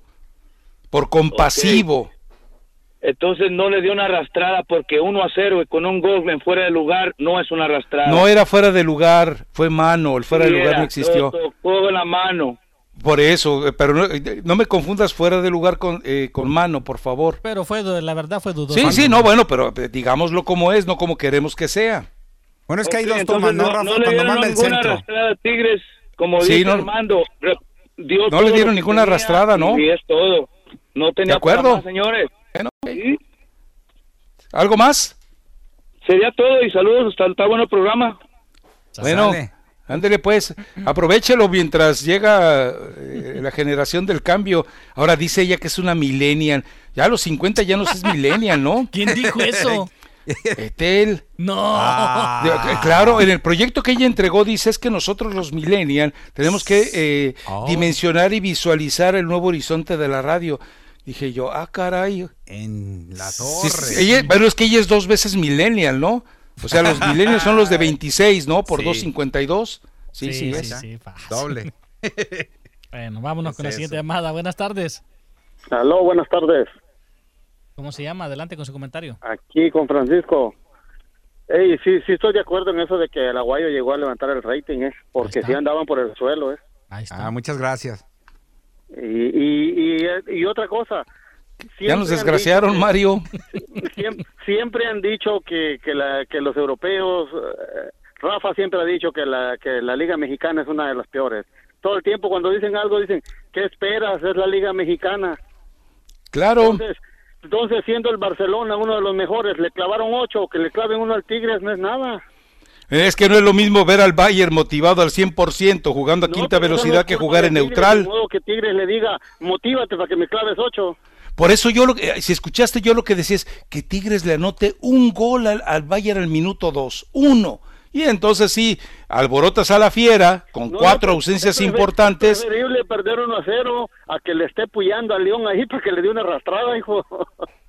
por compasivo. Entonces no le dio una arrastrada porque 1 a 0 y con un gol en fuera de lugar no es una arrastrada. No era fuera de lugar, fue mano, el fuera de lugar era, no existió. lo tocó en la mano. Por eso, eh, pero no, eh, no me confundas fuera de lugar con, eh, con mano, por favor. Pero fue, la verdad fue dudoso. Sí, sí, no, bueno, pero eh, digámoslo como es, no como queremos que sea. Bueno, Ok, entonces no, no le dieron ninguna arrastrada a Tigres, como Sí, dice no- Armando. dio No le dieron que ninguna tenía arrastrada, ¿no? Y es todo. No tenía De acuerdo. más, señores. Sí. ¿Algo más? Sería todo y saludos. Está, está bueno el programa. Bueno, ándele pues, aprovechelo mientras llega eh, la generación del cambio. Ahora dice ella que es una millennial. Ya a los 50 ya no es millennial, ¿no? ¿Quién dijo eso? Etel. No. Ah. Eh, Claro, en el proyecto que ella entregó dice es que nosotros los millennials tenemos que eh, Oh. dimensionar y visualizar el nuevo horizonte de la radio. Dije yo, ah, caray. En la Sí, torre. sí, ella- bueno, es que ella es dos veces millennial, ¿no? O sea, los millennials son los de 26, ¿no? Por Sí. 2.52. Sí, sí, sí, es. sí, fácil. Doble. Bueno, vámonos ¿Qué con la siguiente eso? llamada. Buenas tardes. Aló, buenas tardes. ¿Cómo se llama? Adelante con su comentario. Aquí con Francisco. Ey, sí, sí estoy de acuerdo en eso de que el Aguayo llegó a levantar el rating, ¿eh? Porque sí andaban por el suelo, ¿eh? Ahí está. Ah, muchas gracias. Y, y, y, y otra cosa. Ya nos desgraciaron, dicho Mario. Siempre, siempre han dicho que, que, la, que los europeos, eh, Rafa siempre ha dicho que la, que la Liga Mexicana es una de las peores. Todo el tiempo cuando dicen algo dicen, ¿qué esperas? Es la Liga Mexicana. Claro. Entonces, entonces siendo el Barcelona uno de los mejores, le clavaron ocho, que le claven uno al Tigres no es nada. Es que no es lo mismo ver al Bayern motivado al 100% jugando a No, quinta no velocidad que jugar en Tigres, neutral. De modo que Tigres le diga, motívate para que me claves ocho. Por eso yo, lo, que- eh, si escuchaste yo lo que decía es que Tigres le anote un gol al, al Bayern al minuto dos, uno. Y entonces sí, alborotas a la fiera con No, cuatro ausencias es importantes. Es preferible perder 1 a 0 a que le esté puyando al León ahí para que le dé una arrastrada, hijo.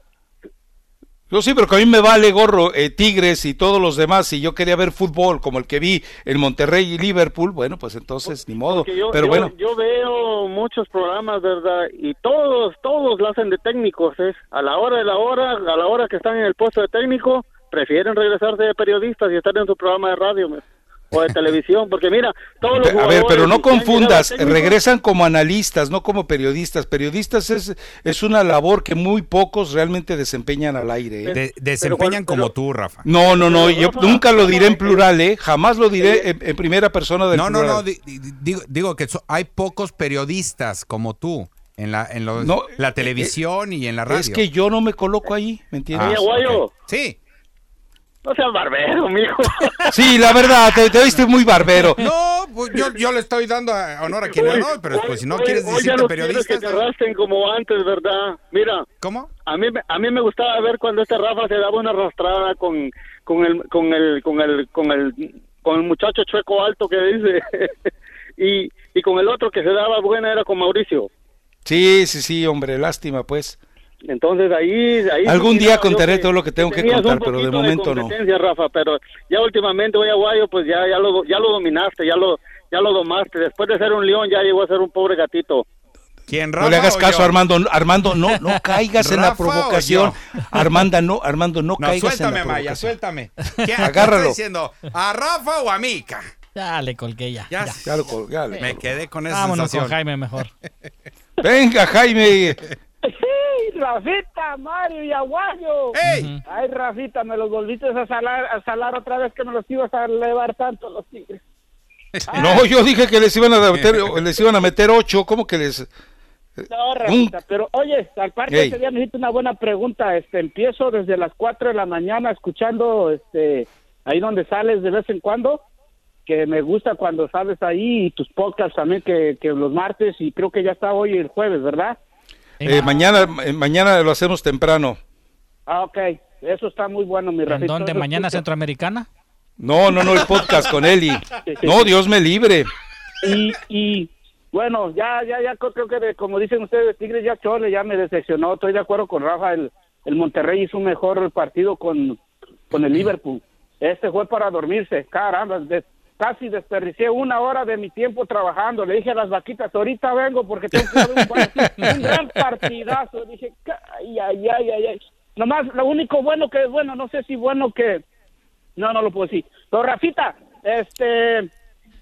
Yo sí, pero que a mí me vale gorro eh, Tigres y todos los demás. Si yo quería ver fútbol como el que vi en Monterrey y Liverpool, bueno, pues entonces ni modo. Yo, Pero yo- bueno, yo veo muchos programas, ¿verdad? Y todos, todos lo hacen de técnicos, ¿es? A la hora de la hora, a la hora que están en el puesto de técnico, prefieren regresarse de periodistas y estar en su programa de radio ¿me? O de televisión, porque mira, todos los a ver, pero no confundas, regresan como analistas, no como periodistas. Periodistas es, es una labor que muy pocos realmente desempeñan al aire. ¿eh? De- desempeñan como tú, Rafa. No, no, no, yo nunca lo diré en plural, ¿eh? Jamás lo diré en, en primera persona del No, no, plural. no. di- di- digo, digo que so- hay pocos periodistas como tú en la, en los- No, la televisión y en la radio. Es que yo no me coloco ahí, ¿me entiendes? Ah, Oye, Aguayo. ok. Sí. No seas barbero, mijo. Sí, la verdad, te, te viste muy barbero. No, pues yo, yo le estoy dando a- honor a quien le honor, pero pues si no Hoy- quieres hoy decirte periodista. que te arrastren como antes, ¿verdad? Mira. ¿Cómo? A mí, me- a mí me gustaba ver cuando este Rafa se daba una arrastrada con, con el, con el, con el, con el, con el muchacho chueco alto que dice. y, y con el otro que se daba buena era con Mauricio. Sí, sí, sí, hombre, lástima, pues. Entonces ahí... ahí Algún sí día contaré todo lo que tengo que contar, pero de momento no. competencia, Rafa, pero ya últimamente voy a Guayo, pues ya, ya, lo, ya lo dominaste, ya lo, ya lo domaste. Después de ser un león ya llegó a ser un pobre gatito. ¿Quién, No le hagas caso, Armando. Armando, no, no caigas en la ¿Rafa provocación. Armanda, no, Armando, no, No, caigas suéltame, en la Maya, provocación. suéltame. ¿Quién Agárralo. está diciendo? ¿A Rafa o a Mica? Ya le colgué ya. Ya, ya. Ya lo col- ya le Me quedé con esa Vámonos sensación. con Jaime mejor. Venga, Jaime. ¡Hey, Rafita, Mario y Aguayo! ¡Ey! Ay, Rafita, me los volviste a salar, a salar otra vez que me los ibas a elevar tanto los tigres. No, yo dije que les iban a meter, les iban a meter ocho. ¿Cómo que les? No, Rafita, pero oye, al parte ese día me hiciste una buena pregunta. Este, empiezo desde las 4 de la mañana escuchando, este, ahí donde sales de vez en cuando, que me gusta cuando sales ahí y tus podcasts también que, que los martes y creo que ya está hoy el jueves, ¿verdad? Eh, mañana, eh, mañana lo hacemos temprano. Ah, ok, eso está muy bueno, mi ¿En dónde? ¿Mañana. Centroamericana? No, no, no, el podcast con Eli. No, Dios me libre. y, y bueno, ya, ya, ya creo que de- como dicen ustedes, Tigres ya chole, ya me decepcionó. Estoy de acuerdo con Rafa, el, el Monterrey hizo un mejor partido con, con el Liverpool. Este fue para dormirse, caramba, de- casi desperdicié una hora de mi tiempo trabajando. Le dije a las vaquitas, ahorita vengo porque tengo que ver un, un gran partidazo. Dije, ay, ay, ay, ay. Nomás, lo único bueno que, bueno, no sé si bueno que, no, no lo puedo decir. Pero Rafita, este,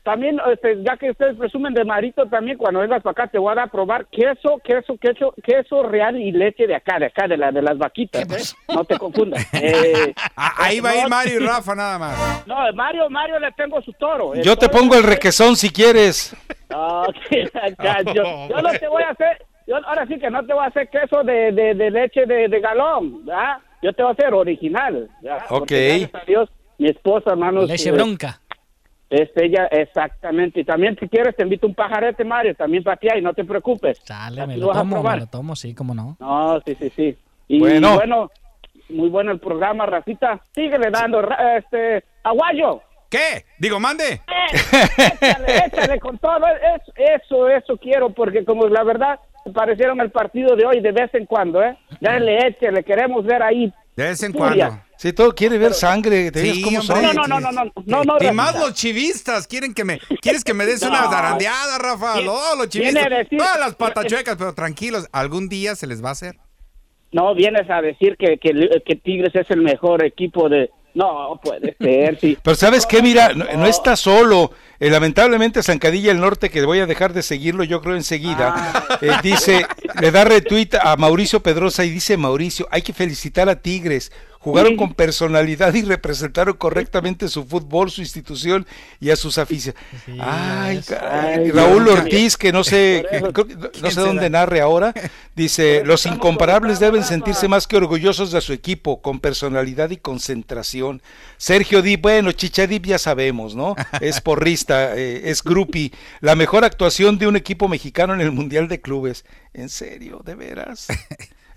también, este, ya que ustedes presumen de Marito, también cuando vengas para acá te voy a dar a probar queso, queso, queso, queso real y leche de acá, de acá, de la de las vaquitas, ¿eh? No te confundas. Eh, Ah, Ahí va a ir Mario y Rafa nada más. No, Mario, Mario le tengo su toro. Yo te pongo el requesón si quieres. Yo, yo no te voy a hacer, yo, ahora sí que no te voy a hacer queso de, de, de leche de, de galón, ¿verdad? Yo te voy a hacer original, ¿verdad? Ok. Porque gracias a Dios, mi esposa, hermanos. Leche eh, bronca. Es ella, exactamente. Y también, si quieres, te invito un pajarete, Mario, también para ti, y no te preocupes. Dale, Así me lo tomo, me lo tomo, sí, cómo no. No, sí, sí, sí. Y Bueno. bueno, muy bueno el programa, Rafita. Síguele dando, Ra- este, Aguayo. ¿Qué? Digo, mande. Échale, échale con todo. Es- eso, eso quiero, porque como la verdad, parecieron el partido de hoy de vez en cuando, ¿eh? Dale, échale, queremos ver ahí. De vez en Furia. cuando. Si todo quiere ver sangre, te Sí, cómo hombre. son. No, no, no, no, no, no, no, y más los chivistas quieren que me quieres que me des una No. zarandeada, Rafa. No, los viene chivistas. a decir- Todas las patachuecas, pero tranquilos, algún día se les va a hacer. No, vienes a decir que, que, que Tigres es el mejor equipo de... No, puede ser, sí. Pero sabes qué, mira, no, no está solo. Eh, lamentablemente Zancadilla del Norte, que voy a dejar de seguirlo, yo creo enseguida, Ah. eh, dice, le da retweet a Mauricio Pedrosa y dice Mauricio, hay que felicitar a Tigres. Jugaron Sí. con personalidad y representaron correctamente su fútbol, su institución y a sus aficionados. Ay, caray. Raúl. Ortiz, que no sé, que no- no ¿Quién sé dónde narre ahora, dice, los incomparables deben sentirse más que orgullosos de su equipo, con personalidad y concentración. Sergio Dip, bueno, Chichadip ya sabemos, ¿no? Es porrista, eh, es grupi. La mejor actuación de un equipo mexicano en el Mundial de Clubes. ¿En serio? ¿De veras?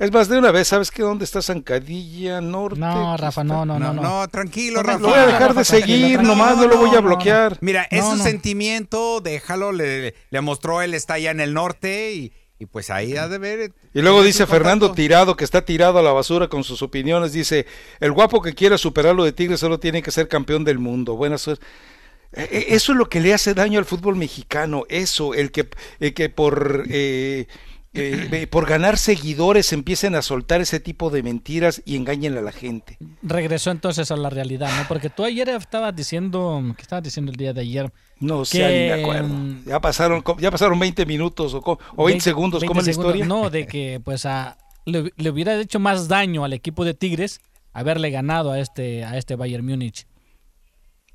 Es más, de una vez, ¿sabes qué? ¿Dónde está Zancadilla Norte? No, Rafa, no, no, no. no. No, tranquilo, Rafa. Lo voy a dejar de seguir, nomás no lo voy a bloquear. Mira, es No, un no. sentimiento, déjalo, le, le mostró él está allá en el norte y, y pues ahí ha de ver. Y luego dice Fernando contacto. Tirado, que está tirado a la basura con sus opiniones, dice, el guapo que quiera superar lo de Tigres solo tiene que ser campeón del mundo. Buena suerte. Eh, eh, Eso es lo que le hace daño al fútbol mexicano, eso, el que, el que por, eh, eh, eh, por ganar seguidores empiecen a soltar ese tipo de mentiras y engañen a la gente. Regresó entonces a la realidad, ¿no? Porque tú ayer estabas diciendo, ¿qué estabas diciendo el día de ayer? No sé, Que, ni me acuerdo. mm, Ya pasaron, ya pasaron 20 minutos o, o 20 segundos, ¿cómo es la 20 segundos, historia? No, de que pues a, le, le hubiera hecho más daño al equipo de Tigres haberle ganado a este, a este Bayern Múnich.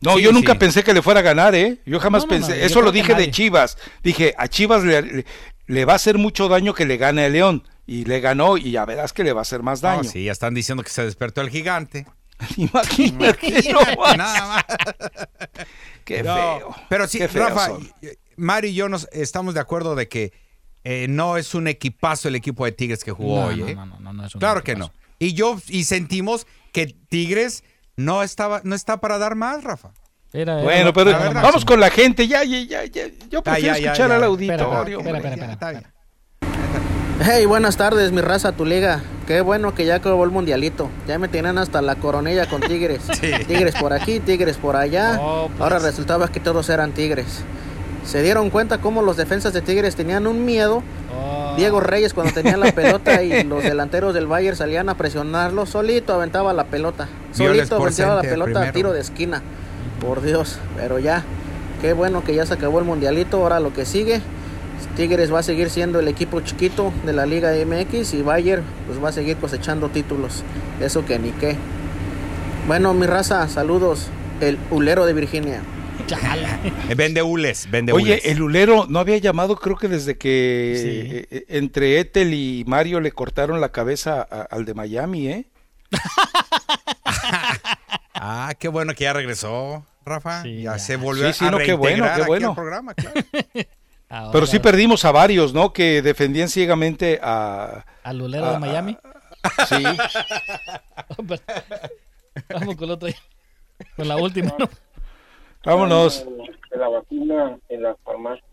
No, Sí, yo nunca sí. pensé que le fuera a ganar, ¿eh? Yo jamás No, no, pensé. no, Eso lo dije de. Chivas. Dije, a Chivas le, le- le va a hacer mucho daño que le gane a León. Y le ganó y ya verás que le va a hacer más daño. sí, ya están diciendo que se despertó el gigante. Imagínate, no más. Nada más. Qué No, feo. Pero sí, Rafa, son. Mario y yo nos estamos de acuerdo de que eh, no es un equipazo el equipo de Tigres que jugó No, hoy, no, ¿eh? no, no, no, no es un Claro que no. Y yo y sentimos que Tigres no estaba no está para dar más, Rafa. Era- era Bueno, pero vamos con la gente. Ya, ya, ya, ya. Yo prefiero ya, ya, escuchar ya. al auditorio. espera, hombre. espera, espera, Está espera. bien. Hey, buenas tardes, mi raza, tu liga. Qué bueno que ya acabó el mundialito. Ya me tenían hasta la coronilla con tigres. Tigres por aquí, tigres por allá. Oh, pues. Ahora resultaba que todos eran tigres. Se dieron cuenta cómo los defensas de Tigres tenían un miedo. Oh. Diego Reyes cuando tenía la pelota y los delanteros del Bayern salían a presionarlo, solito aventaba la pelota. Solito aventaba la pelota a tiro de esquina. Por Dios, pero ya. Qué bueno que ya se acabó el mundialito. Ahora lo que sigue. Tigres va a seguir siendo el equipo chiquito de la Liga MX y Bayern pues va a seguir cosechando títulos. Eso que ni qué. Bueno, mi raza, saludos. El Ulero de Virginia. Eh, Vende hules, vende Oye, hules. el Ulero no había llamado, creo que desde que eh, eh, entre Ethel y Mario le cortaron la cabeza a- al de Miami, ¿eh? Ah, qué bueno que ya regresó, Rafa. ya, se volvió Sí, sí, a no, qué bueno, qué aquí bueno. al programa, claro. Pero sí perdimos a varios, ¿no? Que defendían ciegamente a... ¿Al Lulero a- de Miami? Sí. Vamos con la otra. Con la última. ¿no? Vámonos. De la vacuna en la farmacia.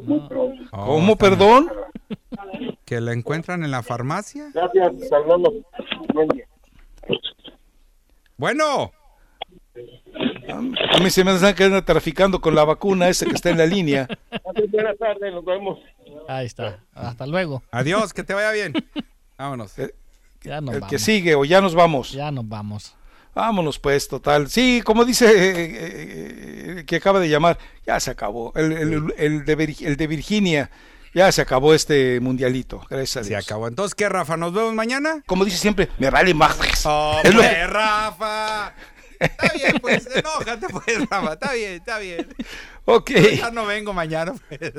Muy pronto. ¿Cómo, perdón? ¿Que la encuentran en la farmacia? Gracias, saludos. Buen día. Bueno. A mí se me están quedando traficando con la vacuna ese que está en la línea. Buenas tardes, nos vemos. Ahí está. Hasta luego. Adiós, que te vaya bien. Vámonos. Ya nos El vamos. que sigue o ya nos vamos. Ya nos vamos. Vámonos pues, total. Sí, como dice eh, eh, que acaba de llamar, ya se acabó. El, el- el de, Vir- el de Virginia, ya se acabó este mundialito. Gracias a Se Dios. acabó. Entonces, ¿qué, Rafa? ¿Nos vemos mañana? Como dice siempre, me vale más. Es lo- ¡Hombre, Rafa! Está bien, pues, enójate, pues, Rafa. Está bien, está bien. Ok. Ya no vengo mañana, pues.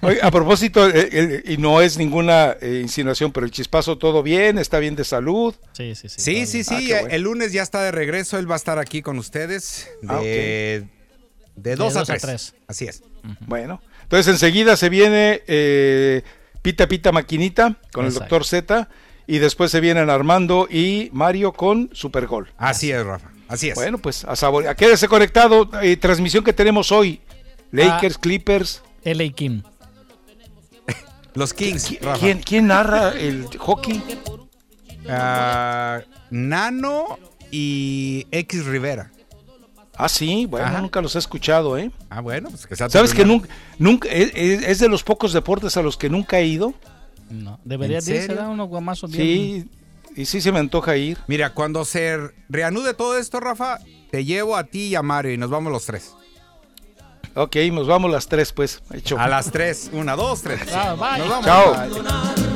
Oye, a propósito, eh, el- y no es ninguna eh, insinuación, pero el chispazo todo bien, está bien de salud. Sí, sí, sí. Sí, sí, sí. Ah, bueno. El lunes ya está de regreso. Él va a estar aquí con ustedes. De, Ah, de dos De a dos a tres. tres. Así es. Bueno, entonces enseguida se viene eh, Pita Pita Maquinita con el doctor Z y después se vienen Armando y Mario con Supergol. Así es, Rafa. Así es. Bueno, pues a saborear. Quédese conectado. eh, transmisión que tenemos hoy. Lakers, Ah. Clippers. LA Kim. Los Kings, Rafa. ¿Quién, quién narra el hockey? Ah, Nano y X Rivera. Ah, sí, bueno, Ajá. nunca los he escuchado, ¿eh? Ah, bueno, pues que sea ¿Sabes que nunca, nunca es, de los pocos deportes a los que nunca he ido? No. Debería ¿En de irse, da unos guamazos bien. Sí, y sí se me antoja ir. Mira, cuando se reanude todo esto, Rafa, te llevo a ti y a Mario y nos vamos los tres. Ok, nos vamos las tres, pues. Hecho. A las tres. Una, dos, tres. Ah, bye. Nos vamos. Chao. Bye.